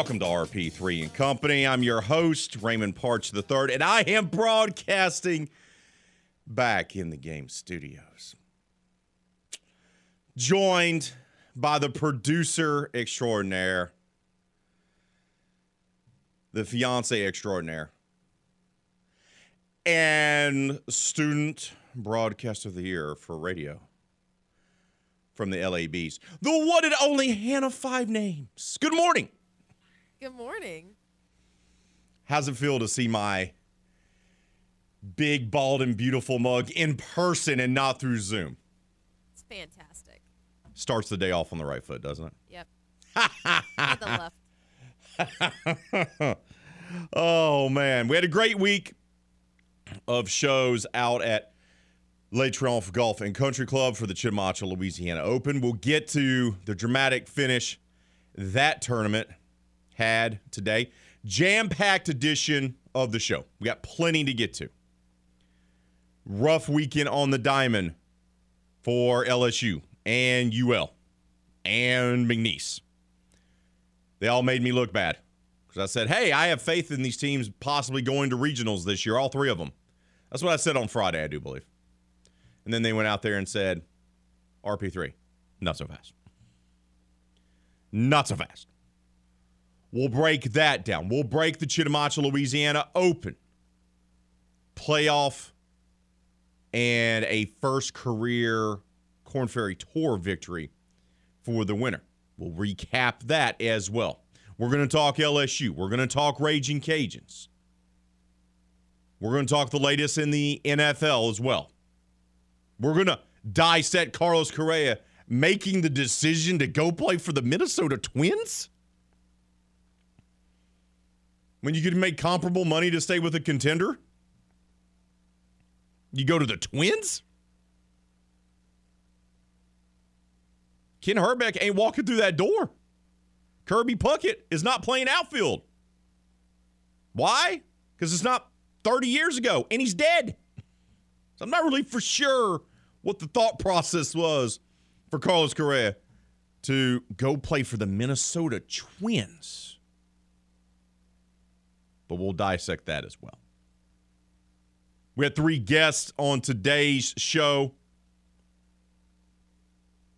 Welcome to RP3 and Company. I'm your host, Raymond Parks III, and I am broadcasting back in the game studios. Joined by the producer extraordinaire, the fiance extraordinaire, and student broadcaster of the year for radio from the LABs. The one and only Hannah Five Names. Good morning. Good morning. How's it feel to see my big, bald, and beautiful mug in person and not through Zoom? It's fantastic. Starts the day off on the right foot, doesn't it? Yep. The left. Oh, man. We had a great week of shows out at Le Triomphe Golf and Country Club for the Chitimacha, Louisiana Open. We'll get to the dramatic finish that tournament had today. Jam packed edition of the show. We got plenty to get to. Rough weekend on the diamond for LSU and UL and McNeese. They all made me look bad because I said, hey, I have faith in these teams possibly going to regionals this year, all three of them. That's what I said on Friday, I do believe. And then they went out there and said, RP3, not so fast. Not so fast. We'll break that down. We'll break the Chitimacha, Louisiana Open playoff and a first career Corn Ferry Tour victory for the winner. We'll recap that as well. We're going to talk LSU. We're going to talk Raging Cajuns. We're going to talk the latest in the NFL as well. We're going to dissect Carlos Correa making the decision to go play for the Minnesota Twins? When you could make comparable money to stay with a contender? You go to the Twins? Kent Hrbek ain't walking through that door. Kirby Puckett is not playing outfield. Why? Because it's not 30 years ago and he's dead. So I'm not really for sure what the thought process was for Carlos Correa to go play for the Minnesota Twins. But we'll dissect that as well. We had three guests on today's show.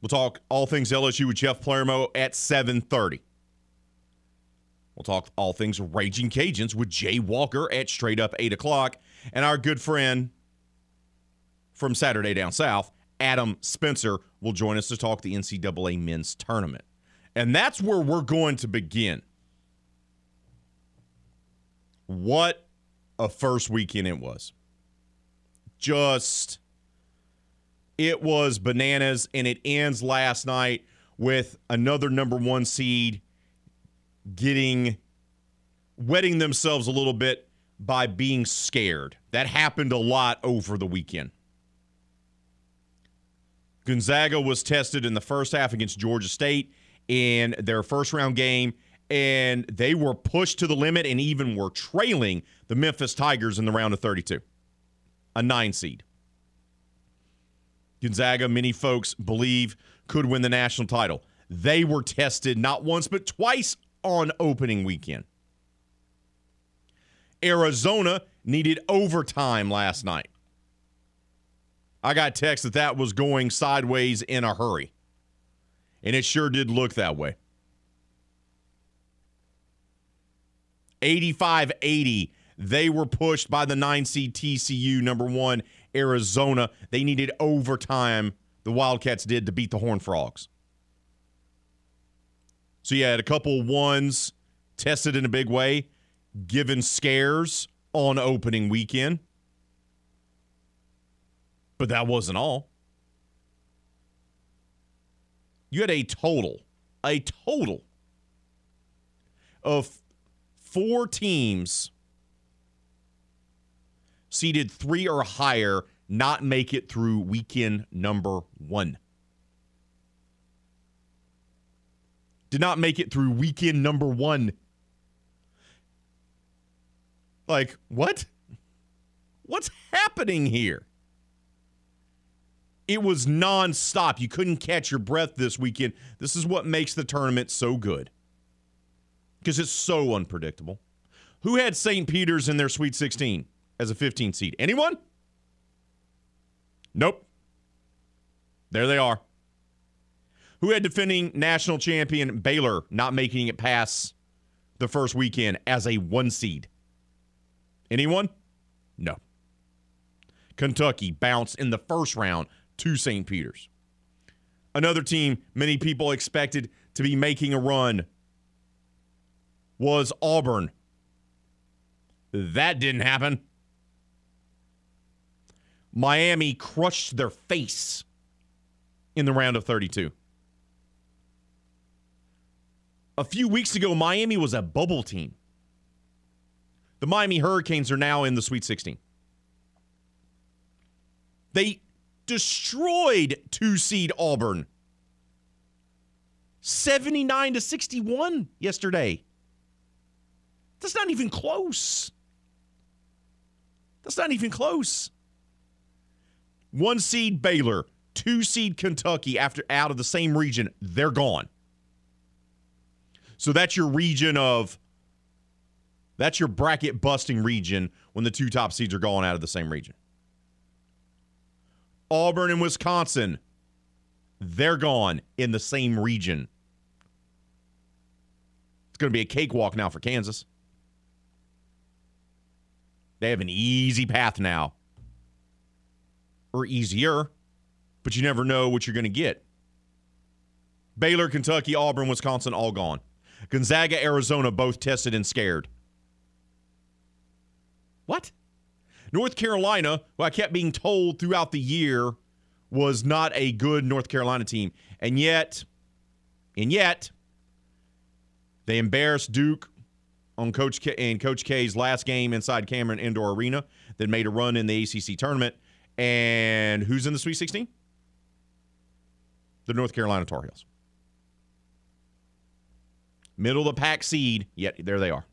We'll talk all things LSU with Jeff Palermo at 7:30. We'll talk all things Raging Cajuns with Jay Walker at straight up 8 o'clock. And our good friend from Saturday Down South, Adam Spencer, will join us to talk the NCAA men's tournament. And that's where we're going to begin. What a first weekend it was. Just, it was bananas, and it ends last night with another number one seed getting, wetting themselves a little bit by being scared. That happened a lot over the weekend. Gonzaga was tested in the first half against Georgia State in their first round game, and they were pushed to the limit and even were trailing the Memphis Tigers in the round of 32, a nine seed. Gonzaga, many folks believe, could win the national title. They were tested not once, but twice on opening weekend. Arizona needed overtime last night. I got text that that was going sideways in a hurry. And it sure did look that way. 85 80, They were pushed by the nine seed TCU, number one, Arizona. They needed overtime, the Wildcats did, to beat the Horned Frogs. So you had a couple ones tested in a big way, given scares on opening weekend. But that wasn't all. You had a total, a total of four teams seeded three or higher not make it through weekend number one. Did not make it through weekend number one. Like, what? What's happening here? It was nonstop. You couldn't catch your breath this weekend. This is what makes the tournament so good because it's so unpredictable. Who had St. Peter's in their Sweet 16 as a 15 seed? Anyone? Nope. There they are. Who had defending national champion Baylor not making it past the first weekend as a one seed? Anyone? No. Kentucky bounced in the first round to St. Peter's. Another team many people expected to be making a run was Auburn. That didn't happen. Miami crushed their face in the round of 32. A few weeks ago, Miami was a bubble team. The Miami Hurricanes are now in the Sweet 16. They destroyed two seed Auburn 79 to 61 yesterday. That's not even close. That's not even close. One seed Baylor, two seed Kentucky after out of the same region, they're gone. So that's your region of that's your bracket busting region when the two top seeds are gone out of the same region. Auburn and Wisconsin, they're gone in the same region. It's going to be a cakewalk now for Kansas. They have an easy path now, or easier, but you never know what you're going to get. Baylor, Kentucky, Auburn, Wisconsin, all gone. Gonzaga, Arizona, both tested and scared. What? North Carolina, who I kept being told throughout the year was not a good North Carolina team. And yet, and yet, they embarrassed Duke on Coach K in Coach K's last game inside Cameron Indoor Arena that made a run in the ACC tournament. And who's in the Sweet 16? The North Carolina Tar Heels. Middle of the pack seed, yet there they are.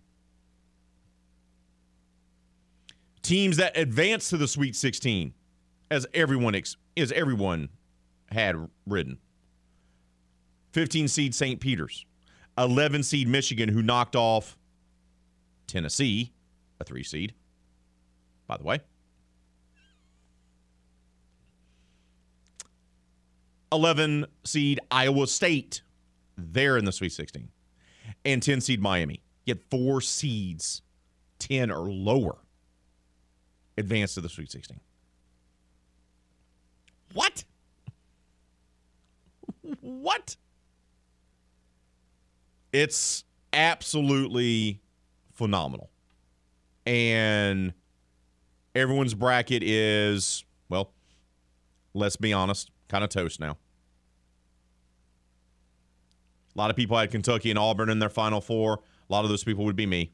Teams that advance to the Sweet 16, as everyone ex- as everyone had ridden. 15 seed St. Peter's, 11 seed Michigan, who knocked off Tennessee, a three seed, by the way. 11 seed Iowa State, they're in the Sweet 16. And 10 seed Miami. Get four seeds, 10 or lower, advance to the Sweet 16. What? What? It's absolutely phenomenal. And everyone's bracket is, well, let's be honest, kind of toast now. A lot of people had Kentucky and Auburn in their final four. A lot of those people would be me.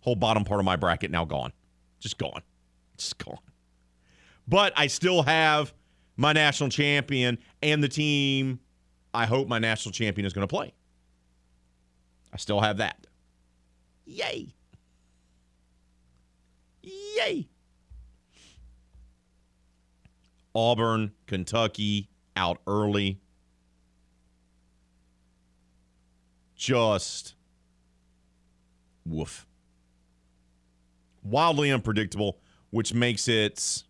Whole bottom part of my bracket now gone. Just gone. Just gone. But I still have my national champion and the team I hope my national champion is going to play. I still have that. Yay. Yay. Auburn, Kentucky out early. Just woof. Wildly unpredictable, which makes it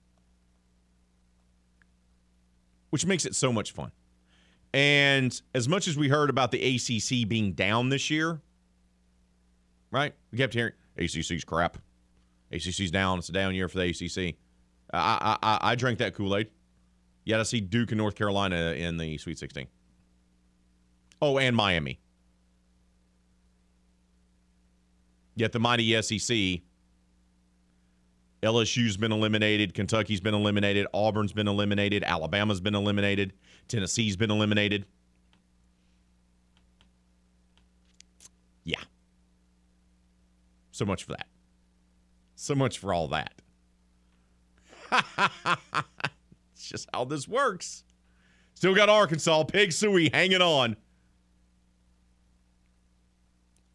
which makes it so much fun. And as much as we heard about the ACC being down this year, right? We kept hearing ACC's crap. ACC's down. It's a down year for the ACC. I I, I, drank that Kool Aid. Yet I see Duke and North Carolina in the Sweet 16. Oh, and Miami. Yet the mighty SEC, LSU's been eliminated, Kentucky's been eliminated, Auburn's been eliminated, Alabama's been eliminated, Tennessee's been eliminated. Yeah. So much for that. So much for all that. it's just how this works. Still got Arkansas, Pig Sooie hanging on.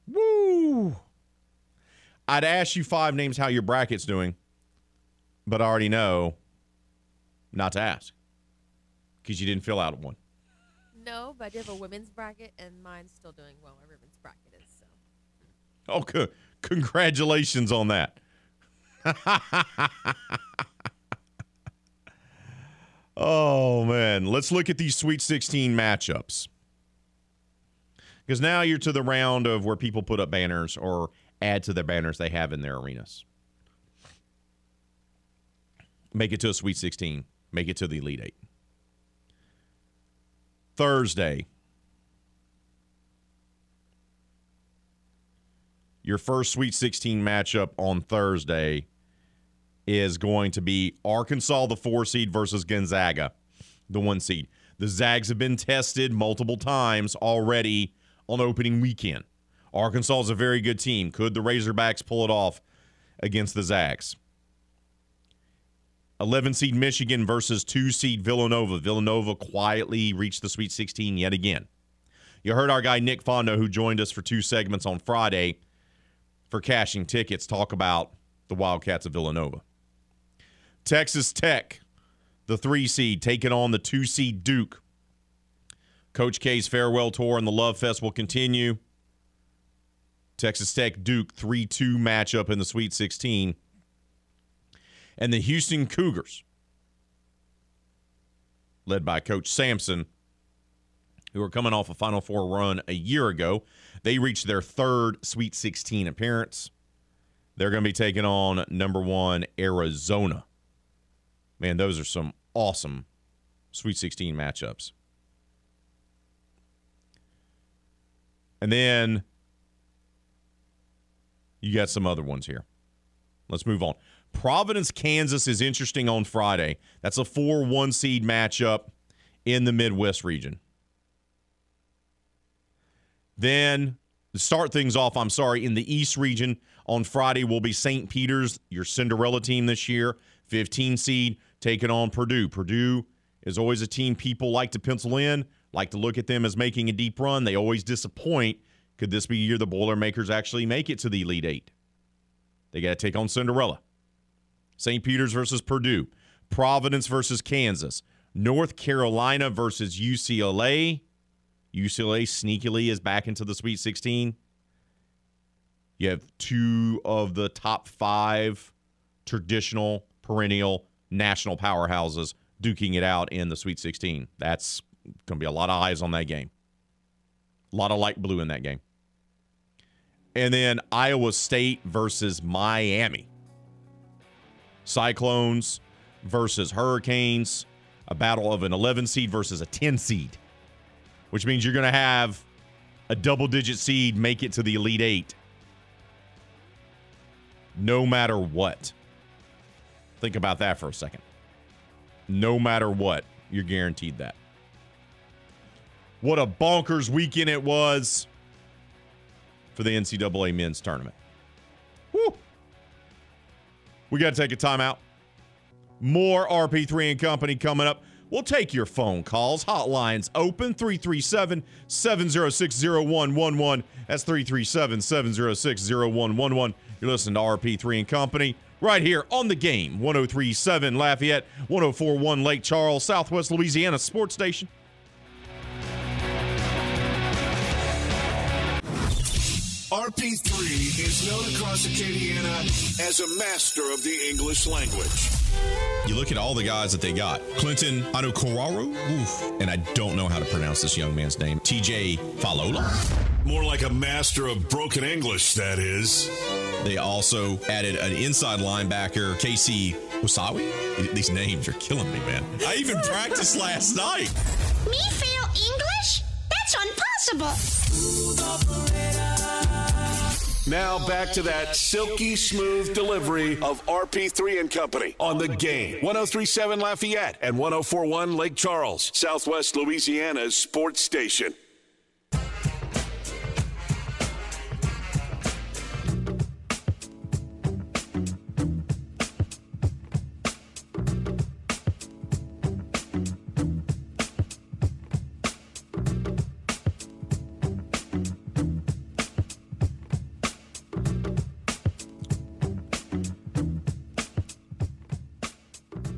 Woo! I'd ask you five names how your bracket's doing, but I already know not to ask because you didn't fill out one. No, but I do have a women's bracket, and mine's still doing well. My women's bracket is so. Oh, co- congratulations on that. oh, man. Let's look at these Sweet 16 matchups. Because now you're to the round of where people put up banners or add to the banners they have in their arenas. Make it to a Sweet 16, make it to the Elite Eight. Thursday, your first Sweet 16 matchup on Thursday is going to be Arkansas, the four seed, versus Gonzaga, the one seed. The Zags have been tested multiple times already on opening weekend. Arkansas is a very good team. Could the Razorbacks pull it off against the Zags? 11 seed Michigan versus 2 seed Villanova. Villanova quietly reached the Sweet 16 yet again. You heard our guy Nick Fondo, who joined us for two segments on Friday for cashing tickets, talk about the Wildcats of Villanova. Texas Tech, the three seed, taking on the two seed Duke. Coach K's farewell tour and the Love Fest will continue. Texas Tech Duke 3 2 matchup in the Sweet 16. And the Houston Cougars, led by Coach Sampson, who are coming off a Final Four run a year ago, they reached their third Sweet 16 appearance. They're going to be taking on number one Arizona. Man, those are some awesome Sweet 16 matchups. And then you got some other ones here. Let's move on. Providence, Kansas is interesting on Friday. That's a 4 1 seed matchup in the Midwest region. Then, to start things off, I'm sorry, in the East region on Friday will be St. Peter's, your Cinderella team this year, 15 seed, taking on Purdue. Purdue is always a team people like to pencil in, like to look at them as making a deep run. They always disappoint. Could this be year the Boilermakers actually make it to the Elite Eight? They got to take on Cinderella. St. Peter's versus Purdue. Providence versus Kansas. North Carolina versus UCLA. UCLA sneakily is back into the Sweet 16. You have two of the top five traditional, perennial national powerhouses duking it out in the Sweet 16. That's going to be a lot of eyes on that game. A lot of light blue in that game. And then Iowa State versus Miami. Cyclones versus Hurricanes. A battle of an 11 seed versus a 10 seed, which means you're going to have a double digit seed make it to the Elite Eight no matter what. Think about that for a second. No matter what, you're guaranteed that. What a bonkers weekend it was for the NCAA men's tournament. Woo! We got to take a timeout. More RP3 and Company coming up. We'll take your phone calls. Hotlines open 337 706 0111. That's 337 706 0111. You're listening to RP3 and Company right here on the game 1037 Lafayette, 1041 Lake Charles, Southwest Louisiana Sports Station. RP3 is known across Acadiana as a master of the English language. You look at all the guys that they got. Clinton Anukoraru, oof, and I don't know how to pronounce this young man's name. TJ Falola. More like a master of broken English, that is. They also added an inside linebacker, Casey Wasawi. These names are killing me, man. I even practiced last night. Me fail English? That's impossible. Now back to that silky smooth delivery of RP3 and Company on the game. 1037 Lafayette and 1041 Lake Charles, Southwest Louisiana's sports station.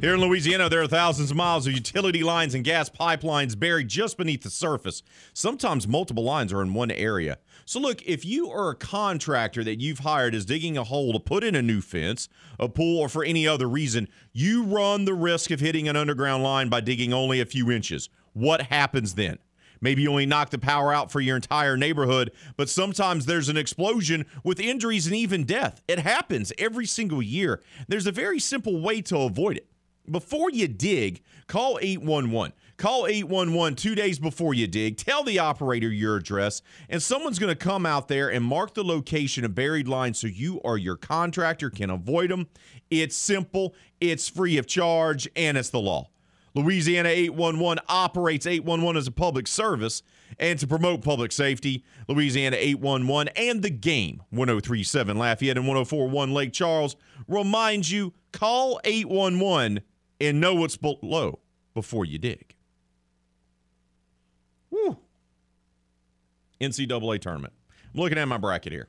Here in Louisiana, there are thousands of miles of utility lines and gas pipelines buried just beneath the surface. Sometimes multiple lines are in one area. So, look, if you are a contractor that you've hired is digging a hole to put in a new fence, a pool, or for any other reason, you run the risk of hitting an underground line by digging only a few inches. What happens then? Maybe you only knock the power out for your entire neighborhood, but sometimes there's an explosion with injuries and even death. It happens every single year. There's a very simple way to avoid it. Before you dig, call 811. Call 811 two days before you dig. Tell the operator your address, and someone's going to come out there and mark the location of buried lines so you or your contractor can avoid them. It's simple, it's free of charge, and it's the law. Louisiana 811 operates 811 as a public service and to promote public safety. Louisiana 811 and the game 1037 Lafayette and 1041 Lake Charles reminds you call 811 and know what's below before you dig. Woo. NCAA tournament. I'm looking at my bracket here.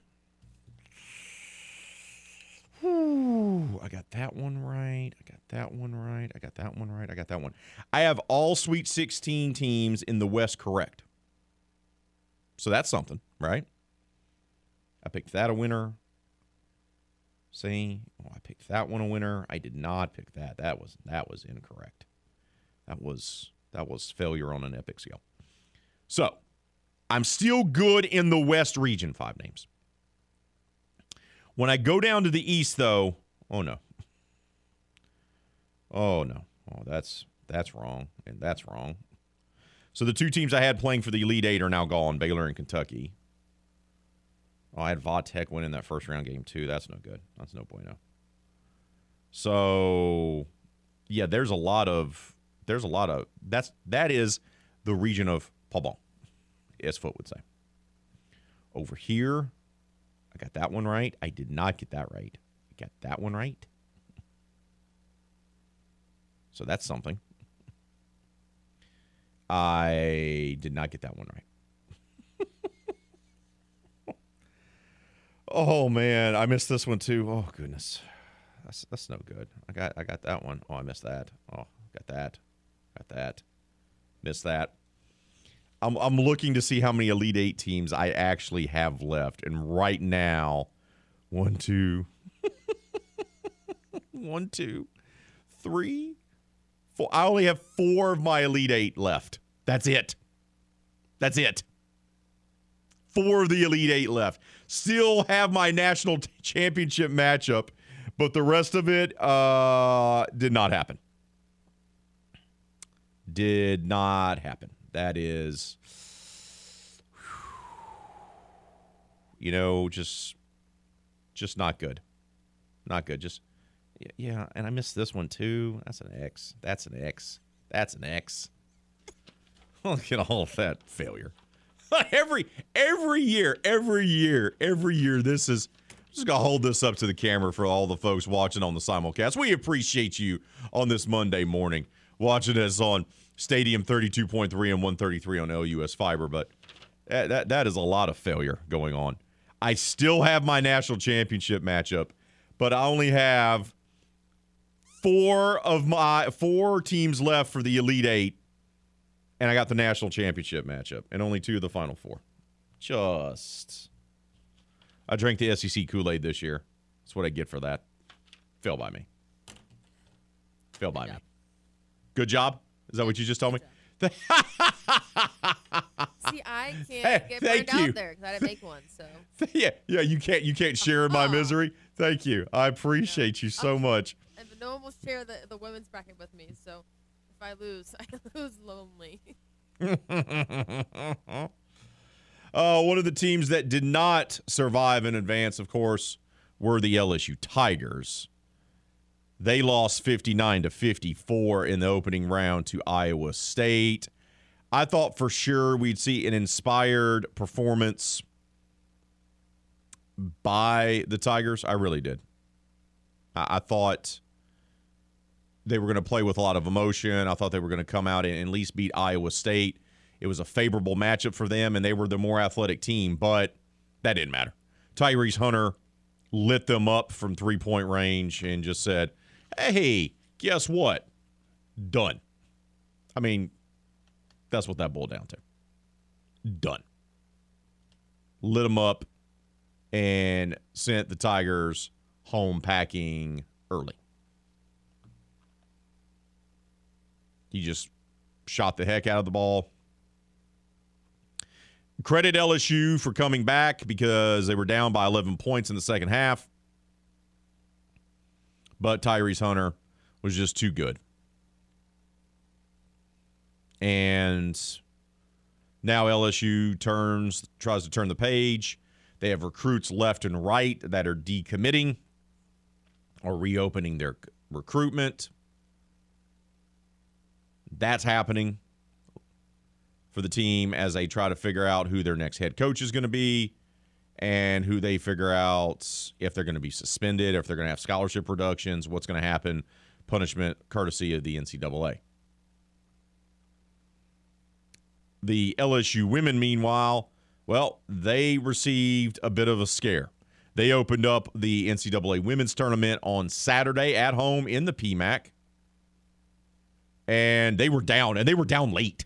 I got that one right. I got that one right. I got that one right. I got that one. I have all Sweet 16 teams in the West correct. So that's something, right? I picked that a winner. See, oh, I picked that one a winner. I did not pick that. That was that was incorrect. That was that was failure on an epic scale. So, I'm still good in the West region, five names. When I go down to the East though, oh no. Oh no. Oh, that's that's wrong and that's wrong. So the two teams I had playing for the Elite 8 are now gone, Baylor and Kentucky. Oh, I had Vodtech winning that first round game too. That's no good. That's no bueno. So, yeah, there's a lot of there's a lot of that's that is the region of Paul as Foot would say. Over here, I got that one right. I did not get that right. I got that one right. So that's something. I did not get that one right. Oh man, I missed this one too. Oh goodness. That's that's no good. I got I got that one. Oh, I missed that. Oh, got that. Got that. Missed that. I'm I'm looking to see how many Elite Eight teams I actually have left, and right now, one, two, one, two, three, four. I only have four of my Elite Eight left. That's it. That's it. Four of the Elite Eight left. Still have my national t- championship matchup, but the rest of it uh, did not happen. Did not happen. That is, you know, just, just not good. Not good. Just, yeah. And I missed this one too. That's an X. That's an X. That's an X. Look at all of that failure. every every year, every year, every year. This is just gonna hold this up to the camera for all the folks watching on the simulcast. We appreciate you on this Monday morning watching us on Stadium 32.3 and 133 on LUS Fiber, but that, that that is a lot of failure going on. I still have my national championship matchup, but I only have four of my four teams left for the Elite Eight and I got the national championship matchup, and only two of the final four. Just, I drank the SEC Kool Aid this year. That's what I get for that. Fail by me. Fail by me. Good job. Is that what you just told me? See, I can't Hey, get thank burned you. out there because I didn't make one. So yeah, yeah, you can't you can't share in my misery. Thank you. I appreciate you so much. and but no one will share the the women's bracket with me. So if I lose, I lose lonely. Uh, one of the teams that did not survive in advance, of course, were the LSU Tigers. They lost 59 to 54 in the opening round to Iowa State. I thought for sure we'd see an inspired performance by the Tigers. I really did. I, I thought they were going to play with a lot of emotion. I thought they were going to come out and at least beat Iowa State. It was a favorable matchup for them, and they were the more athletic team, but that didn't matter. Tyrese Hunter lit them up from three point range and just said, Hey, guess what? Done. I mean, that's what that boiled down to. Done. Lit them up and sent the Tigers home packing early. He just shot the heck out of the ball. Credit LSU for coming back because they were down by 11 points in the second half. But Tyrese Hunter was just too good. And now LSU turns tries to turn the page. They have recruits left and right that are decommitting or reopening their recruitment. That's happening for the team as they try to figure out who their next head coach is going to be and who they figure out if they're going to be suspended, if they're going to have scholarship reductions, what's going to happen, punishment courtesy of the NCAA. The LSU women, meanwhile, well, they received a bit of a scare. They opened up the NCAA women's tournament on Saturday at home in the PMAC, and they were down, and they were down late.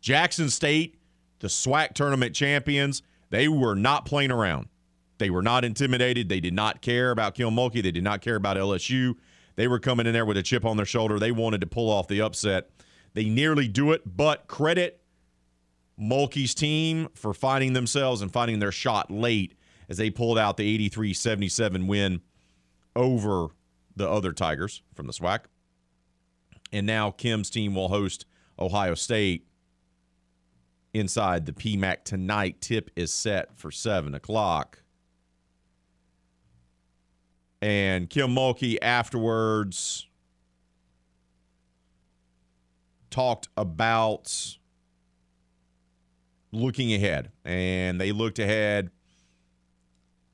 Jackson State, the SWAC tournament champions, they were not playing around. They were not intimidated. They did not care about Kim Mulkey. They did not care about LSU. They were coming in there with a chip on their shoulder. They wanted to pull off the upset. They nearly do it, but credit Mulkey's team for finding themselves and finding their shot late as they pulled out the 83 77 win over the other Tigers from the SWAC. And now Kim's team will host Ohio State inside the PMAC tonight. Tip is set for 7 o'clock. And Kim Mulkey afterwards talked about looking ahead. And they looked ahead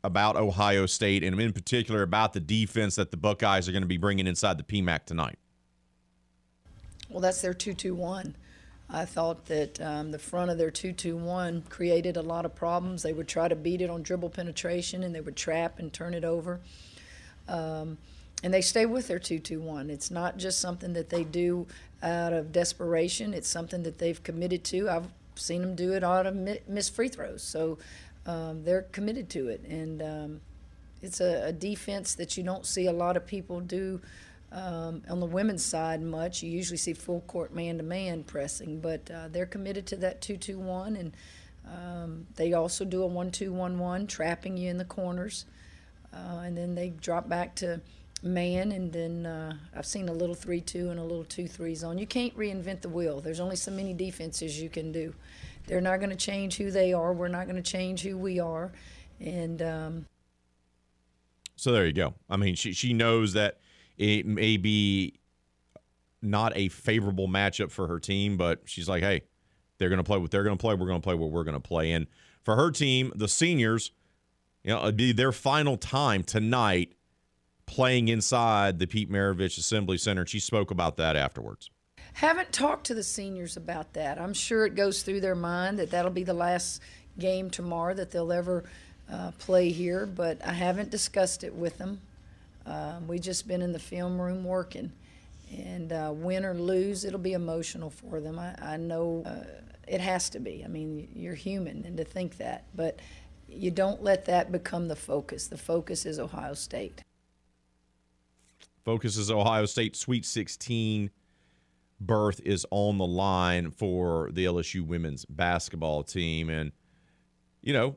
about Ohio State and in particular about the defense that the Buckeyes are going to be bringing inside the PMAC tonight. Well, that's their 2 2 1. I thought that um, the front of their 2 2 1 created a lot of problems. They would try to beat it on dribble penetration and they would trap and turn it over. Um, and they stay with their 2 2 1. It's not just something that they do out of desperation, it's something that they've committed to. I've seen them do it out of mi- missed free throws. So um, they're committed to it. And um, it's a, a defense that you don't see a lot of people do um, on the women's side much. You usually see full court man to man pressing, but uh, they're committed to that 2 2 1. And um, they also do a 1 2 1 1, trapping you in the corners. Uh, and then they drop back to man, and then uh, I've seen a little 3 2 and a little 2 3 zone. You can't reinvent the wheel, there's only so many defenses you can do. They're not going to change who they are, we're not going to change who we are. And um, So there you go. I mean, she she knows that it may be not a favorable matchup for her team, but she's like, hey, they're going to play what they're going to play. We're going to play what we're going to play. And for her team, the seniors, you know, it'd be their final time tonight playing inside the Pete Maravich Assembly Center. And she spoke about that afterwards. Haven't talked to the seniors about that. I'm sure it goes through their mind that that'll be the last game tomorrow that they'll ever uh, play here, but I haven't discussed it with them. Um, we just been in the film room working, and uh, win or lose, it'll be emotional for them. I, I know uh, it has to be. I mean, you're human, and to think that, but you don't let that become the focus. The focus is Ohio State. Focus is Ohio State Sweet 16 berth is on the line for the LSU women's basketball team. And, you know,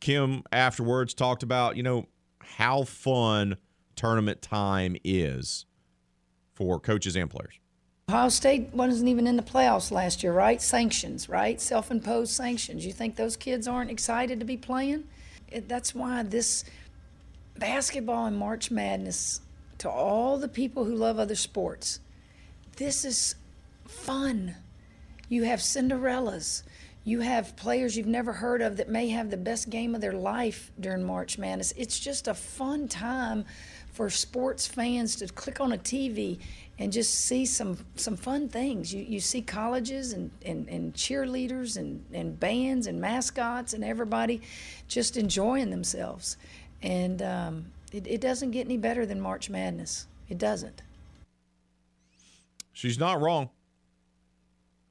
Kim afterwards talked about, you know, how fun tournament time is for coaches and players. Ohio State wasn't even in the playoffs last year, right? Sanctions, right? Self imposed sanctions. You think those kids aren't excited to be playing? It, that's why this basketball and March Madness, to all the people who love other sports, this is fun. You have Cinderellas. You have players you've never heard of that may have the best game of their life during March Madness. It's just a fun time for sports fans to click on a TV and just see some some fun things. You you see colleges and, and, and cheerleaders and, and bands and mascots and everybody just enjoying themselves. And um, it, it doesn't get any better than March Madness. It doesn't. She's not wrong.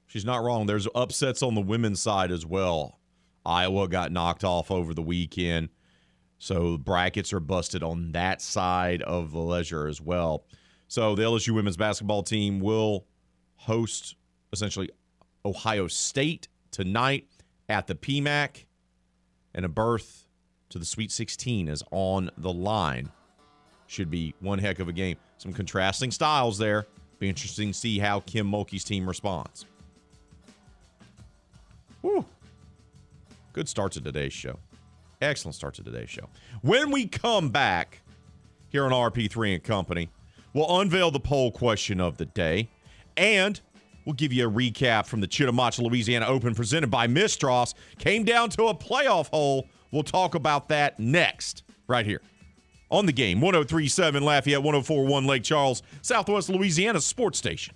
She's not wrong. There's upsets on the women's side as well. Iowa got knocked off over the weekend. So brackets are busted on that side of the ledger as well. So the LSU women's basketball team will host essentially Ohio State tonight at the PMAC, and a berth to the Sweet 16 is on the line. Should be one heck of a game. Some contrasting styles there. Be interesting to see how Kim Mulkey's team responds. Woo. Good start to today's show. Excellent start to today's show. When we come back here on RP3 and Company, we'll unveil the poll question of the day and we'll give you a recap from the Chitimacha, Louisiana Open presented by Mistras. Came down to a playoff hole. We'll talk about that next, right here on the game 1037 Lafayette, 1041 Lake Charles, Southwest Louisiana Sports Station.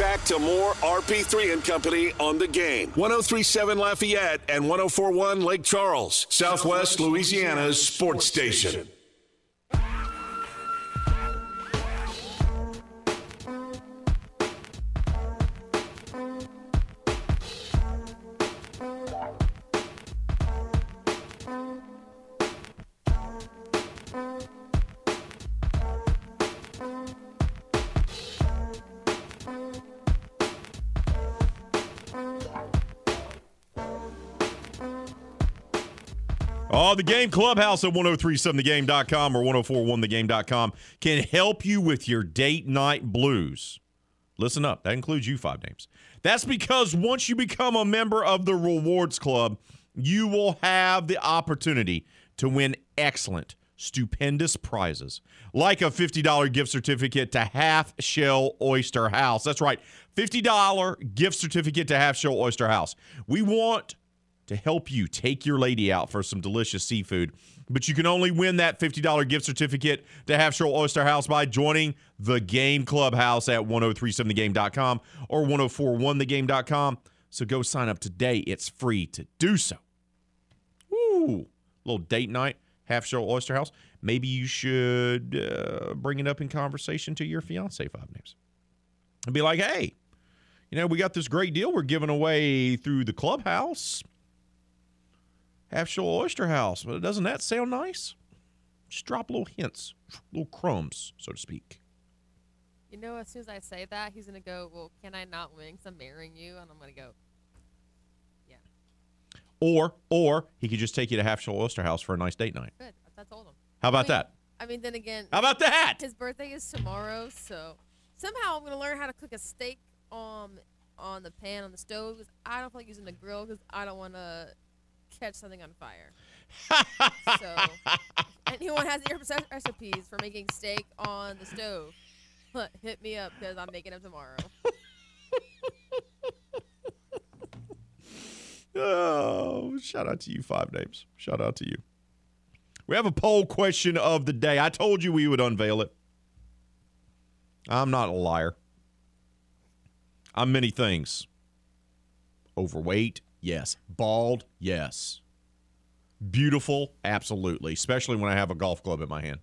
Back to more RP3 and Company on the game. 1037 Lafayette and 1041 Lake Charles, Southwest Louisiana's sports station. Oh, the game clubhouse at 1037thegame.com or 1041thegame.com can help you with your date night blues. Listen up, that includes you five names. That's because once you become a member of the Rewards Club, you will have the opportunity to win excellent, stupendous prizes, like a $50 gift certificate to Half Shell Oyster House. That's right, $50 gift certificate to Half Shell Oyster House. We want to help you take your lady out for some delicious seafood. But you can only win that $50 gift certificate to Half Shell Oyster House by joining the Game Clubhouse at 1037thegame.com or 1041thegame.com. So go sign up today. It's free to do so. Ooh, little date night, Half Shell Oyster House. Maybe you should uh, bring it up in conversation to your fiance, five names. And be like, hey, you know, we got this great deal we're giving away through the clubhouse. Half Shell Oyster House. But doesn't that sound nice? Just drop little hints, little crumbs, so to speak. You know, as soon as I say that, he's gonna go, "Well, can I not win? Cause I'm marrying you." And I'm gonna go, "Yeah, Or, or he could just take you to Half Shell Oyster House for a nice date night. good." I told him. How about I mean, that? I mean, then again, How about that? his birthday is tomorrow, so somehow I'm gonna learn how to cook a steak on on the pan on the stove. 'cause I don't like using the grill because I don't want to catch something on fire. so, anyone has any recipes for making steak on the stove? Hit me up because I'm making them tomorrow. Oh, shout out to you, five names. Shout out to you. We have a poll question of the day. I told you we would unveil it. I'm not a liar. I'm many things. Overweight, yes. Bald, yes. Beautiful, absolutely. Especially when I have a golf club in my hand,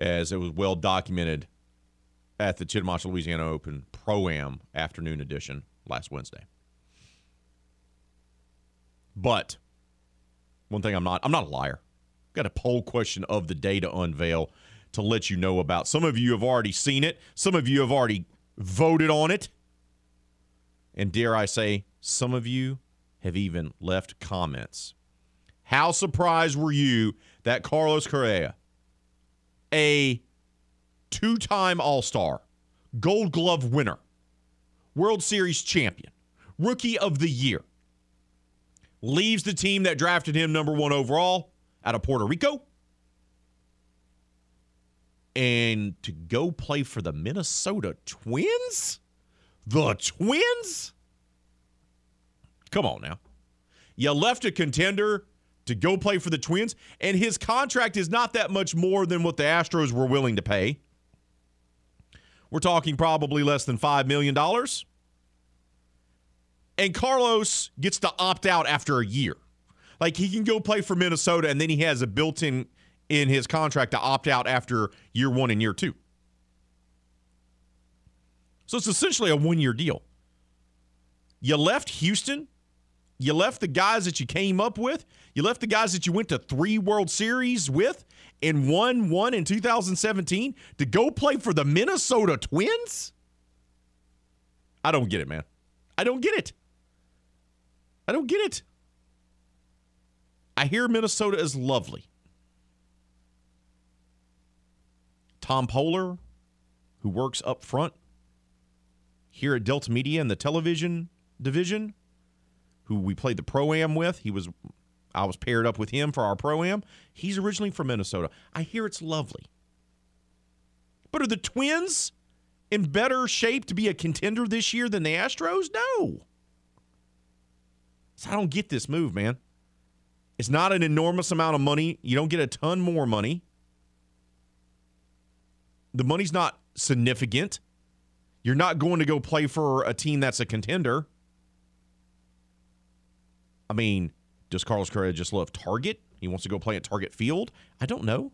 as it was well documented at the Chitimacha, Louisiana Open Pro Am afternoon edition last Wednesday. But one thing I'm not, I'm not a liar. Got a poll question of the day to unveil to let you know about. Some of you have already seen it. Some of you have already voted on it. And dare I say, some of you have even left comments. How surprised were you that Carlos Correa, a two time All Star, Gold Glove winner, World Series champion, Rookie of the Year, leaves the team that drafted him number one overall out of Puerto Rico and to go play for the Minnesota Twins? The Twins? Come on now. You left a contender to go play for the Twins, and his contract is not that much more than what the Astros were willing to pay. We're talking probably less than $5 million. And Carlos gets to opt out after a year. Like he can go play for Minnesota, and then he has a built in in his contract to opt out after year one and year two. So it's essentially a one year deal. You left Houston. You left the guys that you came up with. You left the guys that you went to three World Series with and won one in 2017 to go play for the Minnesota Twins? I don't get it, man. I don't get it. I don't get it. I hear Minnesota is lovely. Tom Poehler, who works up front here at Delta Media in the television division, who we played the pro am with. He was I was paired up with him for our pro am. He's originally from Minnesota. I hear it's lovely. But are the Twins in better shape to be a contender this year than the Astros? No. So I don't get this move, man. It's not an enormous amount of money. You don't get a ton more money. The money's not significant. You're not going to go play for a team that's a contender. I mean, does Carlos Correa just love Target? He wants to go play at Target Field? I don't know.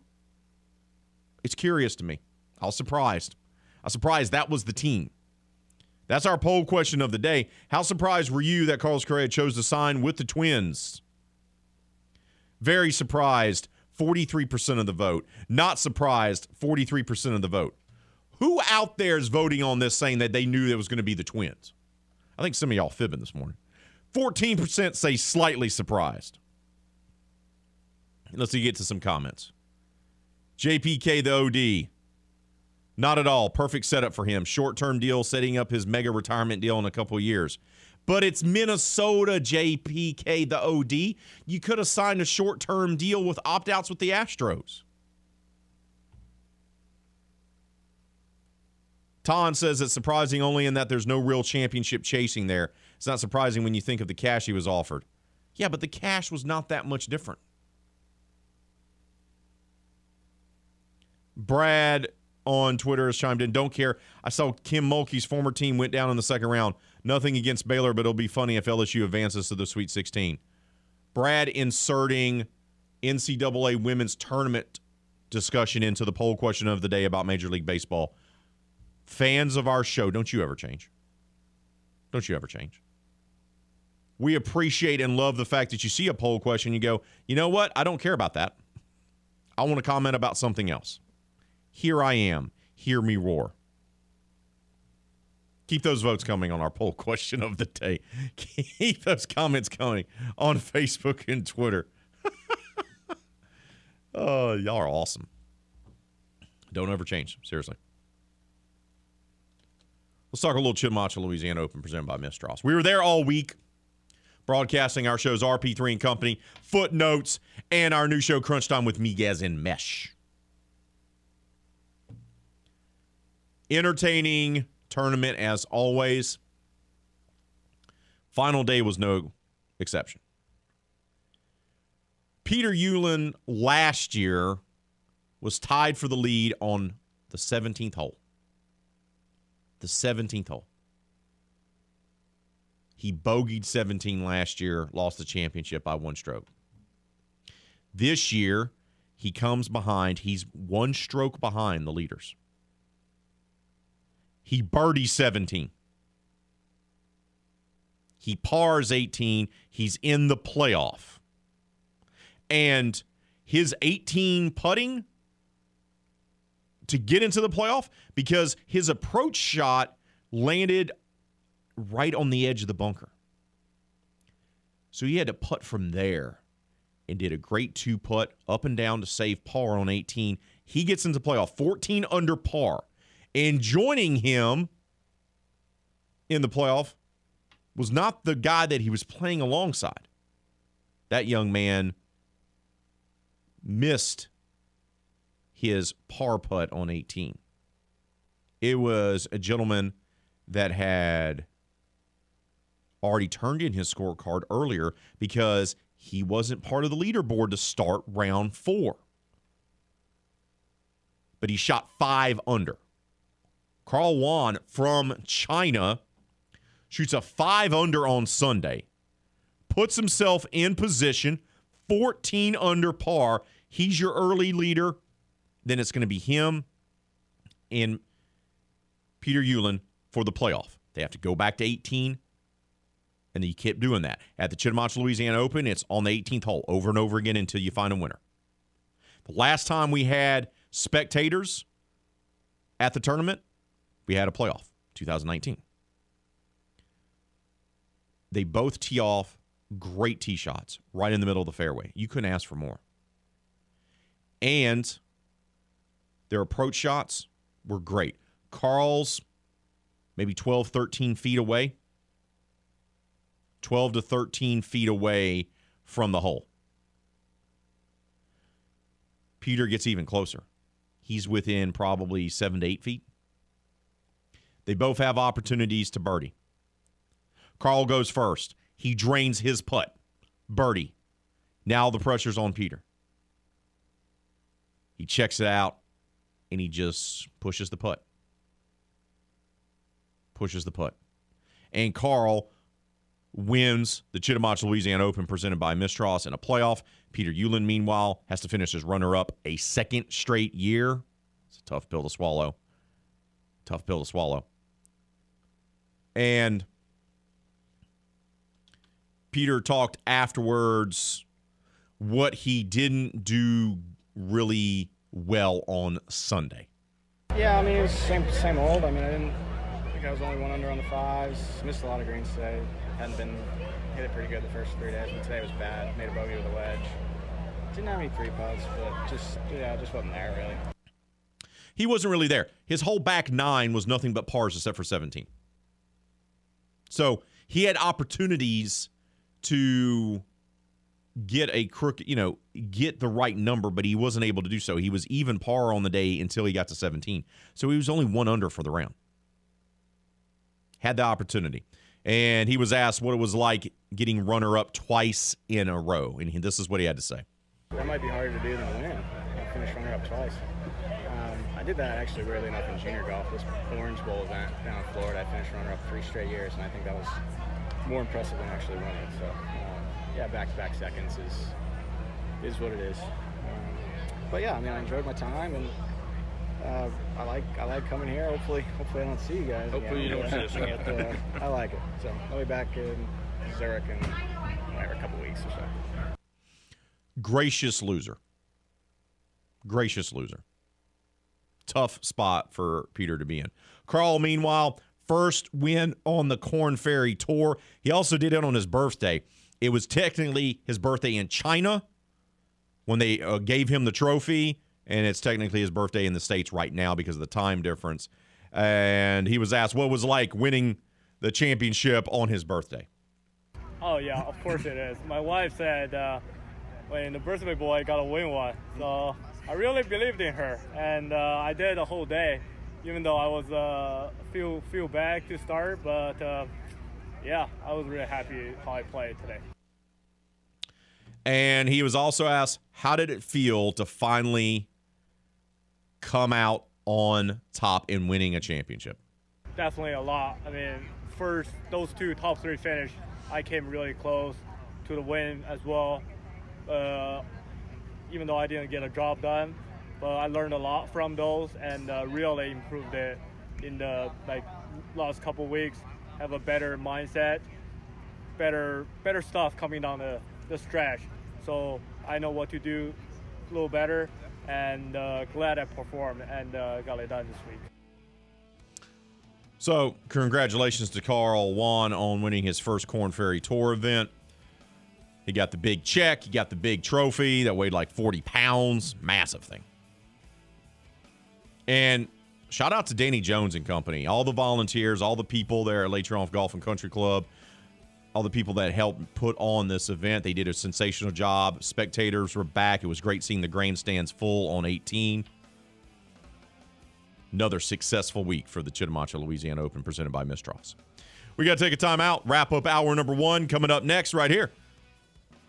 It's curious to me. I was surprised. I was surprised that was the team. That's our poll question of the day. How surprised were you that Carlos Correa chose to sign with the Twins? Very surprised, 43% of the vote. Not surprised, 43% of the vote. Who out there is voting on this saying that they knew it was going to be the Twins? I think some of y'all fibbing this morning. 14% say slightly surprised. Let's see get to some comments. JPK the OD. Not at all. Perfect setup for him. Short term deal, setting up his mega retirement deal in a couple years. But it's Minnesota, JPK the OD. You could have signed a short term deal with opt outs with the Astros. Ton says it's surprising only in that there's no real championship chasing there. It's not surprising when you think of the cash he was offered. Yeah, but the cash was not that much different. Brad on Twitter has chimed in. Don't care. I saw Kim Mulkey's former team went down in the second round. Nothing against Baylor, but it'll be funny if LSU advances to the Sweet 16. Brad inserting NCAA women's tournament discussion into the poll question of the day about Major League Baseball. Fans of our show, don't you ever change. Don't you ever change. We appreciate and love the fact that you see a poll question, you go, you know what? I don't care about that. I want to comment about something else. Here I am. Hear me roar. Keep those votes coming on our poll question of the day. Keep those comments coming on Facebook and Twitter. oh, y'all are awesome. Don't ever change. Seriously. Let's talk a little Chitimacha, Louisiana Open presented by Miss. We were there all week broadcasting our shows RP3 and Company, Footnotes, and our new show Crunch Time with Miguez and Mesh. Entertaining tournament as always. Final day was no exception. Peter Uihlein last year was tied for the lead on the 17th hole. The 17th hole. He bogeyed 17 last year, lost the championship by one stroke. This year, he comes behind. He's one stroke behind the leaders. He birdies 17. He pars 18. He's in the playoff. And his 18 putting to get into the playoff because his approach shot landed right on the edge of the bunker. So he had to putt from there and did a great two putt up and down to save par on 18. He gets into playoff 14 under par. And joining him in the playoff was not the guy that he was playing alongside. That young man missed his par putt on 18. It was a gentleman that had already turned in his scorecard earlier because he wasn't part of the leaderboard to start round four. But he shot five under. Carl Yuan from China shoots a five under on Sunday, puts himself in position, 14 under par. He's your early leader. Then it's going to be him and Peter Uihlein for the playoff. They have to go back to 18, and you keep doing that. At the Chitimacha, Louisiana Open, it's on the 18th hole over and over again until you find a winner. The last time we had spectators at the tournament, we had a playoff, 2019. They both tee off great tee shots right in the middle of the fairway. You couldn't ask for more. And their approach shots were great. Carl's maybe 12, 13 feet away. 12 to 13 feet away from the hole. Peter gets even closer. He's within probably seven to eight feet. They both have opportunities to birdie. Carl goes first. He drains his putt. Birdie. Now the pressure's on Peter. He checks it out and he just pushes the putt. Pushes the putt. And Carl wins the Chitimacha Louisiana Open presented by Mistras in a playoff. Peter Uihlein, meanwhile, has to finish as runner up a second straight year. It's a tough pill to swallow. Tough pill to swallow. And Peter talked afterwards what he didn't do really well on Sunday. Yeah, I mean, it was same same old. I mean, I didn't I think I was only one under on the fives. Missed a lot of greens today. Hadn't been hit it pretty good the first three days, but today was bad. Made a bogey with a wedge. Didn't have any three putts, but just yeah, just wasn't there really. He wasn't really there. His whole back nine was nothing but pars except for 17. So he had opportunities to get a crook, you know, get the right number, but he wasn't able to do so. He was even par on the day until he got to 17. So he was only one under for the round. Had the opportunity. And he was asked what it was like getting runner up twice in a row. And he, this is what he had to say. That might be harder to do than win. I finished runner up twice. Um, I did that actually weirdly enough in junior golf. This Orange Bowl event down in Florida, I finished runner up three straight years, and I think that was more impressive than actually winning. So, um, yeah, back-to-back seconds is is what it is. Um, but yeah, I mean, I enjoyed my time, and uh, I like I like coming here. Hopefully, hopefully I don't see you guys. Hopefully again, you don't see us again. but, uh, I like it. So I'll be back in Zurich in whatever, a couple weeks or so. Gracious loser. Gracious loser. Tough spot for Peter to be in. Carl, meanwhile, first win on the Corn Ferry Tour. He also did it on his birthday. It was technically his birthday in China when they uh, gave him the trophy, and it's technically his birthday in the States right now because of the time difference. And he was asked what it was like winning the championship on his birthday. Oh yeah, of course it is. My wife said uh, when the birthday boy got to win one, so I really believed in her, and uh, I did the whole day, even though I was uh, feel feel bad to start, but uh, yeah, I was really happy how I played today. And he was also asked, how did it feel to finally come out on top in winning a championship? Definitely a lot. I mean, first those two top three finish, I came really close to the win as well. Uh, even though I didn't get a job done, but I learned a lot from those and uh, really improved it in the like last couple weeks. Have a better mindset, better better stuff coming down the, the stretch. So I know what to do a little better, and uh, glad I performed and uh, got it done this week. So, congratulations to Carl Yuan on winning his first Corn Ferry Tour event. He got the big check, he got the big trophy that weighed like 40 pounds. Massive thing. And shout out to Danny Jones and company, all the volunteers, all the people there at Triomphe Golf and Country Club, all the people that helped put on this event. They did a sensational job. Spectators were back. It was great seeing the grandstands full on 18. Another successful week for the Chitimacha Louisiana Open presented by Mistras. We got to take a time out, wrap up hour number one coming up next right here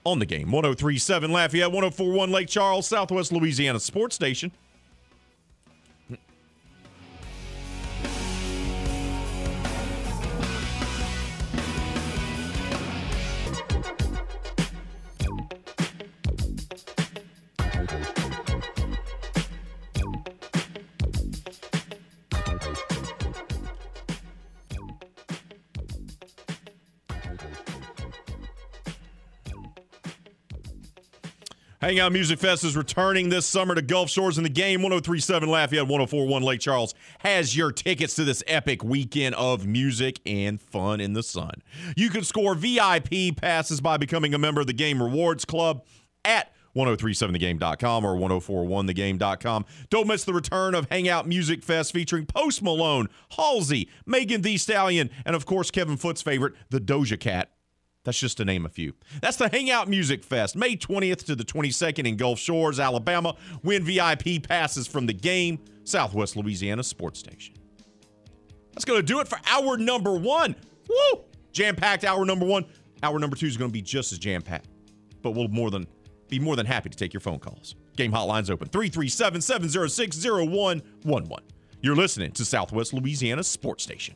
on the game. 1037 Lafayette, 1041 Lake Charles, Southwest Louisiana Sports Station. Hangout Music Fest is returning this summer to Gulf Shores in the game. 1037 Lafayette, 1041 Lake Charles has your tickets to this epic weekend of music and fun in the sun. You can score VIP passes by becoming a member of the Game Rewards Club at 1037thegame.com or 1041thegame.com. Don't miss the return of Hangout Music Fest featuring Post Malone, Halsey, Megan Thee Stallion, and of course Kevin Foote's favorite, the Doja Cat. That's just to name a few. That's the Hangout Music Fest, May 20th to the 22nd in Gulf Shores, Alabama. Win VIP passes from the game, Southwest Louisiana Sports Station. That's going to do it for hour number one. Woo! Jam packed hour number one. Hour number two is going to be just as jam packed, but we'll more than be more than happy to take your phone calls. Game hotline's open 337 706 0111. You're listening to Southwest Louisiana Sports Station.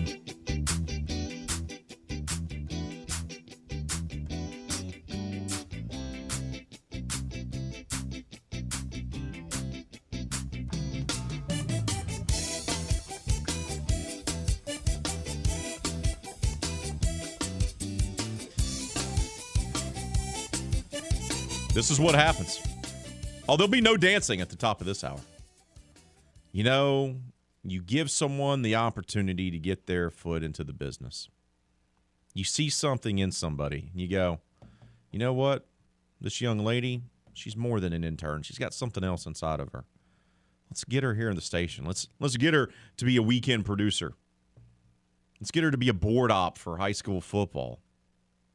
This is what happens. Oh, there'll be no dancing at the top of this hour. You know, you give someone the opportunity to get their foot into the business. You see something in somebody, and you go, you know what? This young lady, she's more than an intern. She's got something else inside of her. Let's get her here in the station. Let's let's get her to be a weekend producer. Let's get her to be a board op for high school football.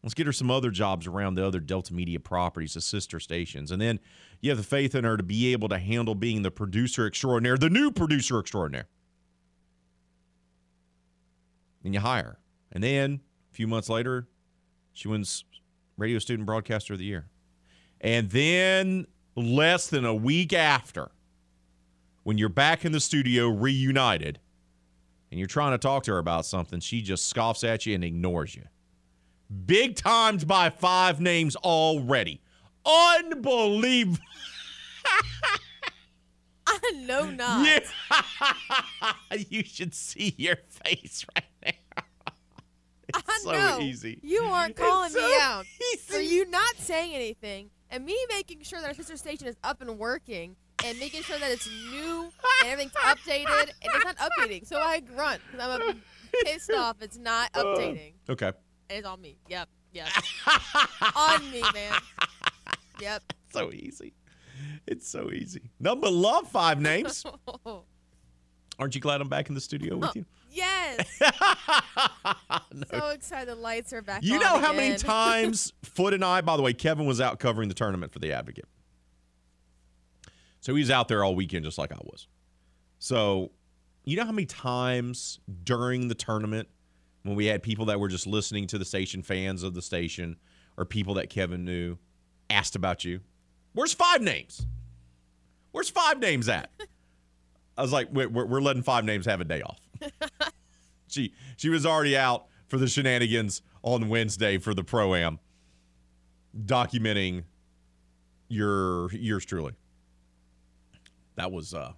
Let's get her some other jobs around the other Delta Media properties, the sister stations. And then you have the faith in her to be able to handle being the producer extraordinaire, the new producer extraordinaire. And you hire her. And then a few months later, she wins Radio Student Broadcaster of the Year. And then less than a week after, when you're back in the studio reunited and you're trying to talk to her about something, she just scoffs at you and ignores you. Big times by five names already. Unbelievable. I know not. Yeah. you should see your face right now. It's I so know. easy. You aren't calling It's me so out for you not saying anything and me making sure that our sister station is up and working and making sure that it's new and everything's updated and it's not updating. So I grunt because I'm pissed off. It's not uh, updating. Okay. It's on me. Yep. Yep. on me, man. Yep. So easy. It's so easy. Number love five names. Aren't you glad I'm back in the studio with oh, you? yes. So excited the lights are back You know how many times Foote and I, by the way, Kevin was out covering the tournament for the Advocate. So he's out there all weekend just like I was. So, you know how many times during the tournament when we had people that were just listening to the station, fans of the station, or people that Kevin knew, asked about you? Where's five names? Where's five names at? I was like, we're, we're letting five names have a day off. she she was already out for the shenanigans on Wednesday for the pro am, documenting your yours truly. That was uh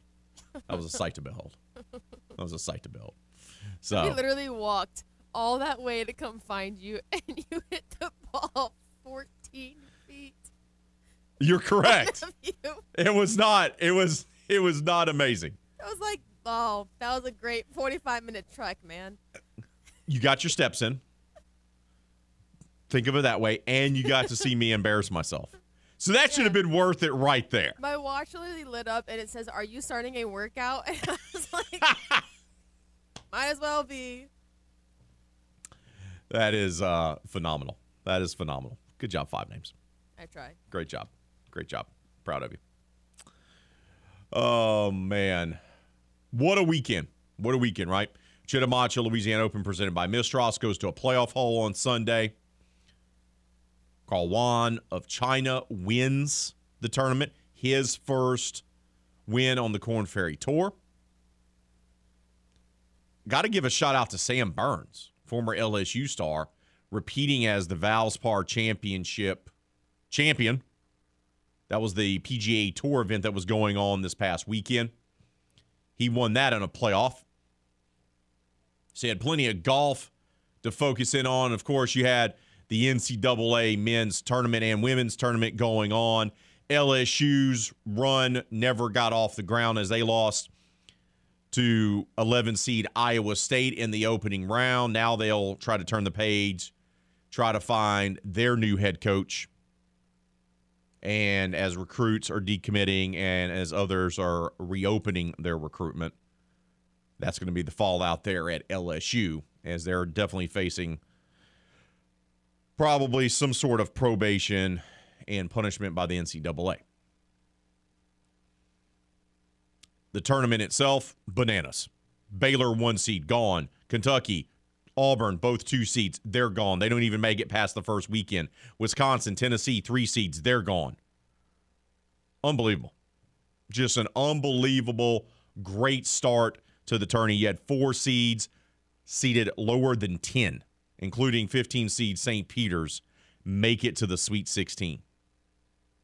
that was a sight to behold. That was a sight to behold. So We literally walked all that way to come find you, and you hit the ball 14 feet. you're correct. you. It was not. It was. It was not amazing. It was like, oh, that was a great 45 minute trek, man. You got your steps in. Think of it that way, and you got to see me embarrass myself. So that should have been worth it right there. My watch literally lit up and it says, Are you starting a workout? And I was like, Might as well be. That is uh, phenomenal. That is phenomenal. Good job, five names. I tried. Great job. Great job. Proud of you. Oh, man. What a weekend. What a weekend, right? Chitimacha Louisiana Open presented by Mistras goes to a playoff hole on Sunday. Carl Yuan of China wins the tournament. His first win on the Corn Ferry Tour. Got to give a shout out to Sam Burns, former LSU star, repeating as the Valspar Championship champion. That was the PGA Tour event that was going on this past weekend. He won that in a playoff. So he had plenty of golf to focus in on. Of course, you had the NCAA men's tournament and women's tournament going on. LSU's run never got off the ground as they lost to 11 seed Iowa State in the opening round. Now they'll try to turn the page, try to find their new head coach. And as recruits are decommitting and as others are reopening their recruitment, that's going to be the fallout there at LSU as they're definitely facing probably some sort of probation and punishment by the NCAA. The tournament itself, bananas. Baylor, one seed, gone. Kentucky, Auburn, both two seeds, they're gone. They don't even make it past the first weekend. Wisconsin, Tennessee, three seeds, they're gone. Unbelievable. Just an unbelievable, great start to the tourney. You had four seeds seeded lower than 10, including 15 seed St. Peter's, make it to the Sweet 16.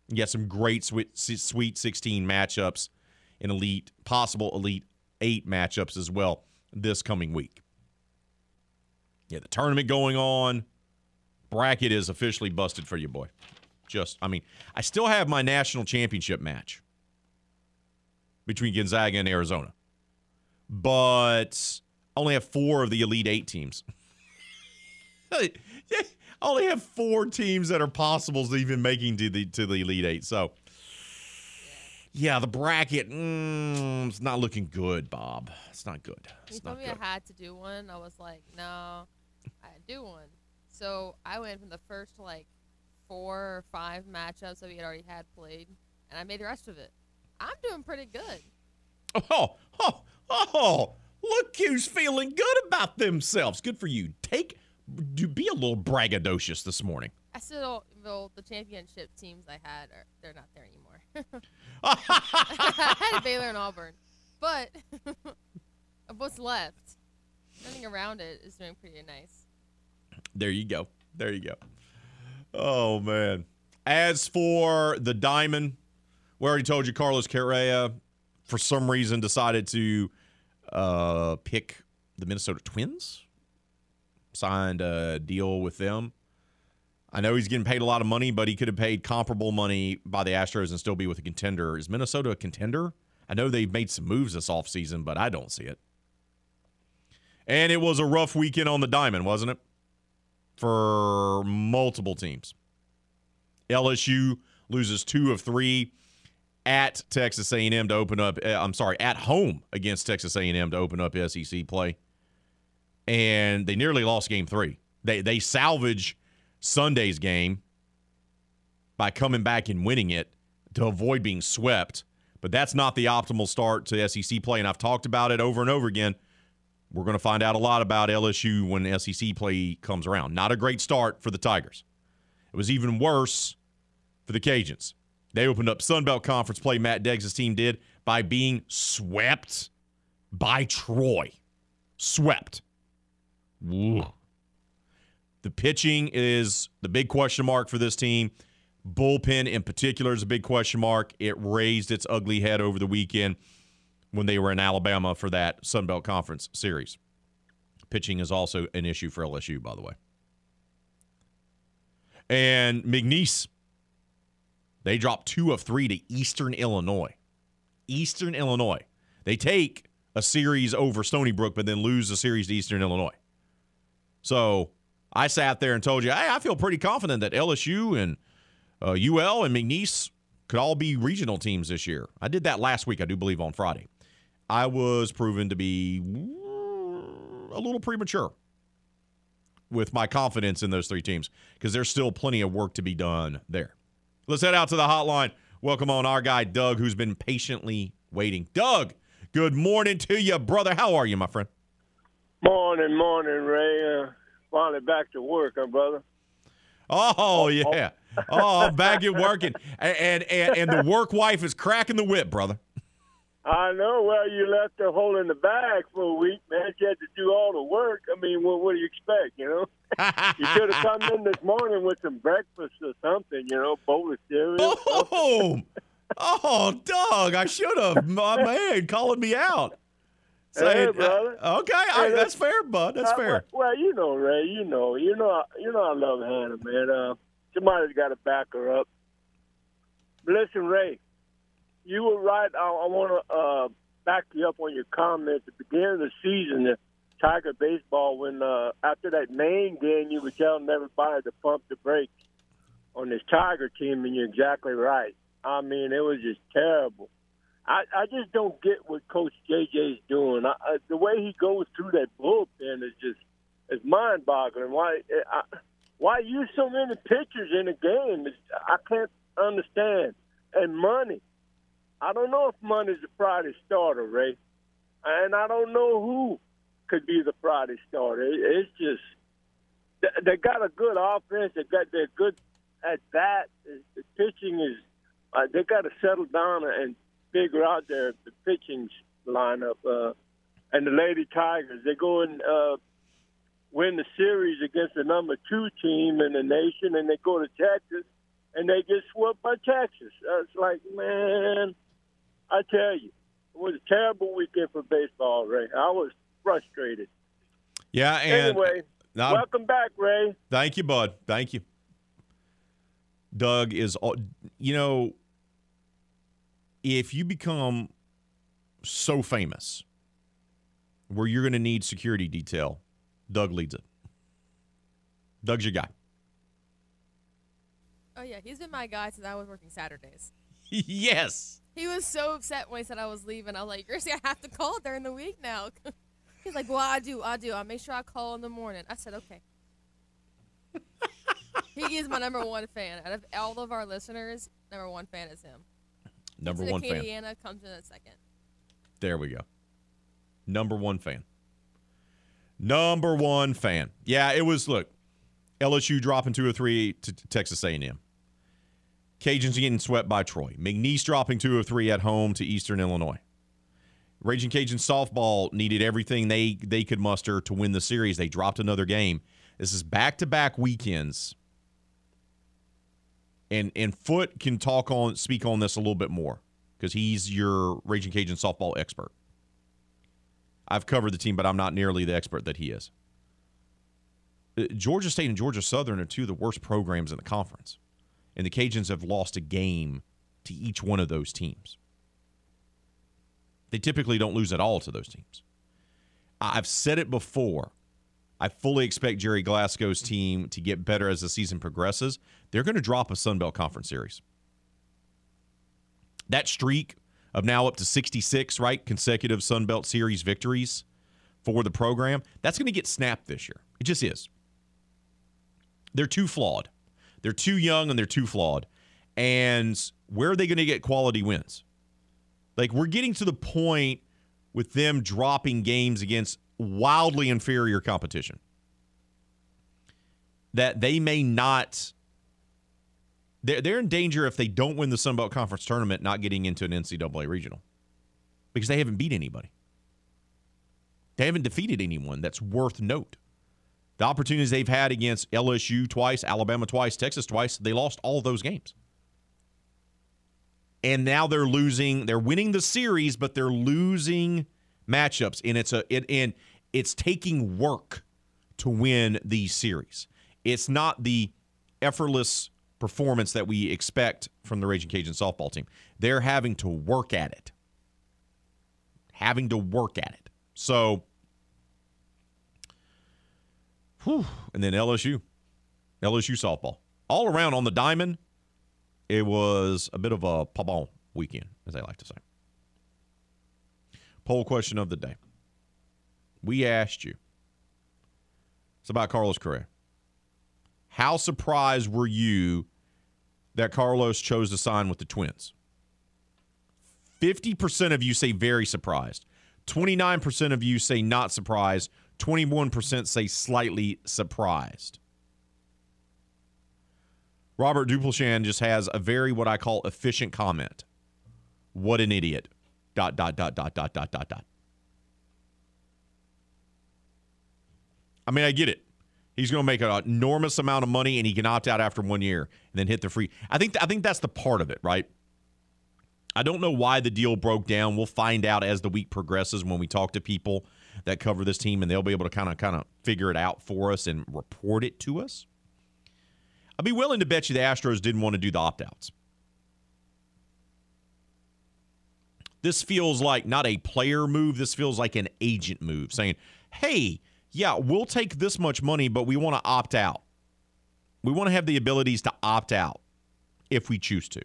You got some great Sweet, Sweet 16 matchups and elite, possible Elite 8 matchups as well this coming week. Yeah, the tournament going on. Bracket is officially busted for you, boy. Just, I mean, I still have my national championship match between Gonzaga and Arizona, but I only have four of the Elite Eight teams. I only have four teams that are possibles to even making to the to the Elite Eight. So, yeah, the bracket, mm, it's not looking good, Bob. It's not good. You It's told me good. I had to do one. I was like, no, I do one. So I went from the first like four or five matchups that we had already had played, and I made the rest of it. I'm doing pretty good. Oh, oh, oh, look who's feeling good about themselves. Good for you. Take, do be a little braggadocious this morning. I still, well, the championship teams I had are they're not there anymore. I had Baylor and Auburn, but of what's left, running around it is doing pretty nice. There you go. There you go. Oh, man. As for the diamond, we already told you Carlos Correa, for some reason, decided to uh, pick the Minnesota Twins, signed a deal with them. I know he's getting paid a lot of money, but he could have paid comparable money by the Astros and still be with a contender. Is Minnesota a contender? I know they've made some moves this offseason, but I don't see it. And it was a rough weekend on the diamond, wasn't it? For multiple teams. LSU loses two of three at Texas A&M to open up. Uh, I'm sorry, at home against Texas A&M to open up SEC play, and they nearly lost Game Three. They they salvage Sunday's game by coming back and winning it to avoid being swept. But that's not the optimal start to SEC play, and I've talked about it over and over again. We're going to find out a lot about LSU when SEC play comes around. Not a great start for the Tigers. It was even worse for the Cajuns. They opened up Sun Belt Conference play, Matt Deggs' team did, by being swept by Troy. Swept. Ugh. The pitching is the big question mark for this team. Bullpen in particular is a big question mark. It raised its ugly head over the weekend when they were in Alabama for that Sun Belt Conference series. Pitching is also an issue for LSU, by the way. And McNeese, they dropped two of three to Eastern Illinois. Eastern Illinois. They take a series over Stony Brook, but then lose the series to Eastern Illinois. So I sat there and told you, hey, I feel pretty confident that LSU and uh, UL and McNeese could all be regional teams this year. I did that last week, I do believe, on Friday. I was proven to be a little premature with my confidence in those three teams because there's still plenty of work to be done there. Let's head out to the hotline. Welcome on our guy, Doug, who's been patiently waiting. Doug, good morning to you, brother. How are you, my friend? Morning, morning, Ray. Uh, finally back to work, huh, brother? Oh, oh, oh. yeah. Oh, I'm back at working. And, and, and the work wife is cracking the whip, brother. I know. Well, you left her holding the bag for a week, man. She had to do all the work. I mean, what, what do you expect, you know? you should have come in this morning with some breakfast or something, you know, bowl of cereal. Oh, oh, Doug, I should have. My man calling me out. Hey, brother. uh, okay, I, Hey, that's fair, bud. That's Uh, fair. Well, well, you know, Ray. You know, you know, you know. I love Hannah, man. Uh, somebody's got to back her up. Listen, Ray, you were right. I, I want to uh, back you up on your comment at the beginning of the season. The Tiger baseball, when uh, after that main game, you were telling everybody to pump the brakes on this Tiger team, and you're exactly right. I mean, it was just terrible. I, I just don't get what Coach JJ's doing. I, I, the way he goes through that bullpen is just is mind-boggling. Why I, why use so many pitchers in a game? It's, I can't understand. And money. I don't know if money's the Friday starter, Ray, and I don't know who could be the Friday starter. It, it's just they- they got a good offense. They got they're good at that. The pitching is uh, they got to settle down and figure out their the pitching lineup. Uh, and the Lady Tigers, they go and uh, win the series against the number two team in the nation, and they go to Texas and they get swept by Texas. Uh, it's like, man, I tell you, it was a terrible weekend for baseball, Ray. I was frustrated. Yeah, and anyway, welcome back, Ray. Thank you, bud. Thank you. Doug is, you know, if you become so famous where you're going to need security detail, Doug leads it. Doug's your guy. Oh yeah, he's been my guy since I was working Saturdays. yes. He was so upset when he said I was leaving. I was like, "You're saying I have to call during the week now." He's like, "Well, I do, I do. I'll make sure I call in the morning." I said, "Okay." he is my number one fan. Out of all of our listeners, number one fan is him. Number one fan. Acadiana comes in a second. There we go. Number one fan. Number one fan. Yeah, it was. Look, LSU dropping two or three to to Texas A&M. Cajuns getting swept by Troy. McNeese dropping two or three at home to Eastern Illinois. Raging Cajun softball needed everything they they could muster to win the series. They dropped another game. This is back to back weekends. And and Foote can talk on speak on this a little bit more because he's your Raging Cajun softball expert. I've covered the team, but I'm not nearly the expert that he is. Uh, Georgia State and Georgia Southern are two of the worst programs in the conference, and the Cajuns have lost a game to each one of those teams. They typically don't lose at all to those teams. I've said it before. I fully expect Gerry Glasco's team to get better as the season progresses. They're going to drop a Sun Belt Conference series. that streak of now up to 66, right, consecutive Sun Belt Series victories for the program, that's going to get snapped this year. It just is. They're too flawed. They're too young and they're too flawed. And where are they going to get quality wins? Like we're getting to the point with them dropping games against wildly inferior competition that they may not they're, they're in danger if they don't win the Sun Belt Conference tournament not getting into an NCAA regional because they haven't beat anybody. They haven't defeated anyone that's worth note. The opportunities they've had against LSU twice, Alabama twice, Texas twice, they lost all those games. And now they're losing, they're winning the series, but they're losing matchups. And it's a it and it's taking work to win these series. It's not the effortless performance that we expect from the Raging Cajun softball team. They're having to work at it. Having to work at it. So Whew. And then LSU, LSU softball. All around on the diamond, it was a bit of a pabon weekend, as they like to say. Poll question of the day. We asked you. It's about Carlos Correa. How surprised were you that Carlos chose to sign with the Twins? 50% of you say very surprised. 29% of you say not surprised. 21% say slightly surprised. Robert Duplashan just has a very what I call efficient comment. What an idiot. Dot dot dot dot dot dot dot dot. I mean, I get it. He's going to make an enormous amount of money and he can opt out after one year and then hit the free. I think I think that's the part of it, right? I don't know why the deal broke down. We'll find out as the week progresses when we talk to people that cover this team, and they'll be able to kind of kind of figure it out for us and report it to us. I'd be willing to bet you the Astros didn't want to do the opt outs. This feels like not a player move. This feels like an agent move saying, hey, yeah, we'll take this much money, but we want to opt out. We want to have the abilities to opt out if we choose to.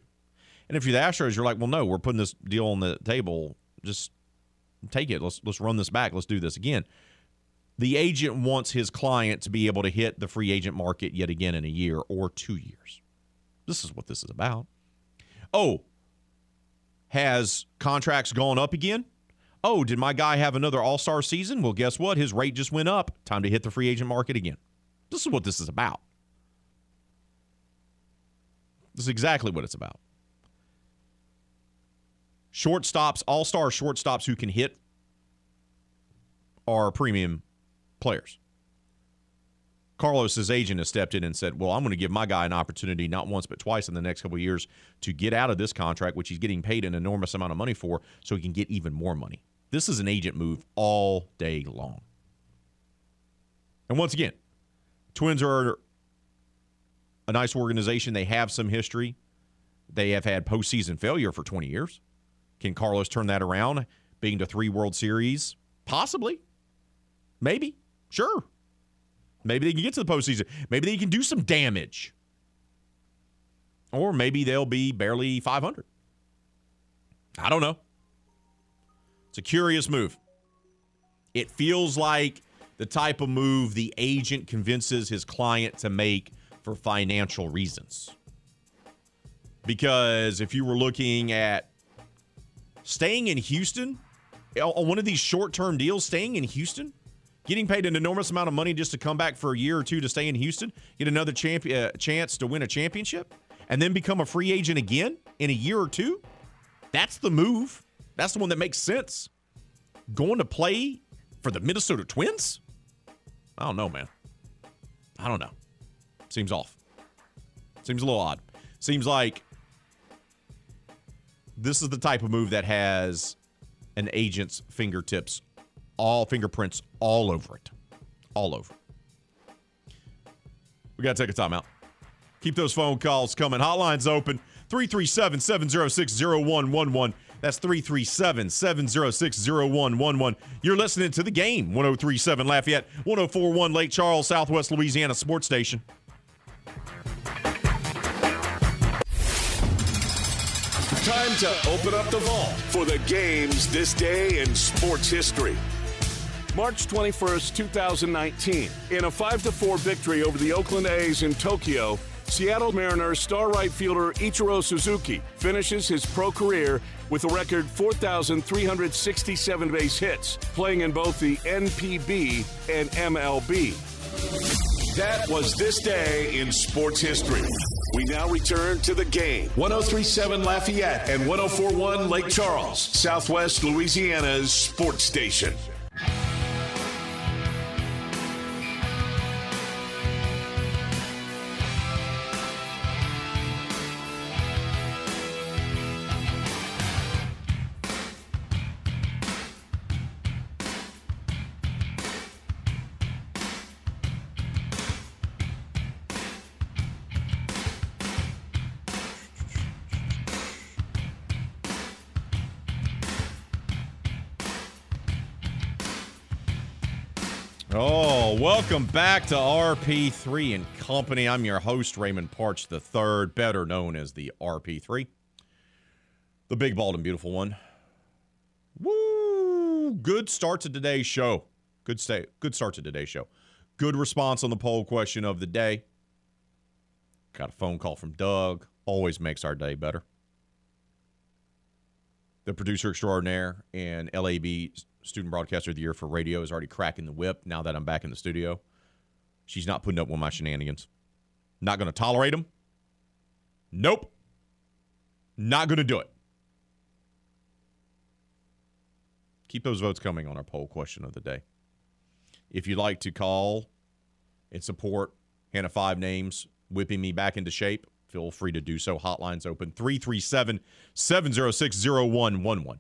And if you're the Astros, you're like, well, no, we're putting this deal on the table. Just take it. Let's let's run this back. Let's do this again. The agent wants his client to be able to hit the free agent market yet again in a year or two years. This is what this is about. Oh, has contracts gone up again? Oh, did my guy have another all star season? Well, guess what? His rate just went up. Time to hit the free agent market again. This is what this is about. This is exactly what it's about shortstops, all star shortstops who can hit are premium players. Carlos's agent has stepped in and said, "Well, I'm going to give my guy an opportunity not once but twice in the next couple of years to get out of this contract, which he's getting paid an enormous amount of money for, so he can get even more money." This is an agent move all day long. And once again, Twins are a nice organization. They have some history. They have had postseason failure for 20 years. Can Carlos turn that around, being to three World Series? Possibly. Maybe. Sure. Maybe they can get to the postseason. Maybe they can do some damage. Or maybe they'll be barely 500. I don't know. It's a curious move. It feels like the type of move the agent convinces his client to make for financial reasons. Because if you were looking at staying in Houston on one of these short term deals, staying in Houston, getting paid an enormous amount of money just to come back for a year or two to stay in Houston, get another champion, uh, chance to win a championship, and then become a free agent again in a year or two. That's the move. That's the one that makes sense. Going to play for the Minnesota Twins? I don't know, man. I don't know. Seems off. Seems a little odd. Seems like this is the type of move that has an agent's fingertips, all fingerprints all over it. All over. We got to take a timeout. Keep those phone calls coming. Hotlines open 337 706 0111. That's 337 706 0111. You're listening to the game 1037 Lafayette, 1041 Lake Charles, Southwest Louisiana Sports Station. Time to open up the vault for the games this day in sports history. March 21st, 2019. In a 5 4 victory over the Oakland A's in Tokyo, Seattle Mariners star right fielder Ichiro Suzuki finishes his pro career with a record 4,367 base hits, playing in both the NPB and MLB. That was this day in sports history. We now return to the game. 1037 Lafayette and 1041 Lake Charles, Southwest Louisiana's sports station. Welcome back to RP3 and Company. I'm your host, Raymond Parks III, better known as the RP3. The big, bald, and beautiful one. Woo! Good start to today's show. Good stay. Good start to today's show. Good response on the poll question of the day. Got a phone call from Doug. Always makes our day better. The producer extraordinaire and LAB student broadcaster of the year for radio is already cracking the whip now that I'm back in the studio. She's not putting up with my shenanigans. Not going to tolerate them. Nope. Not going to do it. Keep those votes coming on our poll question of the day. If you'd like to call and support Hannah Five Names whipping me back into shape, feel free to do so. Hotlines open 337 706 0111.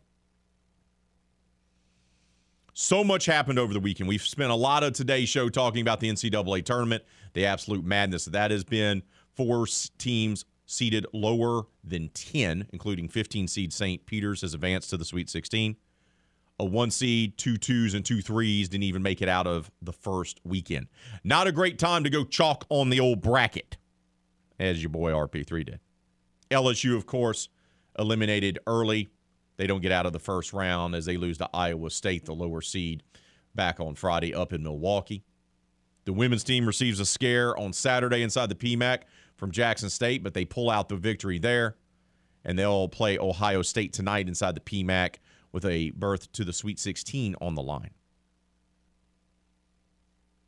So much happened over the weekend. We've spent a lot of today's show talking about the NCAA tournament, the absolute madness that has been. Four teams seeded lower than 10, including 15 seed St. Peter's, has advanced to the Sweet 16. A one seed, two twos, and two threes didn't even make it out of the first weekend. Not a great time to go chalk on the old bracket, as your boy RP3 did. LSU, of course, eliminated early they don't get out of the first round as they lose to Iowa State, the lower seed, back on Friday up in Milwaukee. The women's team receives a scare on Saturday inside the PMAC from Jackson State, but they pull out the victory there. And they'll play Ohio State tonight inside the PMAC with a berth to the Sweet 16 on the line.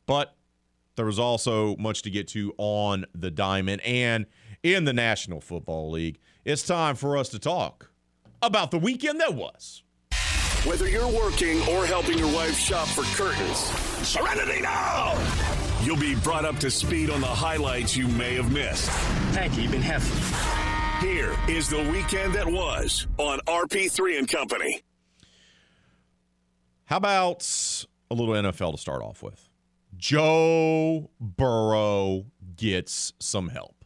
But there was also much to get to on the diamond and in the National Football League. It's time for us to talk about the weekend that was. Whether you're working or helping your wife shop for curtains, Serenity now! You'll be brought up to speed on the highlights you may have missed. Thank you. You've been helpful. Here is the weekend that was on RP3 and Company. How about a little NFL to start off with? Joe Burrow gets some help.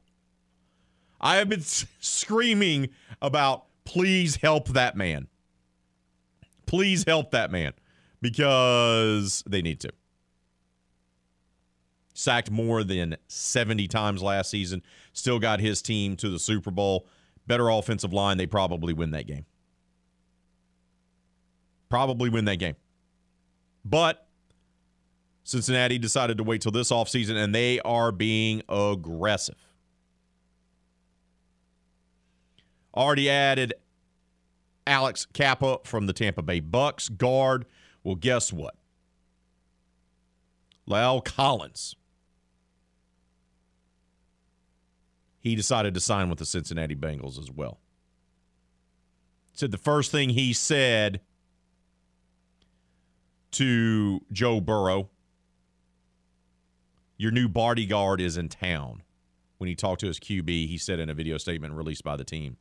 I have been screaming about please help that man. Please help that man because they need to. Sacked more than 70 times last season, still got his team to the Super Bowl. Better offensive line, they probably win that game. Probably win that game. But Cincinnati decided to wait till this offseason, and they are being aggressive. Already added Alex Cappa from the Tampa Bay Bucks guard. Well, guess what? La'el Collins. He decided to sign with the Cincinnati Bengals as well. Said the first thing he said to Joe Burrow, your new bodyguard is in town. When he talked to his QB, he said in a video statement released by the team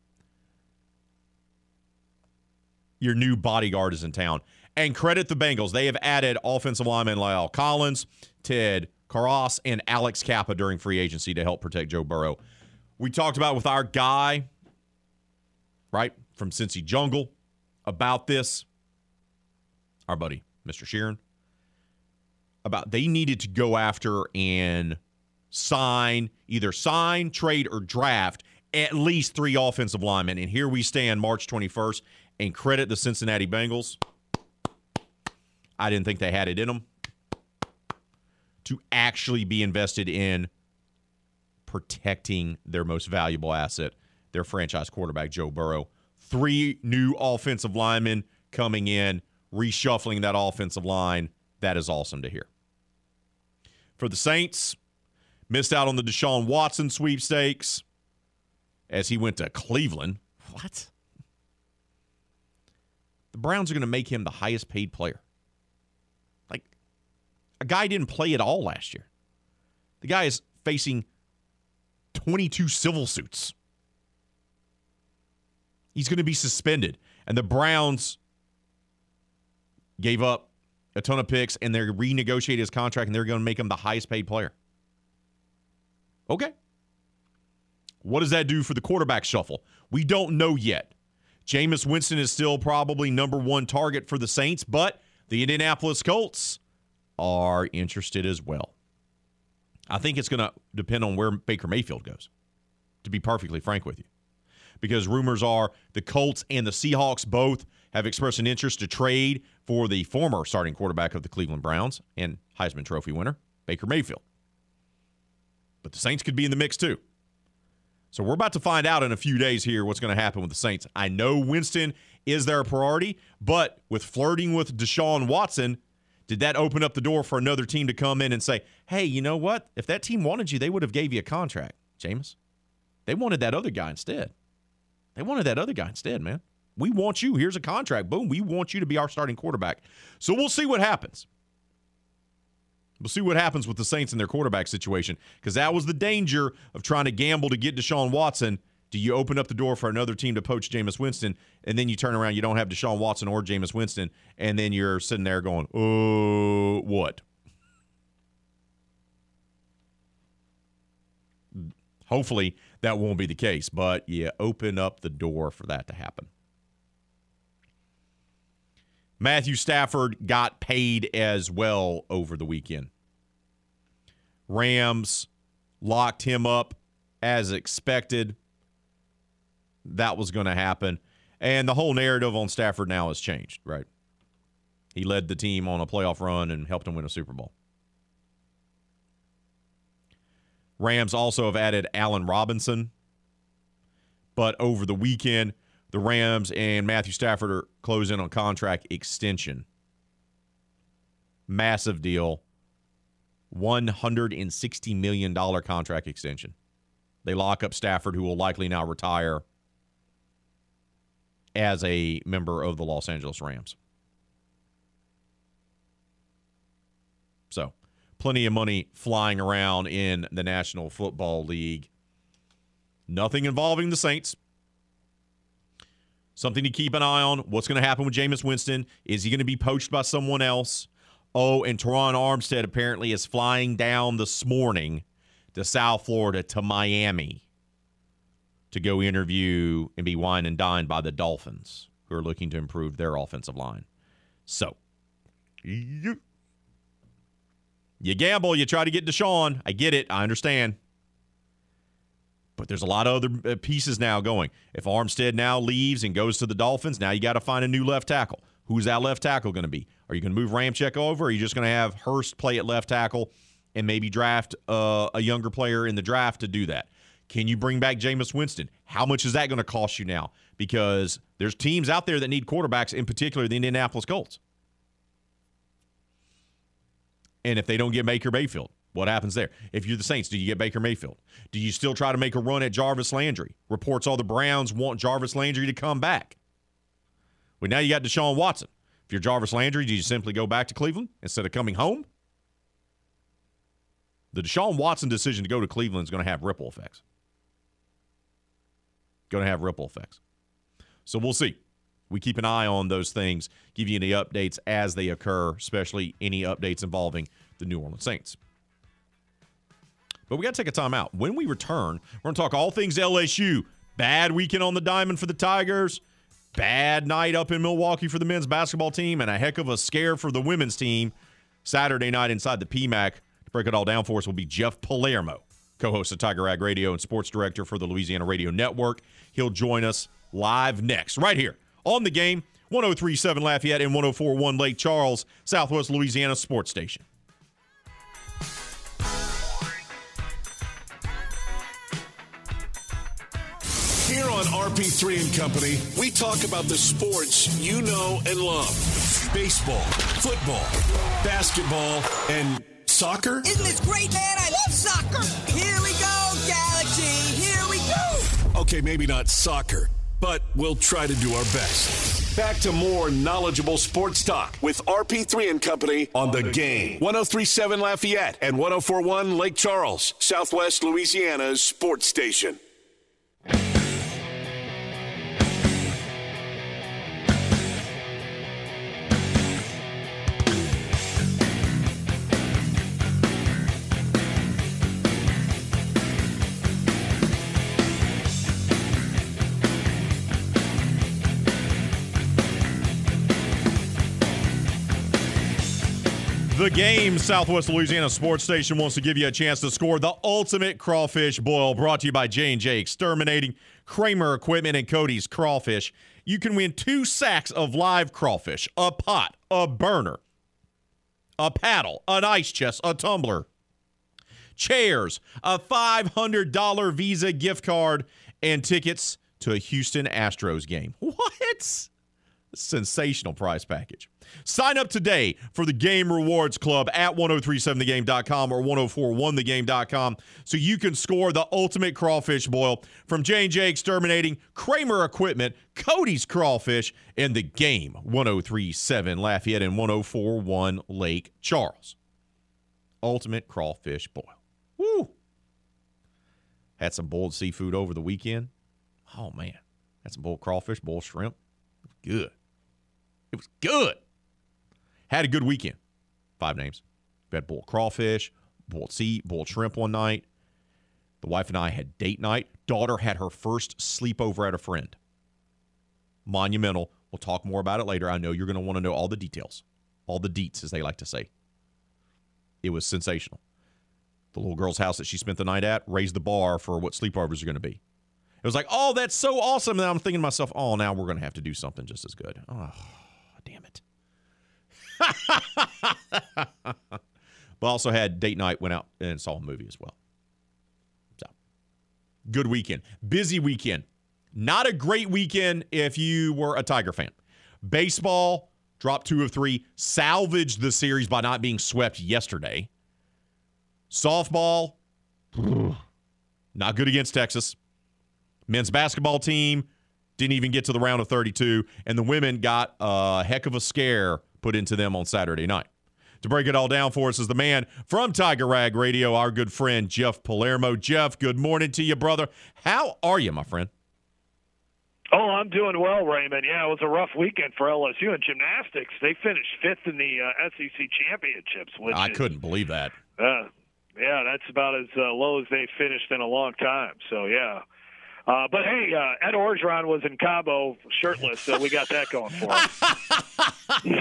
your new bodyguard is in town. And credit the Bengals. They have added offensive lineman La'el Collins, Ted Karras, and Alex Cappa during free agency to help protect Joe Burrow. We talked about with our guy, right, from Cincy Jungle about this. Our buddy, Mr. Sheeran. About they needed to go after and sign, either sign, trade, or draft at least three offensive linemen. And here we stand, March 21st, and credit the Cincinnati Bengals. I didn't think they had it in them to actually be invested in protecting their most valuable asset, their franchise quarterback, Joe Burrow. Three new offensive linemen coming in, reshuffling that offensive line. That is awesome to hear. For the Saints, missed out on the Deshaun Watson sweepstakes as he went to Cleveland. What? The Browns are going to make him the highest paid player. Like, a guy didn't play at all last year. The guy is facing 22 civil suits. He's going to be suspended. And the Browns gave up a ton of picks and they're renegotiating his contract and they're going to make him the highest paid player. Okay. What does that do for the quarterback shuffle? We don't know yet. Jameis Winston is still probably number one target for the Saints, but the Indianapolis Colts are interested as well. I think it's going to depend on where Baker Mayfield goes, to be perfectly frank with you. Because rumors are the Colts and the Seahawks both have expressed an interest to trade for the former starting quarterback of the Cleveland Browns and Heisman Trophy winner, Baker Mayfield. But the Saints could be in the mix too. So we're about to find out in a few days here what's going to happen with the Saints. I know Winston is their priority, but with flirting with Deshaun Watson, did that open up the door for another team to come in and say, "Hey, you know what? If that team wanted you, they would have gave you a contract, Jameis. They wanted that other guy instead. They wanted that other guy instead, man. We want you. Here's a contract. Boom. We want you to be our starting quarterback. So we'll see what happens. We'll see what happens with the Saints and their quarterback situation because that was the danger of trying to gamble to get Deshaun Watson. Do you open up the door for another team to poach Jameis Winston, and then you turn around, you don't have Deshaun Watson or Jameis Winston, and then you're sitting there going, "Oh, what?" Hopefully that won't be the case, but you open up the door for that to happen. Matthew Stafford got paid as well over the weekend. Rams locked him up as expected. That was going to happen. And the whole narrative on Stafford now has changed, right? He led the team on a playoff run and helped them win a Super Bowl. Rams also have added Allen Robinson. But over the weekend, the Rams and Matthew Stafford are closing on contract extension. Massive deal. $160 million contract extension. They lock up Stafford, who will likely now retire as a member of the Los Angeles Rams. So, plenty of money flying around in the National Football League. Nothing involving the Saints. Something to keep an eye on. What's going to happen with Jameis Winston? Is he going to be poached by someone else? Oh, and Terron Armstead apparently is flying down this morning to South Florida to Miami to go interview and be wine and dined by the Dolphins, who are looking to improve their offensive line. So, you, you gamble, you try to get Deshaun. I get it. I understand. But there's a lot of other uh, pieces now going. If Armstead now leaves and goes to the Dolphins, now you got to find a new left tackle. Who's that left tackle going to be? Are you going to move Ramczyk over? Or are you just going to have Hurst play at left tackle and maybe draft uh, a younger player in the draft to do that? Can you bring back Jameis Winston? How much is that going to cost you now? Because there's teams out there that need quarterbacks, in particular the Indianapolis Colts. And if they don't get Baker Mayfield, what happens there? If you're the Saints, do you get Baker Mayfield? Do you still try to make a run at Jarvis Landry? Reports all the Browns want Jarvis Landry to come back. Well, now you got Deshaun Watson. If you're Jarvis Landry, do you simply go back to Cleveland instead of coming home? The Deshaun Watson decision to go to Cleveland is going to have ripple effects. Going to have ripple effects. So we'll see. We keep an eye on those things, give you any updates as they occur, especially any updates involving the New Orleans Saints. But we got to take a time out. When we return, we're going to talk all things LSU. Bad weekend on the diamond for the Tigers. Bad night up in Milwaukee for the men's basketball team, and a heck of a scare for the women's team Saturday night inside the PMAC. To break it all down for us will be Jeff Palermo co host of Tiger Rag Radio and sports director for the Louisiana Radio Network. He'll join us live next, right here on the game, 1037 Lafayette and 1041 Lake Charles, Southwest Louisiana Sports Station. RP3 and Company, we talk about the sports you know and love baseball, football, basketball, and soccer. Isn't this great, man? I love soccer. Here we go, Galaxy. Here we go. Okay, maybe not soccer, but we'll try to do our best. Back to more knowledgeable sports talk with RP3 and Company on the game. 1037 Lafayette and 1041 Lake Charles, Southwest Louisiana's sports station. The game, Southwest Louisiana Sports Station wants to give you a chance to score the ultimate crawfish boil. Brought to you by J and J Exterminating, Kramer Equipment, and Cody's Crawfish. You can win two sacks of live crawfish, a pot, a burner, a paddle, an ice chest, a tumbler, chairs, a $500 Visa gift card, and tickets to a Houston Astros game. What? Sensational prize package. Sign up today for the Game Rewards Club at 1037thegame.com or 1041thegame.com so you can score the ultimate crawfish boil from J&J Exterminating, Kramer Equipment, Cody's Crawfish, and the Game 1037 Lafayette and 1041 Lake Charles. Ultimate crawfish boil. Woo! Had some boiled seafood over the weekend. Oh man. Had some boiled crawfish, boiled shrimp. Good. It was good. Had a good weekend. Five names. We had boiled crawfish, boiled sea, boiled shrimp one night. The wife and I had date night. Daughter had her first sleepover at a friend. Monumental. We'll talk more about it later. I know you're going to want to know all the details, all the deets, as they like to say. It was sensational. The little girl's house that she spent the night at raised the bar for what sleepovers are going to be. It was like, oh, that's so awesome. And I'm thinking to myself, oh, now we're going to have to do something just as good. Oh. But also had date night, went out and saw a movie as well. So, good weekend. Busy weekend. Not a great weekend if you were a Tiger fan. Baseball dropped two of three, salvaged the series by not being swept yesterday. Softball, not good against Texas. Men's basketball team didn't even get to the round of 32, and the women got a heck of a scare put into them on Saturday night. To break it all down for us is the man from Tiger Rag Radio, our good friend Jeff Palermo. Jeff, good morning to you, brother. How are you, my friend? Oh, I'm doing well, Raymond. Yeah, it was a rough weekend for LSU in gymnastics. They finished fifth in the uh, SEC championships. Which I is, couldn't believe that. Uh, yeah, that's about as uh, low as they finished in a long time. So yeah. Uh, but hey, uh, Ed Orgeron was in Cabo shirtless, so we got that going for him.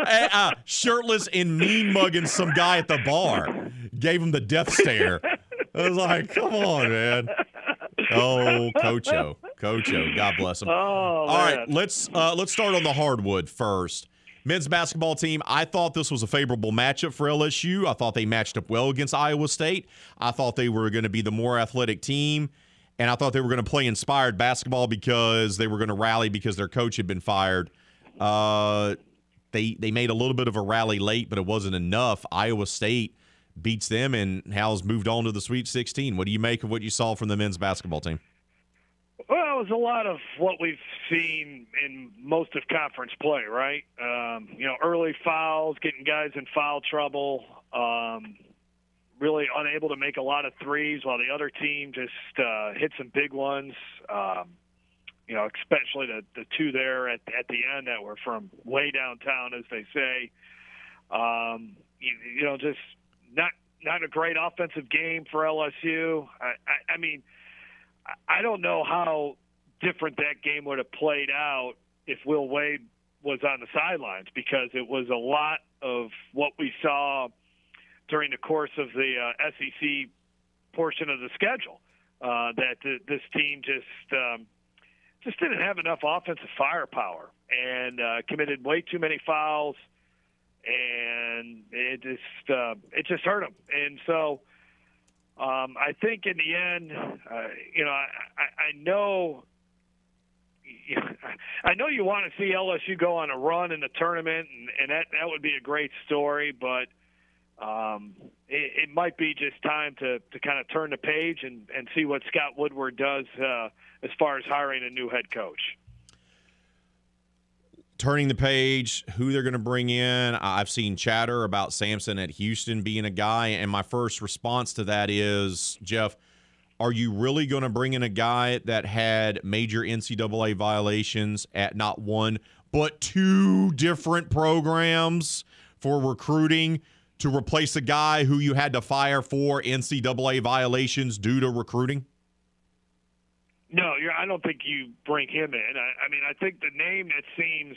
uh, shirtless and mean mugging some guy at the bar. Gave him the death stare. I was like, come on, man. Oh, Coach O, Cocho, God bless him. Oh, All right, let's uh, let's start on the hardwood first. Men's basketball team. I thought this was a favorable matchup for LSU. I thought they matched up well against Iowa State. I thought they were going to be the more athletic team, and I thought they were going to play inspired basketball because they were going to rally because their coach had been fired. Uh, they they made a little bit of a rally late, but it wasn't enough. Iowa State beats them, and Hal's moved on to the Sweet 16. What do you make of what you saw from the men's basketball team? Well, it was a lot of what we've seen in most of conference play, right? Um, you know, early fouls, getting guys in foul trouble, um, really unable to make a lot of threes, while the other team just uh, hit some big ones. Um, you know, especially the the two there at at the end that were from way downtown, as they say. Um, you, you know, just not not a great offensive game for LSU. I, I, I mean. I don't know how different that game would have played out if Will Wade was on the sidelines because it was a lot of what we saw during the course of the uh, SEC portion of the schedule. Uh, that th- this team just um, just didn't have enough offensive firepower and uh, committed way too many fouls, and it just uh, it just hurt them. And so um, I think in the end, uh, you know, I, I, I know. I know you want to see LSU go on a run in the tournament, and, and that that would be a great story. But um, it, it might be just time to, to kind of turn the page and, and see what Scott Woodward does uh, as far as hiring a new head coach. Turning the page, who they're going to bring in. I've seen chatter about Sampson at Houston being a guy, and my first response to that is, Jeff, are you really going to bring in a guy that had major NCAA violations at not one but two different programs for recruiting? To replace a guy who you had to fire for NCAA violations due to recruiting? No, I don't think you bring him in. I, I, mean, I think the name that seems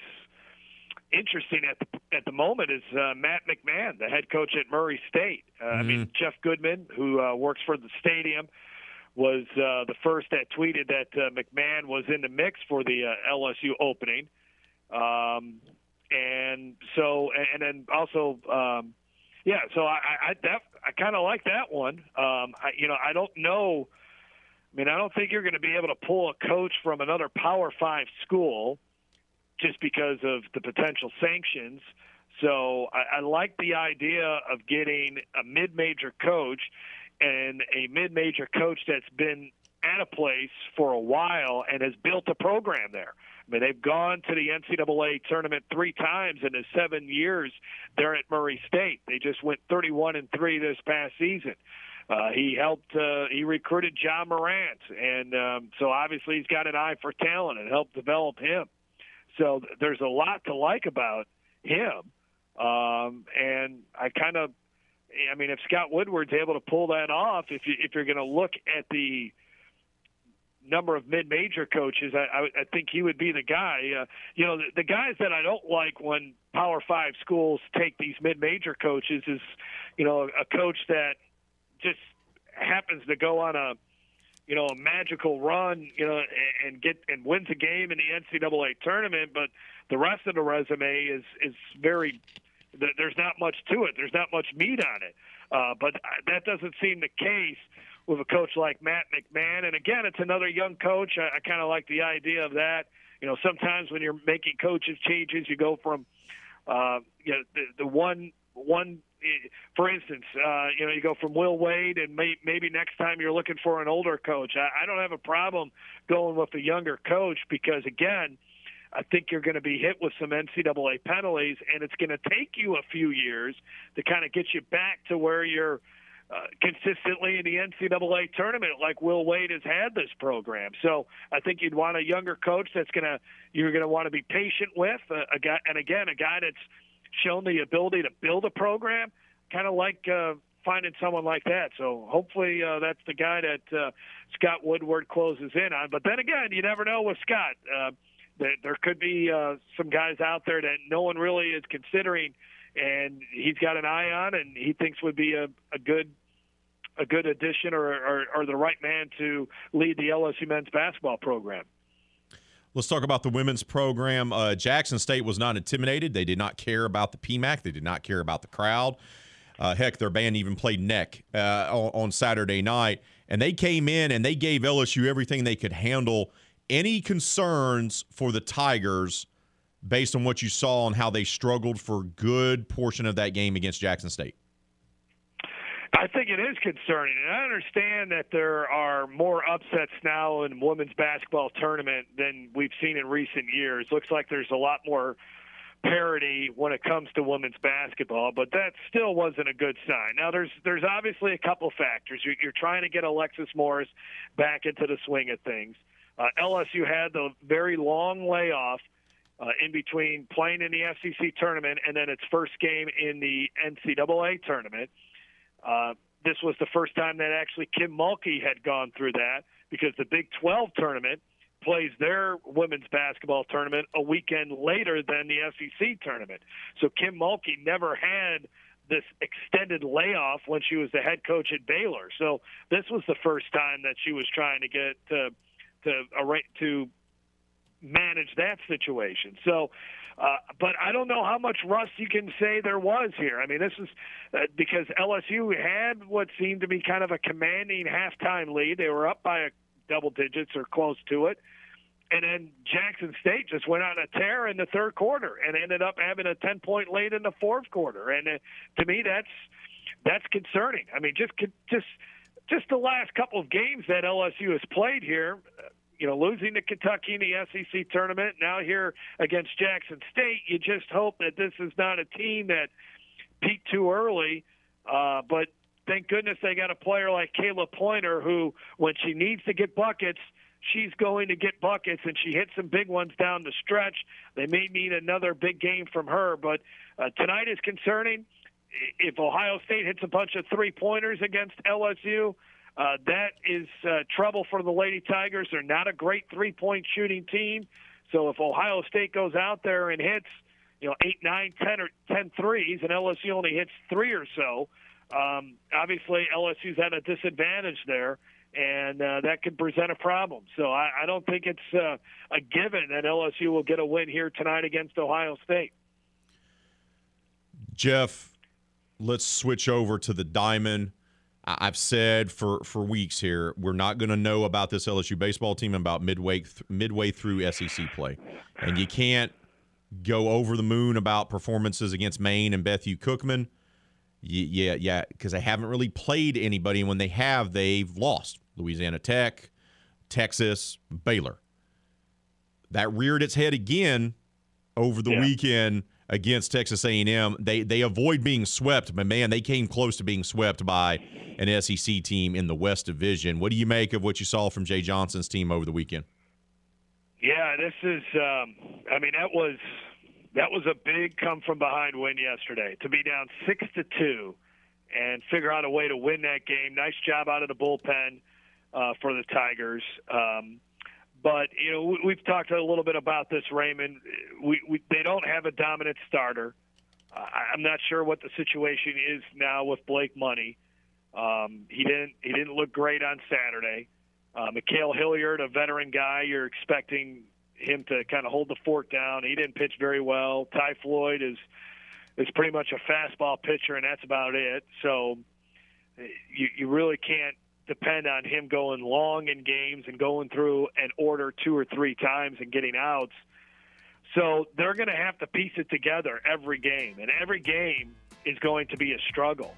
interesting at the, at the moment is uh, Matt McMahon, the head coach at Murray State. Uh, mm-hmm. I mean, mm-hmm. Jeff Goodman, who uh, works for the stadium, was uh, the first that tweeted that uh, McMahon was in the mix for the uh, LSU opening. Um, and so, and then also um, yeah, so I I that I kind of like that one. Um, I, you know, I don't know. I mean, I don't think you're going to be able to pull a coach from another Power Five school just because of the potential sanctions. So I, I like the idea of getting a mid-major coach and a mid-major coach that's been at a place for a while and has built a program there. I mean, they've gone to the NCAA tournament three times in the seven years they're at Murray State. They just went 31 and three this past season. Uh, he helped. Uh, he recruited Ja Morant, and um, so obviously he's got an eye for talent and helped develop him. So th- there's a lot to like about him, um, and I kind of. I mean, if Scott Woodward's able to pull that off, if you if you're going to look at the number of mid-major coaches, I, I, I think he would be the guy. Uh, you know, the, the guys that I don't like when Power Five schools take these mid-major coaches is, you know, a coach that just happens to go on a, you know, a magical run, you know, and, and get and wins a game in the NCAA tournament, but the rest of the resume is is very. There's not much to it. There's not much meat on it. Uh, but that doesn't seem the case with a coach like Matt McMahon. And again, it's another young coach. I, I kind of like the idea of that. You know, sometimes when you're making coaches changes, you go from, uh, you know, the, the one one. For instance, uh, you know, you go from Will Wade, and may, maybe next time you're looking for an older coach. I, I don't have a problem going with a younger coach because, again, I think you're going to be hit with some NCAA penalties, and it's going to take you a few years to kind of get you back to where you're uh, consistently in the NCAA tournament, like Will Wade has had this program. So I think you'd want a younger coach that's going to you're going to want to be patient with uh, a guy, and again, a guy that's shown the ability to build a program, kind of like. Uh, finding someone like that. So hopefully uh, that's the guy that uh, Scott Woodward closes in on. But then again, you never know with Scott. Uh, that there could be uh, some guys out there that no one really is considering, and he's got an eye on, and he thinks would be a, a good a good addition or, or, or the right man to lead the LSU men's basketball program. Let's talk about the women's program. Uh, Jackson State was not intimidated. They did not care about the PMAC. They did not care about the crowd. Uh, heck, their band even played neck uh, on, on, Saturday night, and they came in and they gave LSU everything they could handle. Any concerns for the Tigers based on what you saw and how they struggled for a good portion of that game against Jackson State? I think it is concerning, and I understand that there are more upsets now in women's basketball tournament than we've seen in recent years. Looks like there's a lot more parity when it comes to women's basketball, but that still wasn't a good sign. Now, there's there's obviously a couple factors. You're, you're trying to get Alexis Morris back into the swing of things. Uh, LSU had the very long layoff uh, in between playing in the SEC tournament and then its first game in the NCAA tournament. Uh, Uh, this was the first time that actually Kim Mulkey had gone through that because the Big 12 tournament plays their women's basketball tournament a weekend later than the SEC tournament. So Kim Mulkey never had this extended layoff when she was the head coach at Baylor. So this was the first time that she was trying to get to to to manage that situation. So. Uh, but I don't know how much rust you can say there was here. I mean, this is uh, because LSU had what seemed to be kind of a commanding halftime lead. They were up by a double digits or close to it. And then Jackson State just went on a tear in the third quarter and ended up having a 10 point lead in the fourth quarter. And uh, to me, that's that's concerning. I mean, just just just the last couple of games that LSU has played here, you know, losing to Kentucky in the SEC tournament, now here against Jackson State, you just hope that this is not a team that peaked too early. Uh, but thank goodness they got a player like Khayla Pointer who, when she needs to get buckets, she's going to get buckets, and she hit some big ones down the stretch. They may need another big game from her, but uh, tonight is concerning. If Ohio State hits a bunch of three pointers against LSU, uh, that is uh, trouble for the Lady Tigers. They're not a great three point shooting team. So if Ohio State goes out there and hits, you know, eight, nine, ten, or ten threes, and LSU only hits three or so, um, obviously LSU's at a disadvantage there, and uh, that could present a problem. So I, I don't think it's uh, a given that LSU will get a win here tonight against Ohio State. Jeff, let's switch over to the diamond. I've said for for weeks here, we're not going to know about this LSU baseball team about midway th- midway through SEC play, and you can't go over the moon about performances against Maine and Bethune Cookman. Yeah, yeah, because they haven't really played anybody, and when they have, they've lost. Louisiana Tech, Texas, Baylor. That reared its head again over the Yeah. weekend against Texas A&M. They they avoid being swept, but man, they came close to being swept by an SEC team in the West Division. What do you make of what you saw from Jay Johnson's team over the weekend? Yeah, this is. Um, I mean, that was that was a big come from behind win yesterday. To be down six to two and figure out a way to win that game. Nice job out of the bullpen uh, for the Tigers. Um, but you know, we, we've talked a little bit about this, Raymond. We, we they don't have a dominant starter. I, I'm not sure what the situation is now with Blake Money. Um, he didn't he didn't look great on Saturday. Uh, Ma'Khail Hilliard, a veteran guy, you're expecting him to kind of hold the fort down. He didn't pitch very well. Ty Floyd is is pretty much a fastball pitcher, and that's about it. So you you really can't depend on him going long in games and going through an order two or three times and getting outs. So they're going to have to piece it together every game, and every game is going to be a struggle.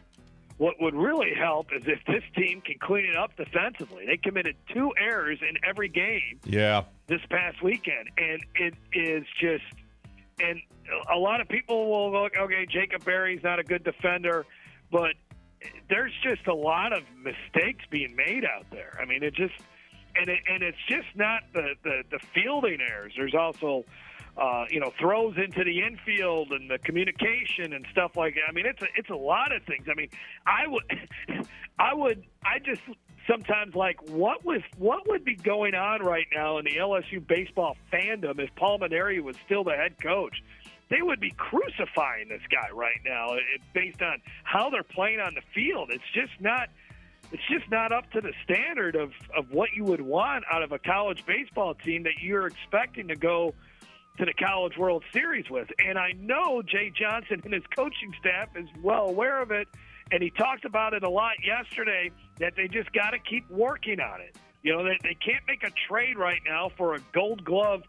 What would really help is if this team can clean it up defensively. They committed two errors in every game Yeah, this past weekend, and it is just. And a lot of people will look, okay, Jacob Berry's not a good defender, but there's just a lot of mistakes being made out there. I mean, it just and it, and it's just not the, the the fielding errors. There's also uh, you know throws into the infield and the communication and stuff like that. I mean, it's a, it's a lot of things. I mean, I would I would I just sometimes like what was what would be going on right now in the LSU baseball fandom if Paul Mainieri was still the head coach. They would be crucifying this guy right now it, based on how they're playing on the field. It's just not it's just not up to the standard of, of what you would want out of a college baseball team that you're expecting to go to the College World Series with. And I know Jay Johnson and his coaching staff is well aware of it, and he talked about it a lot yesterday that they just got to keep working on it. You know, they, they can't make a trade right now for a gold glove uh,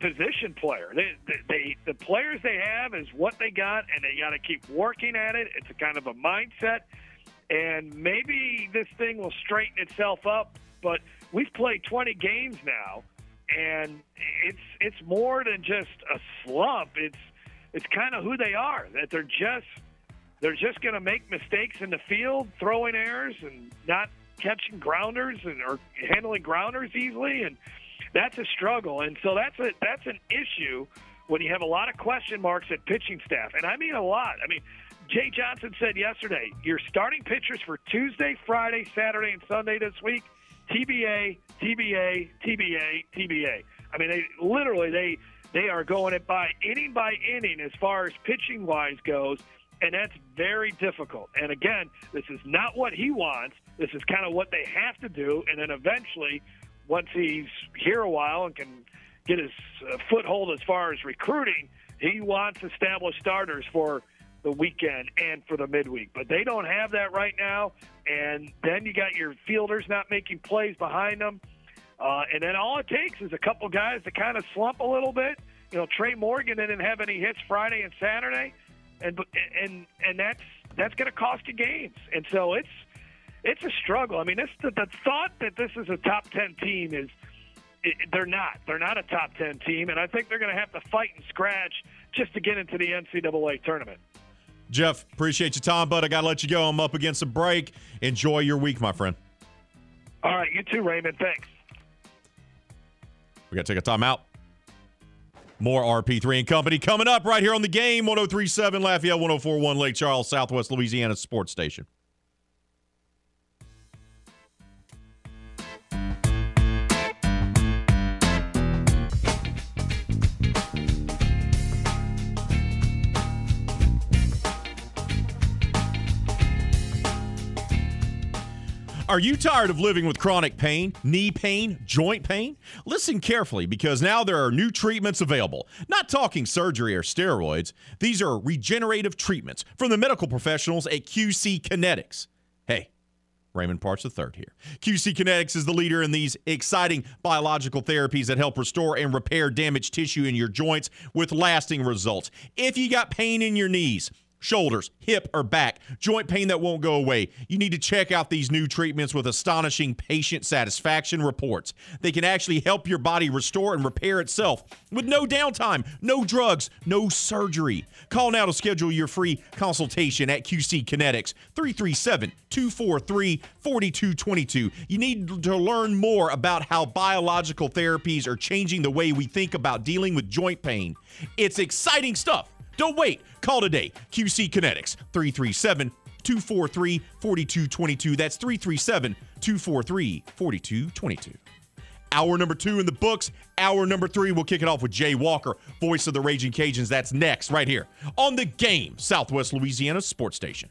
position player. They, they, the players they have is what they got, and they got to keep working at it. It's a kind of a mindset and maybe this thing will straighten itself up. But we've played 20 games now, and it's it's more than just a slump. It's it's kind of who they are. That they're just they're just going to make mistakes in the field, throwing errors, and not catching grounders and or handling grounders easily, and that's a struggle. And so that's a that's an issue when you have a lot of question marks at pitching staff, and I mean a lot. I mean. Jay Johnson said yesterday, your starting pitchers for Tuesday, Friday, Saturday, and Sunday this week, TBA, TBA, TBA, TBA. I mean, they literally they they are going it by inning by inning as far as pitching wise goes, And that's very difficult. And again, this is not what he wants. This is kind of what they have to do. And then eventually, once he's here a while and can get his uh, foothold as far as recruiting, he wants established starters for the weekend and for the midweek. But they don't have that right now. And then you got your fielders not making plays behind them. Uh, and then all it takes is a couple guys to kind of slump a little bit. You know, Trey Morgan didn't have any hits Friday and Saturday, and and and that's that's going to cost you games. And so it's it's a struggle. I mean, this the, the thought that this is a top ten team is it, they're not. They're not a top ten team, and I think they're going to have to fight and scratch just to get into the NCAA tournament. Jeff, appreciate your time, but I got to let you go. I'm up against a break. Enjoy your week, my friend. All right, you too, Raymond. Thanks. We got to take a timeout. More RP3 and Company coming up right here on the game 1037 Lafayette 1041 Lake Charles, Southwest Louisiana Sports Station. Are you tired of living with chronic pain, knee pain, joint pain? Listen carefully because now there are new treatments available. Not talking surgery or steroids, these are regenerative treatments from the medical professionals at QC Kinetics. Hey, Raymond Parks III here. QC Kinetics is the leader in these exciting biological therapies that help restore and repair damaged tissue in your joints with lasting results. If you got pain in your knees, shoulders, hip, or back, joint pain that won't go away, you need to check out these new treatments with astonishing patient satisfaction reports. They can actually help your body restore and repair itself with no downtime, no drugs, no surgery. Call now to schedule your free consultation at QC Kinetics 337 243 4222. You need to learn more about how biological therapies are changing the way we think about dealing with joint pain. It's exciting stuff. Don't wait. Call today. QC Kinetics 337 243 4222. That's 337 243 4222. Hour number two in the books. Hour number three, we'll kick it off with Jay Walker, voice of the Raging Cajuns. That's next, right here on the game, Southwest Louisiana Sports Station.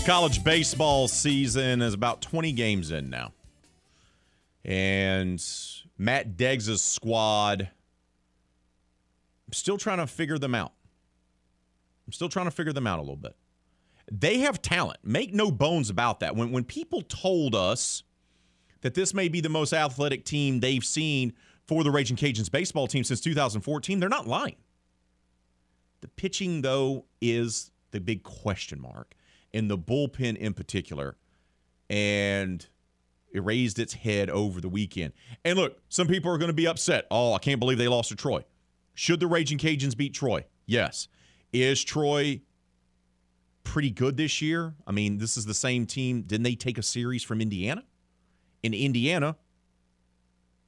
College baseball season is about 20 games in now. And Matt Deggs' squad, I'm still trying to figure them out. I'm still trying to figure them out a little bit. They have talent. Make no bones about that. When, when people told us that this may be the most athletic team they've seen for the Raging Cajuns baseball team since 2014, they're not lying. The pitching, though, is the big question mark in the bullpen in particular. And it raised its head over the weekend. And look, some people are going to be upset. Oh, I can't believe they lost to Troy. Should the Raging Cajuns beat Troy? Yes. Is Troy pretty good this year? I mean, this is the same team. Didn't they take a series from Indiana? In Indiana,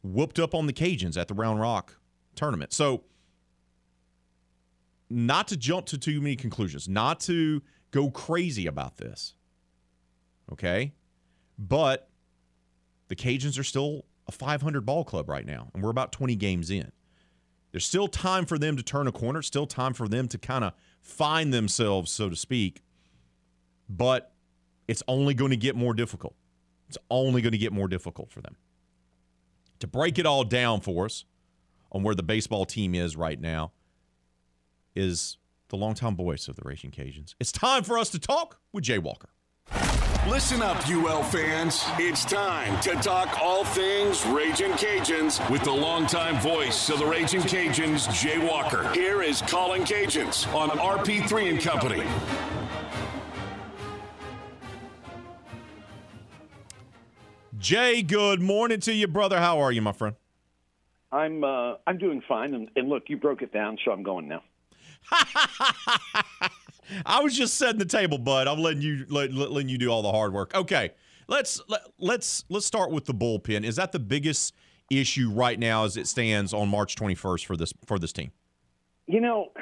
whooped up on the Cajuns at the Round Rock tournament. So, not to jump to too many conclusions, not to go crazy about this. Okay? But the Cajuns are still a 500 ball club right now, and we're about 20 games in. There's still time for them to turn a corner, still time for them to kind of find themselves, so to speak. But it's only going to get more difficult. It's only going to get more difficult for them. To break it all down for us on where the baseball team is right now is the longtime voice of the Raging Cajuns. It's time for us to talk with Jay Walker. Listen up, UL fans. It's time to talk all things Raging Cajuns with the longtime voice of the Raging Cajuns, Jay Walker. Here is Colin Cajuns on RP3 and Company. Jay, good morning to you, brother. How are you, my friend? I'm uh, I'm doing fine, and, and look, you broke it down, so I'm going now. I was just setting the table, bud. I'm letting you let, letting you do all the hard work. Okay, let's let, let's let's start with the bullpen. Is that the biggest issue right now as it stands on March 21st for this for this team? You know,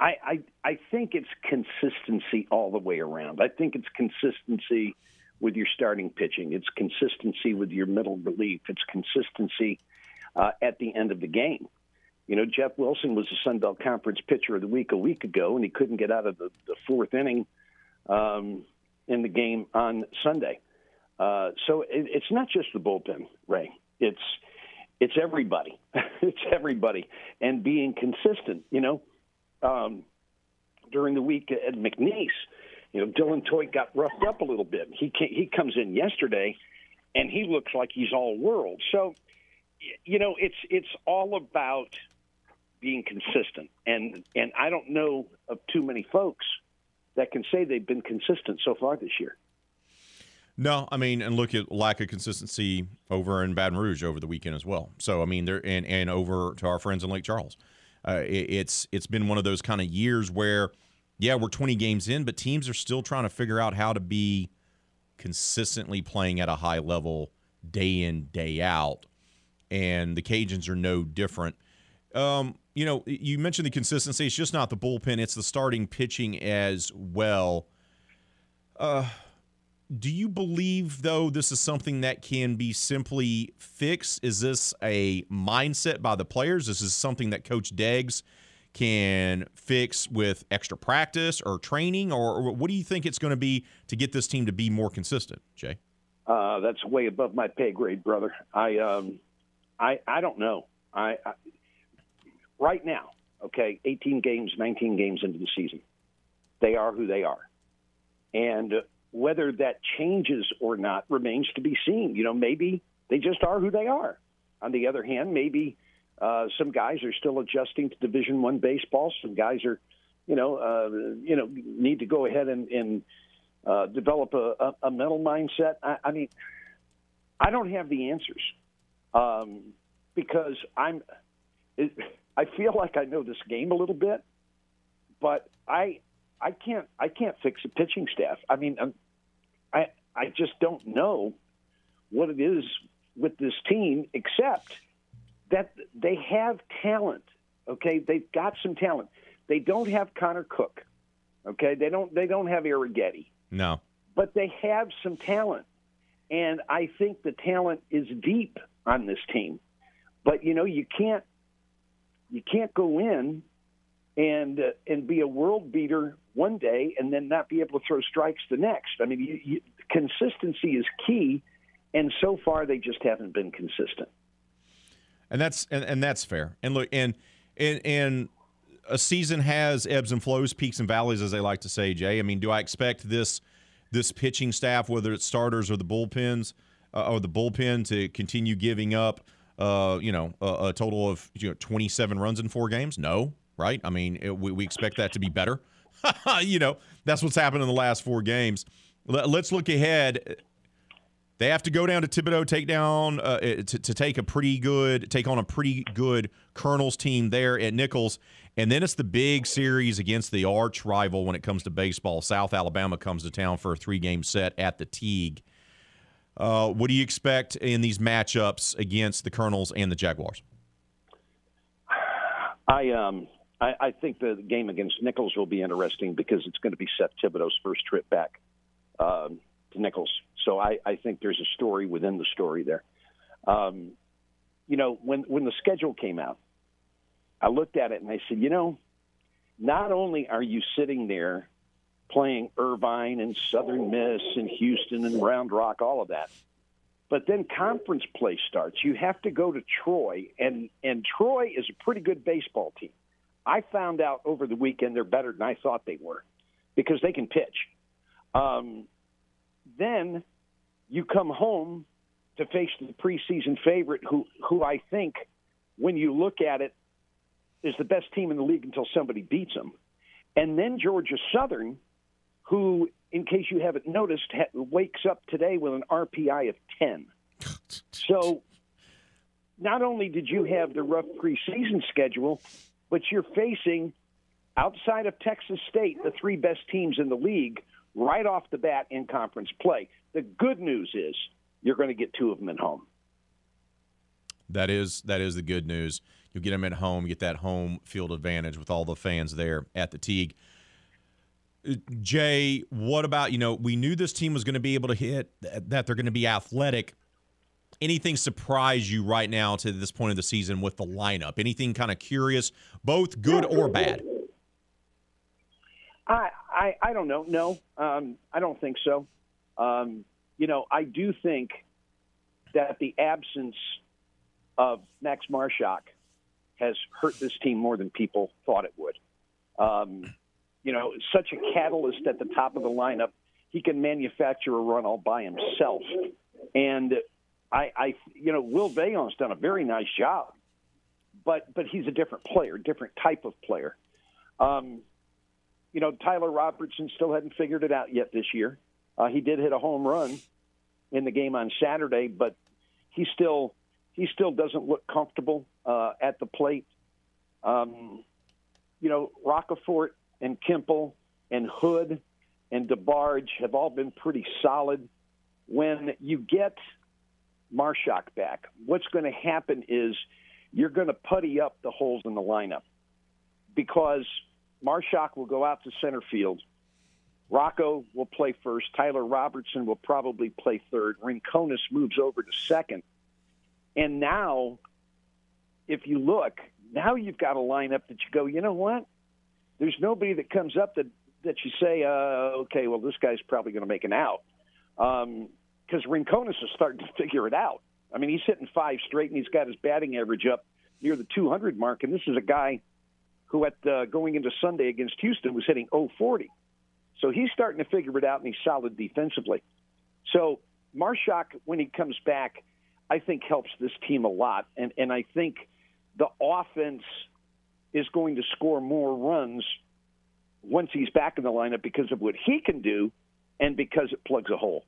I I I think it's consistency all the way around. I think it's consistency with your starting pitching. It's consistency with your middle relief. It's consistency uh, at the end of the game. You know, Jeff Wilson was the Sun Belt Conference Pitcher of the Week a week ago, and he couldn't get out of the, the fourth inning um, in the game on Sunday. Uh, so it, it's not just the bullpen, Ray. It's it's everybody. it's everybody, and being consistent. You know, um, during the week at McNeese, you know, Dylan Toit got roughed up a little bit. He he comes in yesterday, and he looks like he's all world. So, you know, it's it's all about being consistent, and and I don't know of too many folks that can say they've been consistent so far this year. No, I mean, and look at lack of consistency over in Baton Rouge over the weekend as well. So, I mean, there and and over to our friends in Lake Charles, uh, it, it's it's been one of those kind of years where yeah, we're 20 games in, but teams are still trying to figure out how to be consistently playing at a high level day in, day out. And the Cajuns are no different. Um, you know, you mentioned the consistency. It's just not the bullpen, it's the starting pitching as well. Uh, do you believe, though, this is something that can be simply fixed? Is this a mindset by the players? Is This is something that Coach Deggs can fix with extra practice or training, or, or what do you think it's going to be to get this team to be more consistent, Jay? Uh, that's way above my pay grade, brother. I um, I I don't know. I, I right now, okay, 18 games, 19 games into the season, they are who they are, and whether that changes or not remains to be seen. You know, maybe they just are who they are. On the other hand, maybe uh, some guys are still adjusting to Division One baseball. Some guys are, you know, uh, you know, need to go ahead and, and uh, develop a, a, mental mindset. I, I mean, I don't have the answers um, because I'm. It, I feel like I know this game a little bit, but I I can't I can't fix a pitching staff. I mean, I'm, I I just don't know what it is with this team except that they have talent. Okay, they've got some talent. They don't have Connor Cook. Okay, they don't they don't have Arrighetti. No, but they have some talent, and I think the talent is deep on this team. But you know, you can't you can't go in and uh, and be a world beater one day and then not be able to throw strikes the next. I mean, you, you, consistency is key, and so far they just haven't been consistent and that's and, and that's fair. And look, and and and a season has ebbs and flows, peaks and valleys, as they like to say. Jay, I mean, do I expect this this pitching staff, whether it's starters or the bullpens uh, or the bullpen, to continue giving up? Uh, you know, a, a, total of you know 27 runs in four games? No, right? I mean, it, we, we expect that to be better. you know, that's what's happened in the last four games. Let's look ahead they have to go down to Thibodaux, take down uh, to, to take a pretty good, take on a pretty good Colonels team there at Nicholls, and then it's the big series against the arch rival when it comes to baseball. South Alabama comes to town for a three-game set at the Tigue. Uh, what do you expect in these matchups against the Colonels and the Jaguars? I um I, I think the game against Nicholls will be interesting because it's going to be Seth Thibodaux's first trip back. Um, to Nicholls. So I, I think there's a story within the story there. Um, you know, when when the schedule came out, I looked at it and I said, you know, not only are you sitting there playing Irvine and Southern Miss and Houston and Round Rock, all of that, but then conference play starts. You have to go to Troy, and and Troy is a pretty good baseball team. I found out over the weekend they're better than I thought they were because they can pitch. Um, then you come home to face the preseason favorite, who who I think, when you look at it, is the best team in the league until somebody beats them, and then Georgia Southern, who, in case you haven't noticed, ha- wakes up today with an RPI of ten. So, not only did you have the rough preseason schedule, but you're facing outside of Texas State the three best teams in the league right off the bat in conference play. The good news is you're going to get two of them at home. That is that is the good news. You get them at home, get that home field advantage with all the fans there at the Tigue. Jay, what about you know we knew this team was going to be able to hit that they're going to be athletic. Anything surprise you right now to this point of the season with the lineup? Anything kind of curious, both good or bad? I, I, I don't know. No, um, I don't think so. Um, you know, I do think that the absence of Max Marshak has hurt this team more than people thought it would. Um, you know, such a catalyst at the top of the lineup. He can manufacture a run all by himself. And I, I you know, Will Veillon's done a very nice job, but but he's a different player, different type of player. Um, you know, Tyler Robertson still hadn't figured it out yet this year. Uh, he did hit a home run in the game on Saturday, but he still he still doesn't look comfortable uh, at the plate. Um, you know, Roccaforte and Kimple and Hood and DeBarge have all been pretty solid. When you get Marshak back, what's going to happen is you're going to putty up the holes in the lineup because Marshak will go out to center field. Rocco will play first. Tyler Robertson will probably play third. Rinconis moves over to second. And now, if you look, now you've got a lineup that you go, you know what? There's nobody that comes up that, that you say, uh, okay, well, this guy's probably going to make an out. Because um, Rinconis is starting to figure it out. I mean, he's hitting five straight, and he's got his batting average up near the 200 mark. And this is a guy who, at going into Sunday against Houston, was hitting 040. So he's starting to figure it out, and he's solid defensively. So Marshak, when he comes back, I think helps this team a lot, and and I think the offense is going to score more runs once he's back in the lineup because of what he can do, and because it plugs a hole.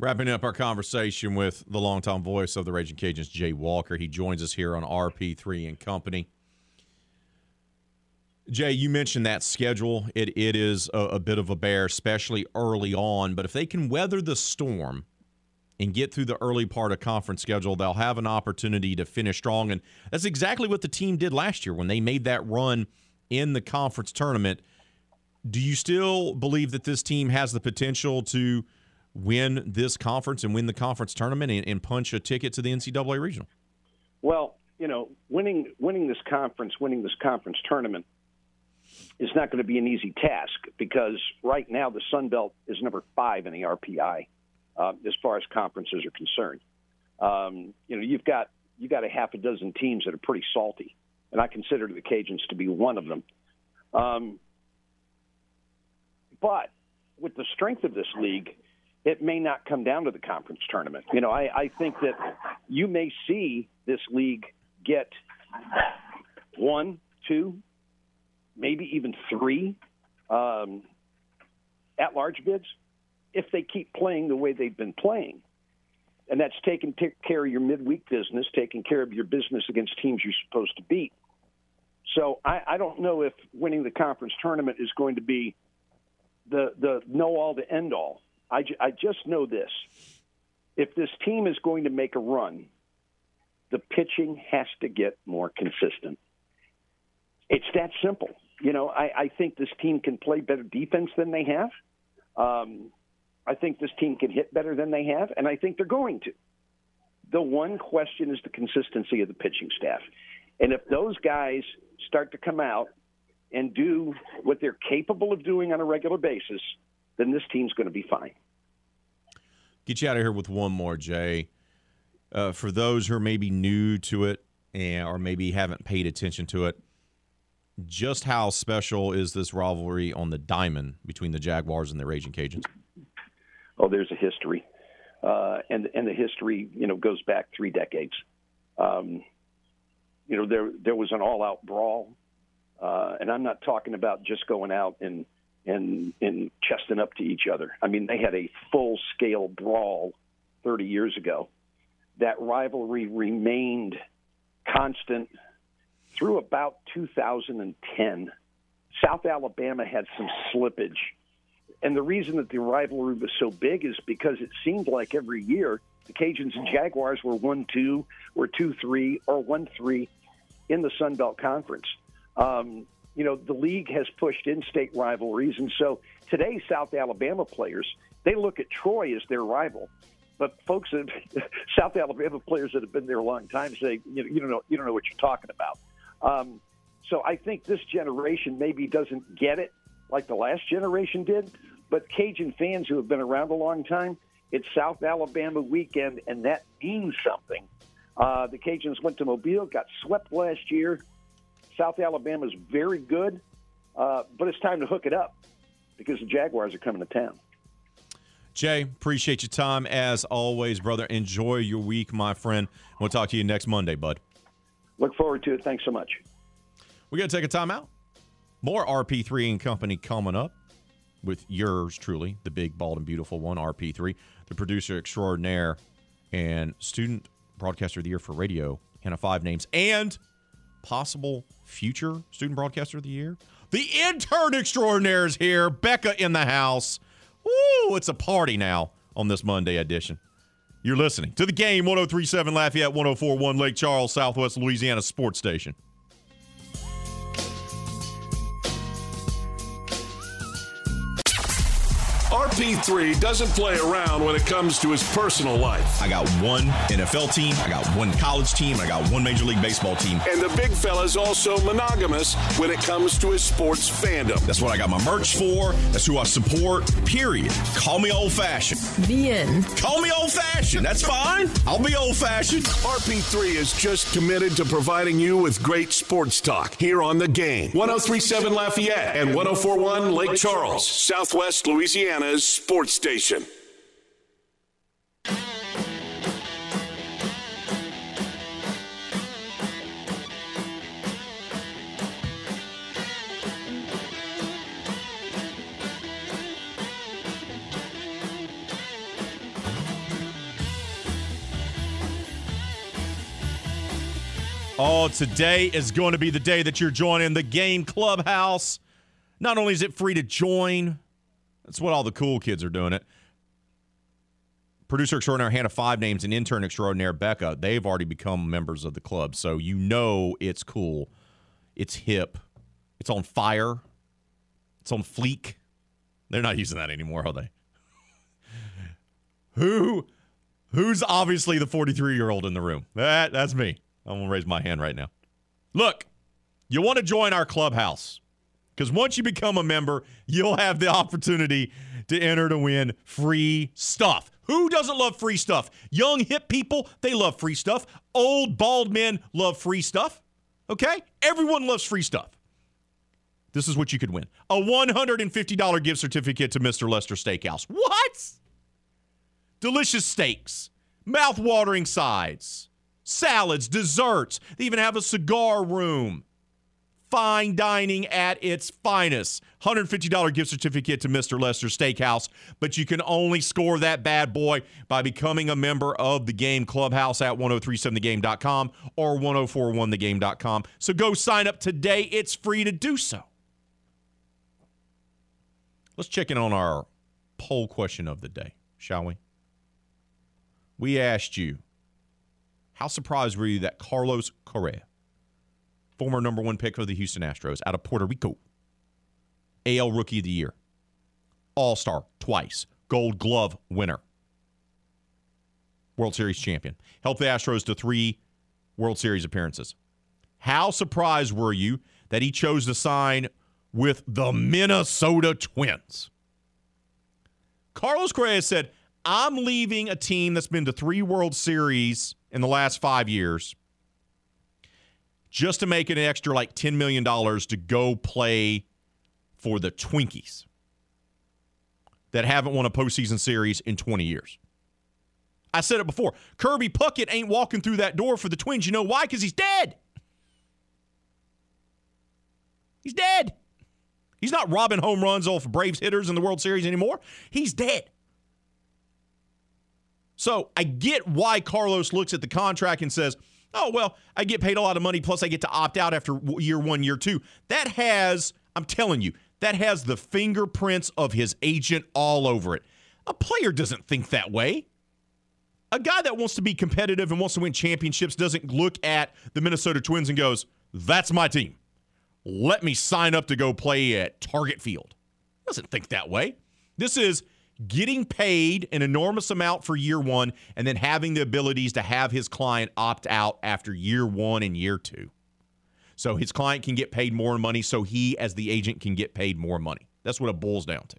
Wrapping up our conversation with the longtime voice of the Raging Cajuns, Jay Walker. He joins us here on RP3 and Company. Jay, you mentioned that schedule. It it is a, a, bit of a bear, especially early on. But if they can weather the storm and get through the early part of conference schedule, they'll have an opportunity to finish strong. And that's exactly what the team did last year when they made that run in the conference tournament. Do you still believe that this team has the potential to win this conference and win the conference tournament and, and punch a ticket to the NCAA regional? Well, you know, winning winning this conference, winning this conference tournament is not going to be an easy task because right now the Sun Belt is number five in the RPI uh, as far as conferences are concerned. Um, you know, you've got you got a half a dozen teams that are pretty salty, and I consider the Cajuns to be one of them. Um, but with the strength of this league, it may not come down to the conference tournament. You know, I, I think that you may see this league get one, two, maybe even three um, at large bids if they keep playing the way they've been playing. And that's taking care of your midweek business, taking care of your business against teams you're supposed to beat. So I, I don't know if winning the conference tournament is going to be the the know all to end all. I, ju- I just know this: if this team is going to make a run, the pitching has to get more consistent. It's that simple you know, I, I think this team can play better defense than they have. Um, I think this team can hit better than they have, and I think they're going to. The one question is the consistency of the pitching staff. And if those guys start to come out and do what they're capable of doing on a regular basis, then this team's going to be fine. Get you out of here with one more, Jay. Uh, for those who are maybe new to it, and or maybe haven't paid attention to it, just how special is this rivalry on the diamond between the Jaguars and the Raging Cajuns? Oh, there's a history, uh, and and the history, you know, goes back three decades. Um, you know, there there was an all-out brawl, uh, and I'm not talking about just going out and and and chesting up to each other. I mean, they had a full-scale brawl 30 years ago. That rivalry remained constant through about 2010. South Alabama had some slippage. And the reason that the rivalry was so big is because it seemed like every year the Cajuns and Jaguars were 1 2, or 2 3, or 1 3 in the Sun Belt Conference. Um, you know, the league has pushed in state rivalries. And so today, South Alabama players, they look at Troy as their rival. But folks, that, South Alabama players that have been there a long time say, you, know, you don't know, you don't know what you're talking about. Um, so I think this generation maybe doesn't get it like the last generation did. But Cajun fans who have been around a long time, it's South Alabama weekend, and that means something. Uh, the Cajuns went to Mobile, got swept last year. South Alabama is very good, uh, but it's time to hook it up because the Jaguars are coming to town. Jay, appreciate your time as always, brother. Enjoy your week, my friend. We'll talk to you next Monday, bud. Look forward to it. Thanks so much. We got to take a timeout. More RP3 and Company coming up with yours truly, the big, bald, and beautiful one, RP3, the producer extraordinaire and student broadcaster of the year for radio, Hannah Five Names, and possible future student broadcaster of the year. The intern extraordinaire is here. Becca in the house. Woo, it's a party now on this Monday edition. You're listening to the game 1037 Lafayette 1041 Lake Charles, Southwest Louisiana Sports Station. RP3 doesn't play around when it comes to his personal life. I got one NFL team, I got one college team, I got one Major League Baseball team. And the big fella's also monogamous when it comes to his sports fandom. That's what I got my merch for. That's who I support, period. Call me old fashioned. The end. Call me old fashioned. That's fine. I'll be old fashioned. RP3 is just committed to providing you with great sports talk here on the game. 1037 Lafayette and 1041 Lake Charles, Southwest Louisiana's sports station. Oh, today is going to be the day that you're joining the game clubhouse. Not only is it free to join, that's what all the cool kids are doing it. Producer extraordinaire Hannah Five Names and intern extraordinaire Becca, they've already become members of the club. So you know it's cool. It's hip. It's on fire. It's on fleek. They're not using that anymore, are they? Who who's obviously the 43 year old in the room? That that's me. I'm gonna raise my hand right now. Look, you want to join our clubhouse. Because once you become a member, you'll have the opportunity to enter to win free stuff. Who doesn't love free stuff? Young, hip people, they love free stuff. Old, bald men love free stuff. Okay? Everyone loves free stuff. This is what you could win a $150 gift certificate to Mr. Lester Steakhouse. What? Delicious steaks, mouth-watering sides, salads, desserts. They even have a cigar room fine dining at its finest. $150 gift certificate to Mr. Lester Steakhouse, but you can only score that bad boy by becoming a member of the Game Clubhouse at 1037thegame.com or 1041thegame.com. So go sign up today. It's free to do so. Let's check in on our poll question of the day, shall we? We asked you, how surprised were you that Carlos Correa former number one pick for the Houston Astros out of Puerto Rico. AL Rookie of the Year, All Star twice, Gold Glove winner, World Series champion. Helped the Astros to three World Series appearances. How surprised were you that he chose to sign with the Minnesota Twins? Carlos Correa said, I'm leaving a team that's been to three World Series in the last five years just to make an extra like $10 million to go play for the Twinkies that haven't won a postseason series in 20 years. I said it before. Kirby Puckett ain't walking through that door for the Twins. You know why? Because he's dead. He's dead. He's not robbing home runs off Braves hitters in the World Series anymore. He's dead. So I get why Carlos looks at the contract and says, oh, well, I get paid a lot of money, plus I get to opt out after year one, year two. That has, I'm telling you, that has the fingerprints of his agent all over it. A player doesn't think that way. A guy that wants to be competitive and wants to win championships doesn't look at the Minnesota Twins and goes, that's my team. Let me sign up to go play at Target Field. Doesn't think that way. This is getting paid an enormous amount for year one and then having the abilities to have his client opt out after year one and year two. So his client can get paid more money, so he, as the agent, can get paid more money. That's what it boils down to.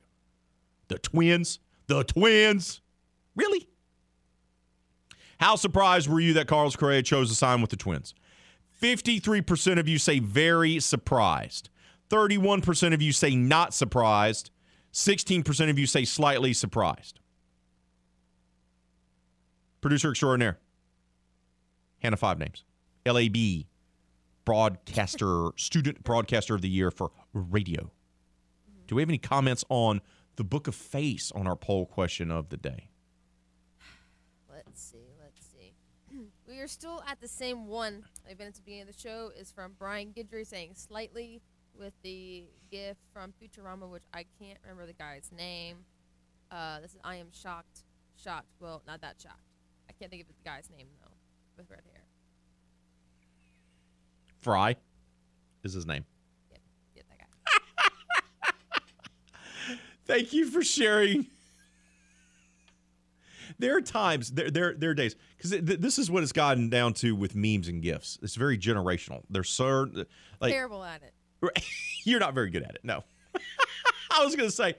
The twins, the twins. Really? How surprised were you that Carlos Correa chose to sign with the Twins? 53% of you say very surprised. 31% of you say not surprised. 16% of you say slightly surprised. Producer extraordinaire. Hannah Five Names. LAB broadcaster, student broadcaster of the year for radio. Do we have any comments on the Book of Face on our poll question of the day? Let's see. Let's see. we are still at the same one. I've been at the beginning of the show. Is from Brian Gidry saying slightly with the gift from Futurama, which I can't remember the guy's name. Uh, this is I am shocked. Shocked. Well, not that shocked. I can't think of the guy's name though, with red hair. Fry is his name. Yep, yep, that guy. Thank you for sharing. There are times, there, there, there are days, because th- this is what it's gotten down to with memes and gifs. It's very generational. They're so like Terrible at it. you're not very good at it. No, I was gonna say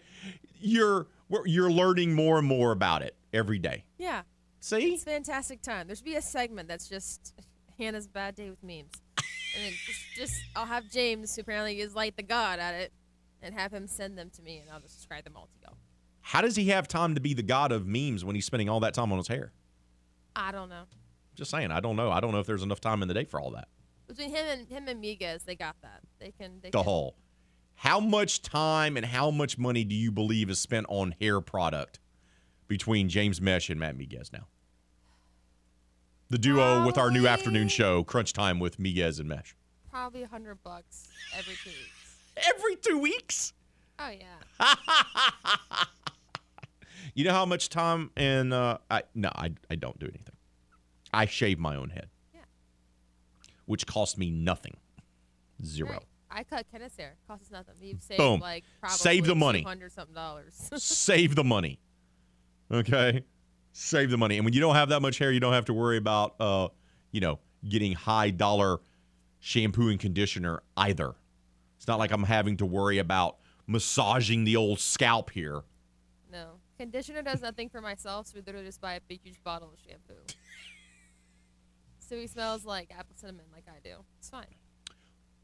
you're you're learning more and more about it every day. Yeah. See, It's fantastic time. There should be a segment that's just Hannah's bad day with memes. and then just, just I'll have James, who apparently is like the god at it, and have him send them to me, and I'll just describe them all to y'all. how does he have time to be the god of memes when he's spending all that time on his hair? I don't know. Just saying, I don't know. I don't know if there's enough time in the day for all that. Between him and him and Miguez, they got that. They can. They The can, whole. How much time and how much money do you believe is spent on hair product between James Mesh and Matt Miguez now? The duo with our new afternoon show, Crunch Time with Miguez and Mesh. Probably a hundred bucks every two weeks. Every two weeks? Oh yeah. You know how much time and uh, I no, I I don't do anything. I shave my own head. Which cost me nothing. Zero. Right. I cut Kenneth's hair. Costs us nothing. You've saved Boom. like probably Save the money. Hundred something dollars. Save the money. Okay? Save the money. And when you don't have that much hair, you don't have to worry about uh, you know, getting high dollar shampoo and conditioner either. It's not like I'm having to worry about massaging the old scalp here. no. Conditioner does nothing for myself, so we literally just buy a big huge bottle of shampoo. So he smells like apple cinnamon like I do. It's fine.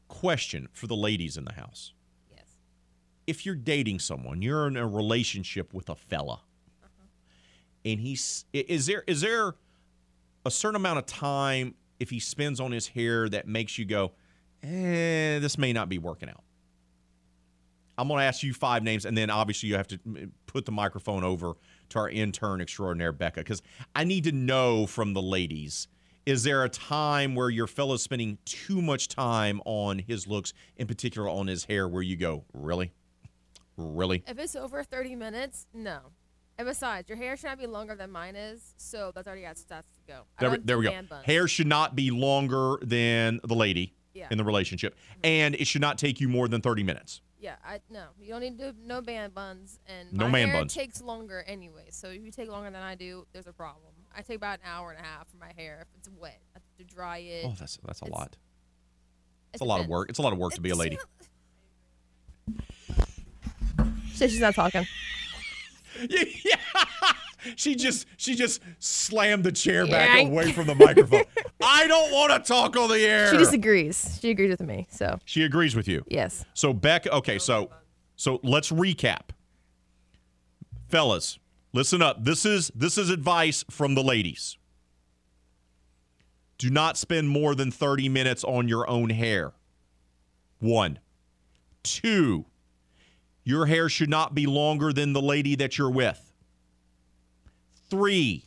Question for the ladies in the house. Yes. If you're dating someone, you're in a relationship with a fella, Uh-huh. and he's is there is there a certain amount of time if he spends on his hair that makes you go, eh, this may not be working out. I'm going to ask you five names, and then obviously you have to put the microphone over to our intern extraordinaire Becca, because I need to know from the ladies. Is there a time where your fellow's spending too much time on his looks, in particular on his hair, where you go, really? Really? If it's over 30 minutes, no. And besides, your hair should not be longer than mine is, so that's already got stats to go. There, we- there we go. buns. Hair should not be longer than the lady Yeah. in the relationship, and it should not take you more than 30 minutes. Yeah, I no. You don't need to do no man buns, and No man hair buns. takes longer anyway. So if you take longer than I do, there's a problem. I take about an hour and a half for my hair if it's wet. I have to dry it. Oh, that's that's a It's- lot. It's it a lot of work. It's a lot of work to be a lady. So she's not talking. yeah. She just she just slammed the chair back Yank. away from the microphone. I don't want to talk on the air. She disagrees. She agrees with me. So She agrees with you. yes. So Beck, okay, so so let's recap. Fellas, listen up. This is this is advice from the ladies. Do not spend more than 30 minutes on your own hair. 1. 2. Your hair should not be longer than the lady that you're with. 3.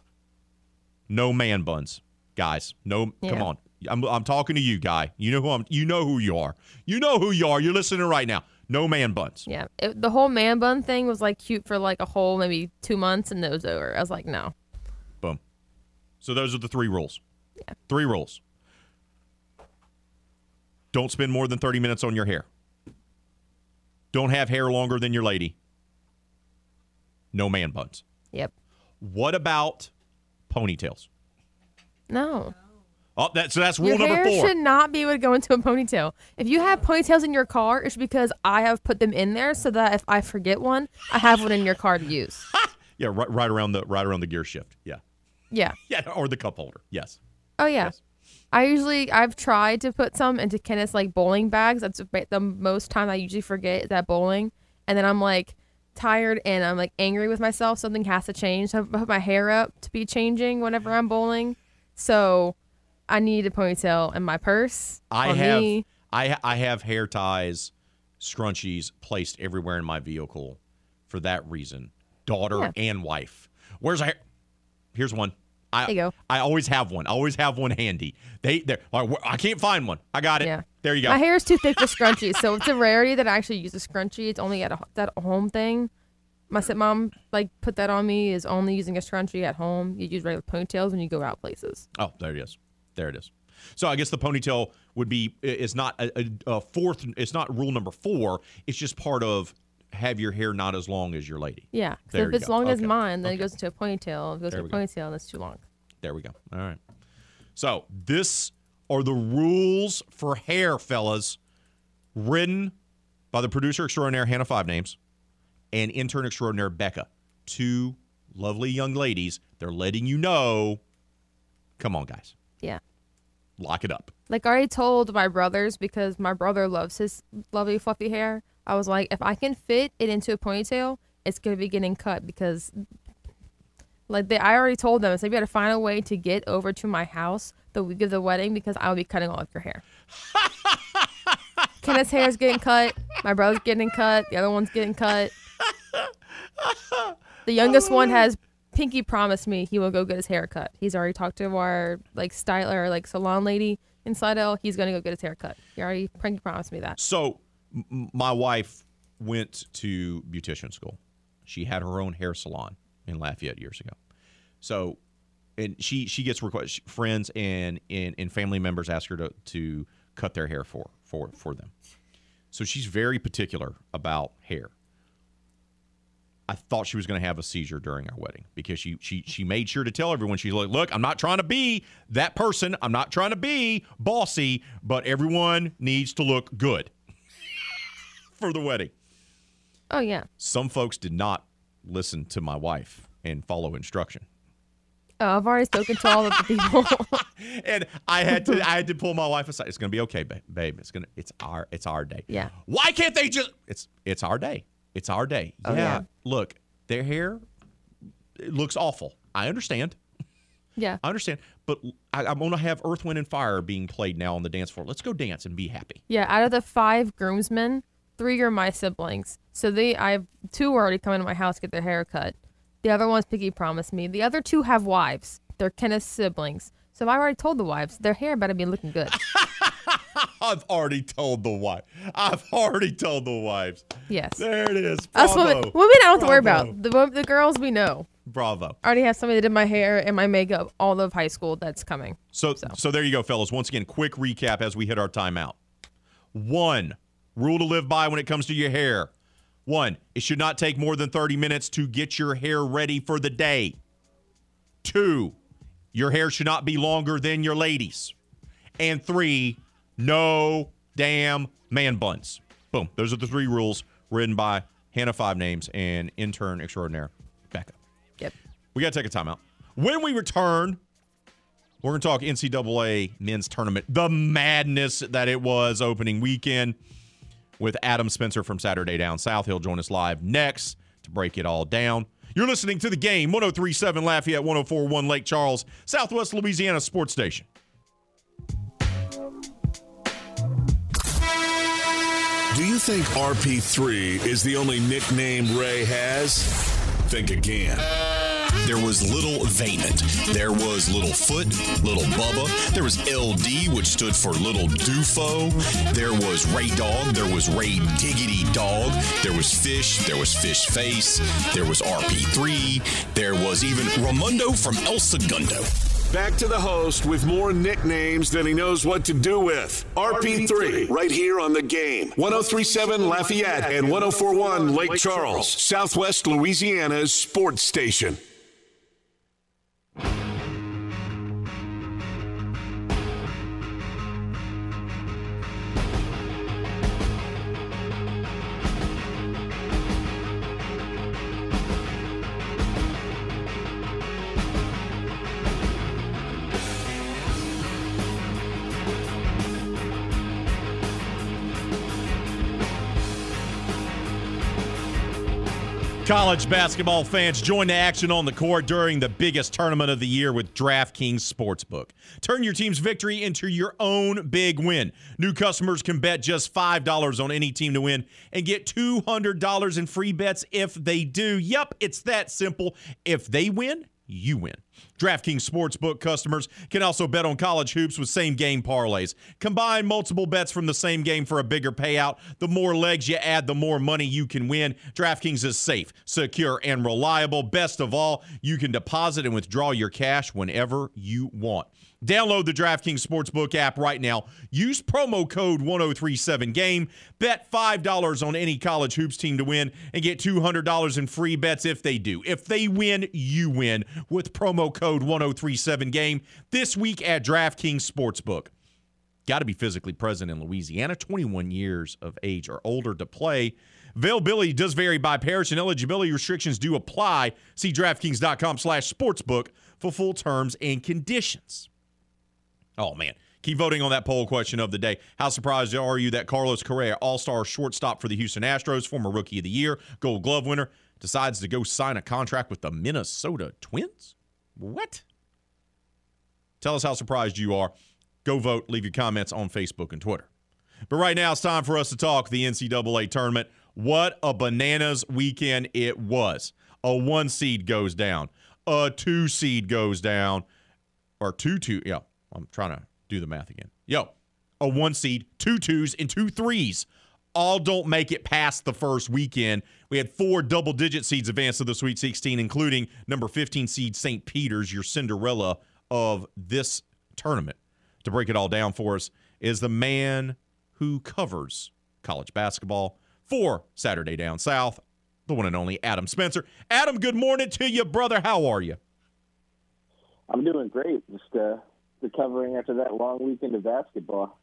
No man buns. Guys, no come on. I'm, I'm talking to you, guy. You know who I'm. You know who you are. You know who you are. You're listening right now. No man buns. Yeah. It, the whole man bun thing was like cute for like a whole maybe two months and it was over. I was like, no. Boom. So those are the three rules. Yeah. Three rules. Don't spend more than 30 minutes on your hair. Don't have hair longer than your lady. No man buns. Yep. What about ponytails? No. Oh, that, so that's rule your number hair four. should not be able to go into a ponytail. If you have ponytails in your car, it's because I have put them in there so that if I forget one, I have one in your car to use. Yeah, right, right around the right around the gear shift. Yeah, Yeah. yeah, or the cup holder. Yes. Oh yeah. I usually I've tried to put some into Kenneth's like bowling bags. That's the most time I usually forget that bowling, and then I'm like tired and I'm like angry with myself. Something has to change. So I put my hair up to be changing whenever I'm bowling. So I need a ponytail in my purse. I have me. I I have hair ties, scrunchies placed everywhere in my vehicle for that reason. Daughter Yeah. and wife. Where's I? Here's one. I There you go. I always have one. I always have one handy. They they I can't find one. I got it. Yeah. There you go. My hair is too thick for scrunchies, so it's a rarity that I actually use a scrunchie. It's only at a, that home thing. My stepmom like put that on me is only using a scrunchie at home. You use regular ponytails when you go out places. Oh, there it is. There it is. So I guess the ponytail would be is not a, a, a fourth. It's not rule number four. It's just part of have your hair not as long as your lady. Yeah, There if it's go. long as mine, then it goes into a ponytail. If it goes There to a go. ponytail, and it's too long. There we go. All right. So this are the rules for hair, fellas, written by the producer extraordinaire Hannah Five Names and intern extraordinaire Becca. Two lovely young ladies. They're letting you know. Come on, guys. Yeah. Lock it up. Like I already told my brothers because my brother loves his lovely fluffy hair. I was like, if I can fit it into a ponytail, it's gonna be getting cut because, like, they, I already told them. I said, you got to find a way to get over to my house the week of the wedding because I will be cutting all of your hair. Kenneth's hair is getting cut. My brother's getting cut. The other one's getting cut. The youngest one has Pinky promised me he will go get his hair cut. He's already talked to our like styler, like salon lady in Slidell. He's gonna go get his hair cut. He already Pinky promised me that. So, m- my wife went to beautician school. She had her own hair salon in Lafayette years ago. So, and she she gets requests. Friends and, and and family members ask her to to cut their hair for for for them. So she's very particular about hair. I thought she was going to have a seizure during our wedding because she she she made sure to tell everyone she's like, "Look, I'm not trying to be that person. I'm not trying to be bossy, but everyone needs to look good for the wedding." Oh yeah. Some folks did not listen to my wife and follow instruction. Oh, I've already spoken to all of the people. and I had to I had to pull my wife aside. It's gonna be okay, babe. babe. It's gonna it's our it's our day. Yeah. Why can't they just it's it's our day. It's our day. Oh, yeah. Look, their hair it looks awful. I understand. yeah. I understand. But I, I'm gonna have Earth, Wind, and Fire being played now on the dance floor. Let's go dance and be happy. Yeah, out of the five groomsmen, three are my siblings. So they, I have two already coming to my house get their hair cut. The other one's Piggy promised me. The other two have wives. They're Kenneth's siblings. So I already told the wives their hair better be looking good. I've already told the wife. I've already told the wives. Yes. There it is. Us women, women, I don't have to worry about. The the girls we know. Bravo. I already have somebody that did my hair and my makeup all of high school. That's coming. So, so there you go, fellas. Once again, quick recap as we hit our timeout. One rule to live by when it comes to your hair. One, it should not take more than 30 minutes to get your hair ready for the day. Two, your hair should not be longer than your ladies. And three, no damn man buns. Boom. Those are the three rules written by Hannah Five Names and intern extraordinaire Becca. Yep. We got to take a timeout. When we return, we're going to talk NCAA men's tournament, the madness that it was opening weekend with Adam Spencer from Saturday Down South. He'll join us live next to break it all down. You're listening to the game 1037 Lafayette 1041 Lake Charles, Southwest Louisiana Sports Station. Do you think RP3 is the only nickname Ray has? Think again. There was Little Vaynant. There was Little Foot, Little Bubba. There was LD, which stood for Little Dufo. There was Ray Dog. There was Ray Diggity Dog. There was Fish. There was Fish Face. There was RP3. There was even Ramundo from El Segundo. Back to the host with more nicknames than he knows what to do with. RP3, right here on the game. 1037 Lafayette and 1041 Lake Charles, Southwest Louisiana's sports station. College basketball fans join the action on the court during the biggest tournament of the year with DraftKings Sportsbook. Turn your team's victory into your own big win. New customers can bet just $5 on any team to win and get $200 in free bets if they do. Yep, it's that simple. If they win, you win. DraftKings Sportsbook customers can also bet on college hoops with same game parlays. Combine multiple bets from the same game for a bigger payout. The more legs you add, the more money you can win. DraftKings is safe, secure, and reliable. Best of all, you can deposit and withdraw your cash whenever you want. Download the DraftKings Sportsbook app right now. Use promo code 1037GAME. Bet $5 on any college hoops team to win and get $200 in free bets if they do. If they win, you win with promo code 1037GAME this week at DraftKings Sportsbook. Got to be physically present in Louisiana, 21 years of age or older to play. Availability does vary by parish and eligibility restrictions do apply. See DraftKings.com slash sportsbook for full terms and conditions. Oh, man. Keep voting on that poll question of the day. How surprised are you that Carlos Correa, all star shortstop for the Houston Astros, former rookie of the year, gold glove winner, decides to go sign a contract with the Minnesota Twins? What? Tell us how surprised you are. Go vote. Leave your comments on Facebook and Twitter. But right now, it's time for us to talk the NCAA tournament. What a bananas weekend it was. A one seed goes down, a two seed goes down, or two, two, yeah, I'm trying to do the math again. Yo, a one seed, two twos, and two threes. All don't make it past the first weekend. We had four double digit seeds advance to the Sweet 16, including number 15 seed St. Peter's, your Cinderella of this tournament. To break it all down for us is the man who covers college basketball for Saturday Down South, the one and only Adam Spencer. Adam, good morning to you, brother. How are you? I'm doing great. Just uh, recovering after that long weekend of basketball.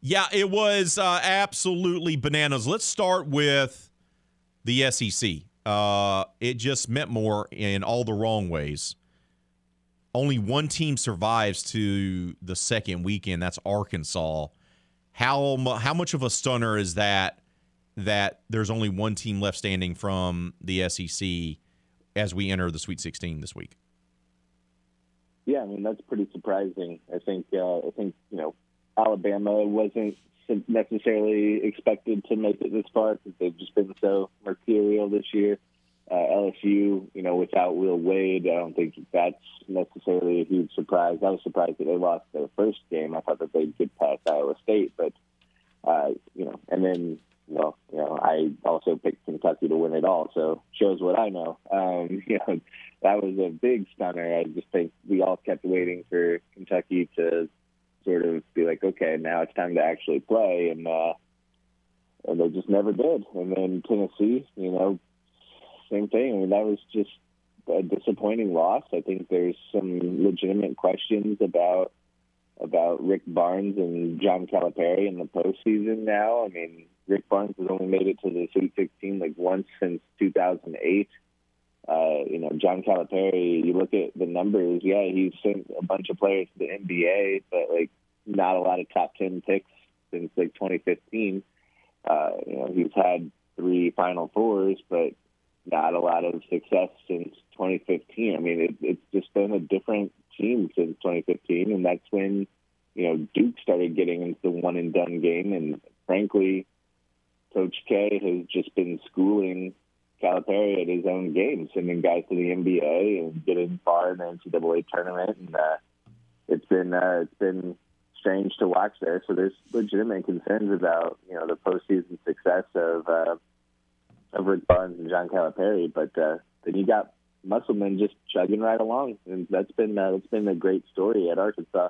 Yeah, it was uh, absolutely bananas. Let's start with the SEC. Uh, it just meant more in all the wrong ways. Only one team survives to the second weekend. That's Arkansas. How how much of a stunner is that? That there's only one team left standing from the SEC as we enter the Sweet 16 this week. Yeah, I mean that's pretty surprising. I think uh, I think you know Alabama wasn't necessarily expected to make it this far because they've just been so mercurial this year. Uh, LSU, you know, without Will Wade, I don't think that's necessarily a huge surprise. I was surprised that they lost their first game. I thought that they'd get past Iowa State, but uh, you know, and then well, you know, I also picked Kentucky to win it all, so shows what I know. Um, you know, that was a big stunner. I just think we all kept waiting for Kentucky to sort of be like, okay, now it's time to actually play, and uh, and they just never did. And then Tennessee, you know, same thing. I mean, that was just a disappointing loss. I think there's some legitimate questions about about Rick Barnes and John Calipari in the postseason now. I mean, Rick Barnes has only made it to the Sweet 16 like once since 2008. Uh, you know, John Calipari. You look at the numbers. Yeah, he's sent a bunch of players to the NBA, but like not a lot of top ten picks since like 2015. Uh, you know, he's had three Final Fours, but not a lot of success since 2015. I mean, it, it's just been a different team since 2015, and that's when you know Duke started getting into the one and done game. And frankly, Coach K has just been schooling Calipari at his own game, sending guys to the NBA and getting far in the NCAA tournament. And uh, it's been uh, it's been strange to watch there. So there's legitimate concerns about you know the postseason success of uh, of Rick Barnes and John Calipari. But uh, then you got Musselman just chugging right along, and that's been uh, that's been a great story at Arkansas.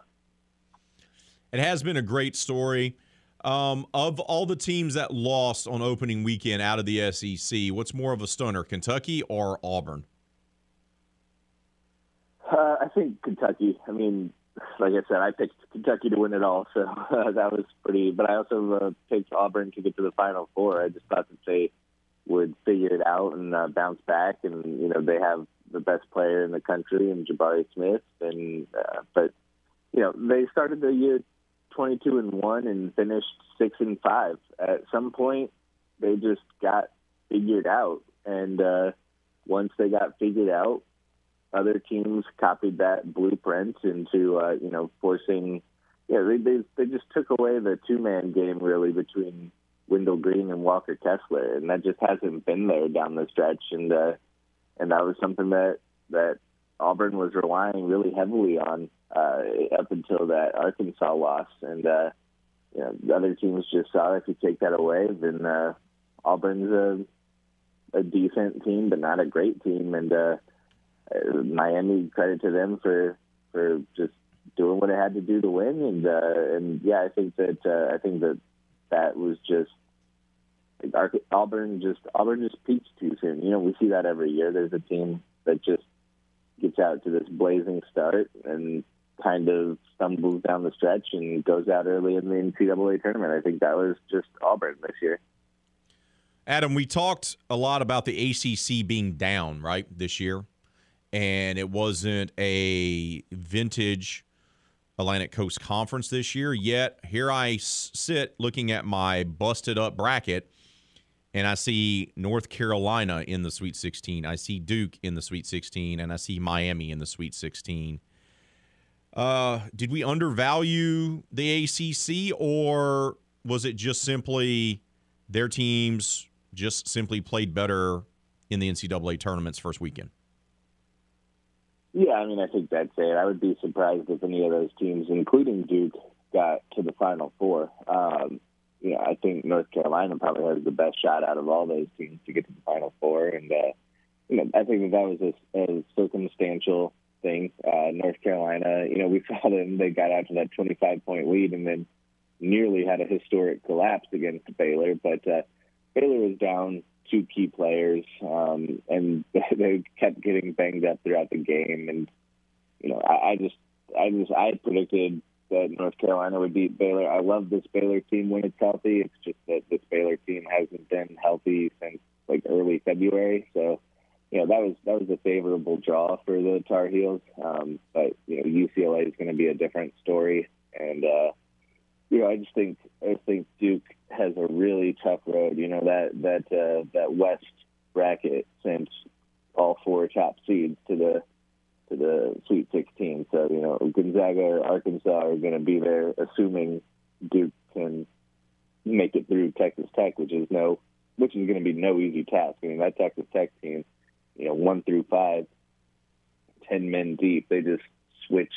It has been a great story. Um, of all the teams that lost on opening weekend out of the SEC, what's more of a stunner, Kentucky or Auburn? Uh, I think Kentucky. I mean, like I said, I picked Kentucky to win it all, so uh, that was pretty. But I also uh, picked Auburn to get to the Final Four. I just thought that they would figure it out and uh, bounce back, and you know they have the best player in the country in Jabari Smith, and uh, but you know they started the year 22 and 1 and finished 6 and 5. At some point they just got figured out. And uh once they got figured out other teams copied that blueprint into uh you know forcing yeah they they, they just took away the two man game really between Wendell Green and Walker Kessler. And that just hasn't been there down the stretch. And uh and that was something that that Auburn was relying really heavily on uh, up until that Arkansas loss, and uh, you know the other teams just saw if you take that away, then uh, Auburn's a, a decent team, but not a great team, and uh, Miami credit to them for for just doing what it had to do to win, and uh, and yeah, I think that uh, I think that that was just. Auburn just Auburn just peaked too soon. You know, we see that every year. There's a team that just gets out to this blazing start and kind of stumbles down the stretch and goes out early in the NCAA tournament. I think that was just Auburn this year. Adam, we talked a lot about the ACC being down, right, this year. And it wasn't a vintage Atlantic Coast Conference this year. Yet here I sit looking at my busted up bracket and I see North Carolina in the Sweet 16. I see Duke in the Sweet 16, and I see Miami in the Sweet 16. Uh, did we undervalue the ACC, or was it just simply their teams just simply played better in the NCAA tournament's first weekend? Yeah, I mean, I think that's it. I would be surprised if any of those teams, including Duke, got to the Final Four. Um, you know, I think North Carolina probably has the best shot out of all those teams to get to the Final Four, and uh, you know, I think that that was a, a circumstantial thing. Uh, North Carolina, you know, we saw them; they got out to that 25 point lead, and then nearly had a historic collapse against Baylor. But uh, Baylor was down two key players, um, and they kept getting banged up throughout the game. And you know, I, I just, I just, I predicted that North Carolina would beat Baylor. I love this Baylor team when it's healthy. It's just that this Baylor team hasn't been healthy since like early February. So, you know, that was that was a favorable draw for the Tar Heels. Um, but you know, UCLA is going to be a different story, and uh, you know, I just think I just think Duke has a really tough road. You know that that uh, that West bracket sent all four top seeds to the to the Sweet 16. So, you know, Gonzaga or Arkansas are going to be there, assuming Duke can make it through Texas Tech, which is no, which is going to be no easy task. I mean, that Texas Tech team, you know, one through five, ten men deep, they just switch,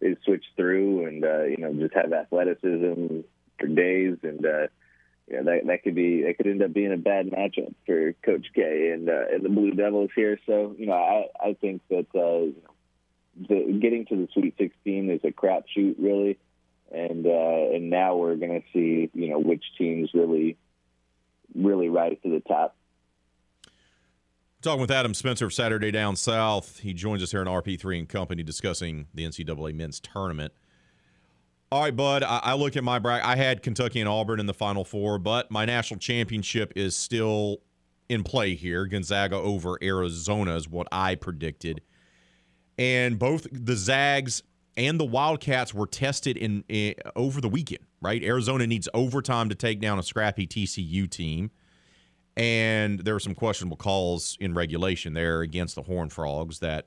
they switch through, and uh, you know, just have athleticism for days, and uh, you know, that that could be that could end up being a bad matchup for Coach K and uh, and the Blue Devils here. So you know, I I think that uh, the getting to the Sweet 16 is a crapshoot really, and uh, and now we're going to see you know which teams really really rise to the top. Talking with Adam Spencer of Saturday Down South. He joins us here in RP3 and Company discussing the NCAA men's tournament. All right, bud. I, I look at my bracket. I had Kentucky and Auburn in the Final Four, but my national championship is still in play here. Gonzaga over Arizona is what I predicted. And both the Zags and the Wildcats were tested in, in over the weekend, right? Arizona needs overtime to take down a scrappy TCU team. And there were some questionable calls in regulation there against the Horned Frogs that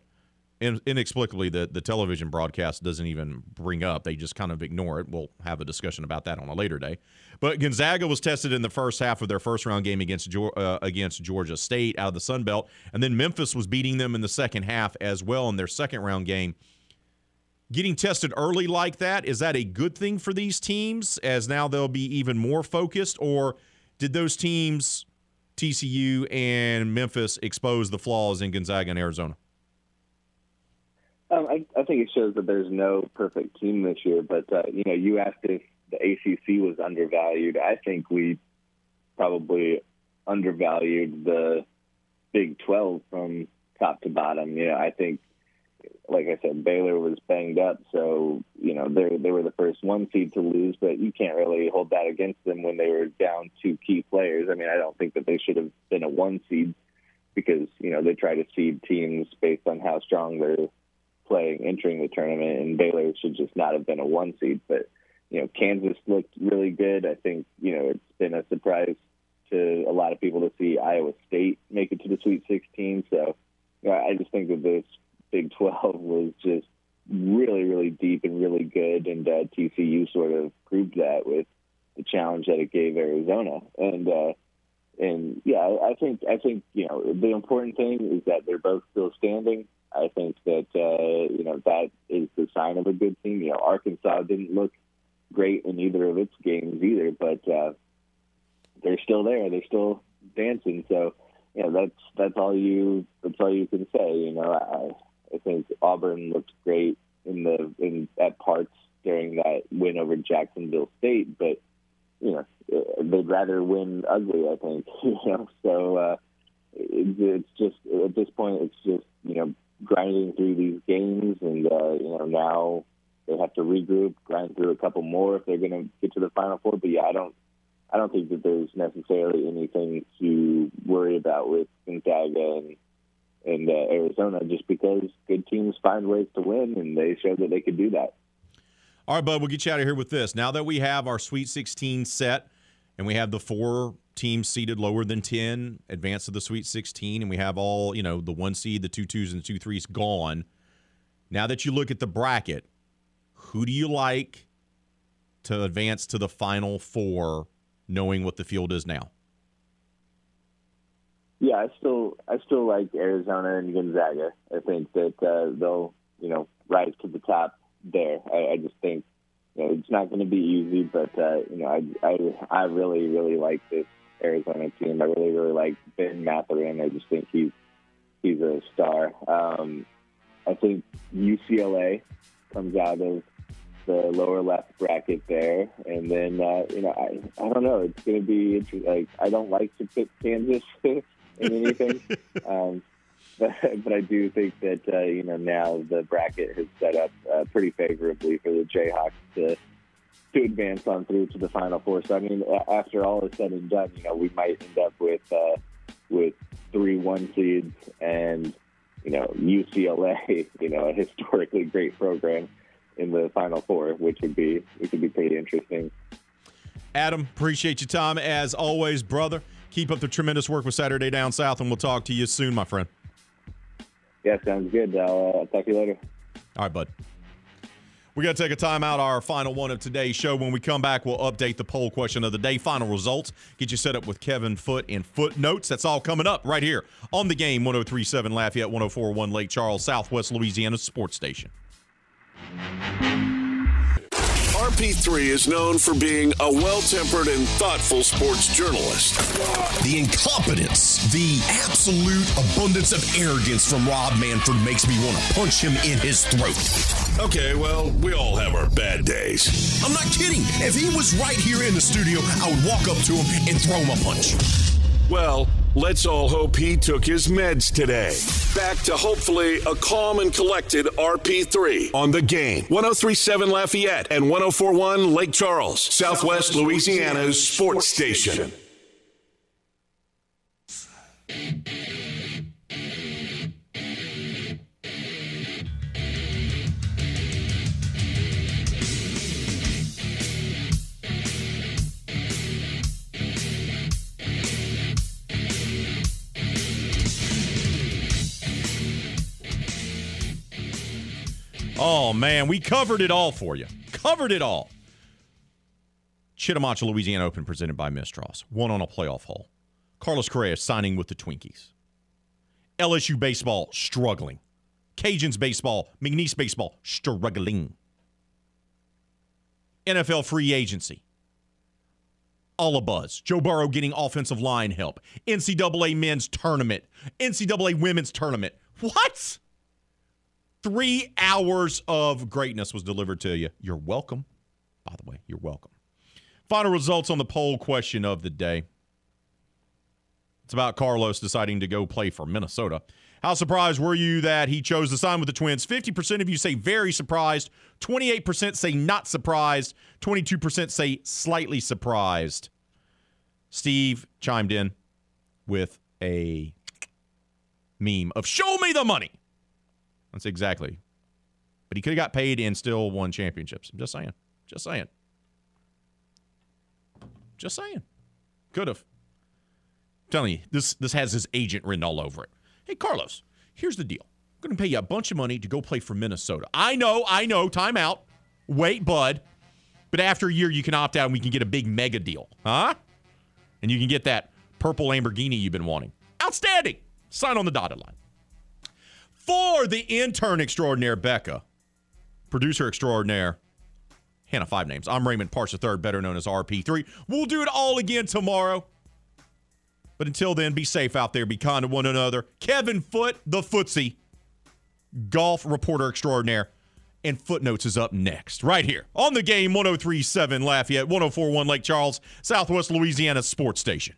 in, inexplicably the, the television broadcast doesn't even bring up. They just kind of ignore it. We'll have a discussion about that on a later day. But Gonzaga was tested in the first half of their first round game against uh, against Georgia State out of the Sun Belt, and then Memphis was beating them in the second half as well in their second round game. Getting tested early like that is that a good thing for these teams as now they'll be even more focused, or did those teams TCU and Memphis expose the flaws in Gonzaga and Arizona? Um, I, I think it shows that there's no perfect team this year. But uh, you know, you asked if the ACC was undervalued. I think we probably undervalued the Big 12 from top to bottom. You know, I think, like I said, Baylor was banged up, so you know they they were the first one seed to lose, but you can't really hold that against them when they were down two key players. I mean, I don't think that they should have been a one seed because you know they try to seed teams based on how strong they're playing entering the tournament, and Baylor should just not have been a one seed. But you know, Kansas looked really good. I think you know it's been a surprise to a lot of people to see Iowa State make it to the Sweet 16. So you know, I just think that this Big 12 was just really, really deep and really good, and uh, TCU sort of proved that with the challenge that it gave Arizona. And uh, and yeah, I think I think you know the important thing is that they're both still standing. I think that uh, you know that is the sign of a good team. You know, Arkansas didn't look great in either of its games either, but uh, they're still there. They're still dancing. So, you know, that's that's all you that's all you can say. You know, I I think Auburn looked great in the in at parts during that win over Jacksonville State, but you know, they'd rather win ugly. I think. You know, so uh, it, it's just at this point, it's just you know grinding through these games, and uh, you know now they have to regroup, grind through a couple more if they're going to get to the final four. But yeah, I don't, I don't think that there's necessarily anything to worry about with Gonzaga and and uh, Arizona, just because good teams find ways to win, and they showed that they could do that. All right, bud, we'll get you out of here with this. Now that we have our Sweet 16 set, and we have the four teams seated lower than 10 advance to the Sweet 16, and we have all, you know, the one seed, the two twos, and the two threes gone. Now that you look at the bracket, who do you like to advance to the final four, knowing what the field is now? Yeah, I still I still like Arizona and Gonzaga. I think that uh, they'll you know rise to the top there. I, I just think you know, it's not going to be easy, but uh, you know I, I I really really like this Arizona team. I really really like Ben Mathurin. I just think he's he's a star. Um, I think UCLA comes out of the lower left bracket there, and then uh, you know I I don't know. It's going to be interesting. Like I don't like to pick Kansas in anything, um, but but I do think that uh, you know now the bracket has set up uh, pretty favorably for the Jayhawks to to advance on through to the Final Four. So I mean, after all is said and done, you know we might end up with uh, with three one seeds and you know UCLA, you know a historically great program in the Final Four, which would be which would be pretty interesting. Adam, appreciate your time as always, brother. Keep up the tremendous work with Saturday Down South, and we'll talk to you soon, my friend. Yeah, sounds good. I'll uh, talk to you later. All right, bud. We got to take a time out, our final one of today's show. When we come back, we'll update the poll question of the day, final results, get you set up with Kevin Foote and footnotes. That's all coming up right here on the game 1037 Lafayette, 1041 Lake Charles, Southwest Louisiana Sports Station. RP3 is known for being a well tempered and thoughtful sports journalist. The incompetence, the absolute abundance of arrogance from Rob Manfred makes me want to punch him in his throat. Okay, well, we all have our bad days. I'm not kidding. If he was right here in the studio, I would walk up to him and throw him a punch. Well, let's all hope he took his meds today. Back to hopefully a calm and collected RP3 on the game. 1037 Lafayette and 1041 Lake Charles, Southwest Louisiana's sports station. Oh, man, we covered it all for you. Covered it all. Chitimacha, Louisiana Open presented by Mistras. One on a playoff hole. Carlos Correa signing with the Twinkies. LSU baseball struggling. Cajuns baseball, McNeese baseball struggling. NFL free agency. All a buzz. Joe Burrow getting offensive line help. NCAA men's tournament. NCAA women's tournament. What? Three hours of greatness was delivered to you. You're welcome. By the way, you're welcome. Final results on the poll question of the day. It's about Carlos deciding to go play for Minnesota. How surprised were you that he chose to sign with the Twins? 50% of you say very surprised, 28% say not surprised, 22% say slightly surprised. Steve chimed in with a meme of show me the money. That's exactly. But he could have got paid and still won championships. I'm just saying. Just saying. Just saying. Could have. telling you, this this has his agent written all over it. Hey, Carlos, here's the deal. I'm going to pay you a bunch of money to go play for Minnesota. I know, I know, timeout. Wait, bud. But after a year, you can opt out and we can get a big mega deal. Huh? And you can get that purple Lamborghini you've been wanting. Outstanding. Sign on the dotted line. For the intern extraordinaire, Becca, producer extraordinaire, Hannah Five Names. I'm Raymond Parks III, better known as RP3. We'll do it all again tomorrow. But until then, be safe out there. Be kind to one another. Kevin Foote, the footsie, golf reporter extraordinaire, and Footnotes is up next, right here on the game 1037 Lafayette, 1041 Lake Charles, Southwest Louisiana Sports Station.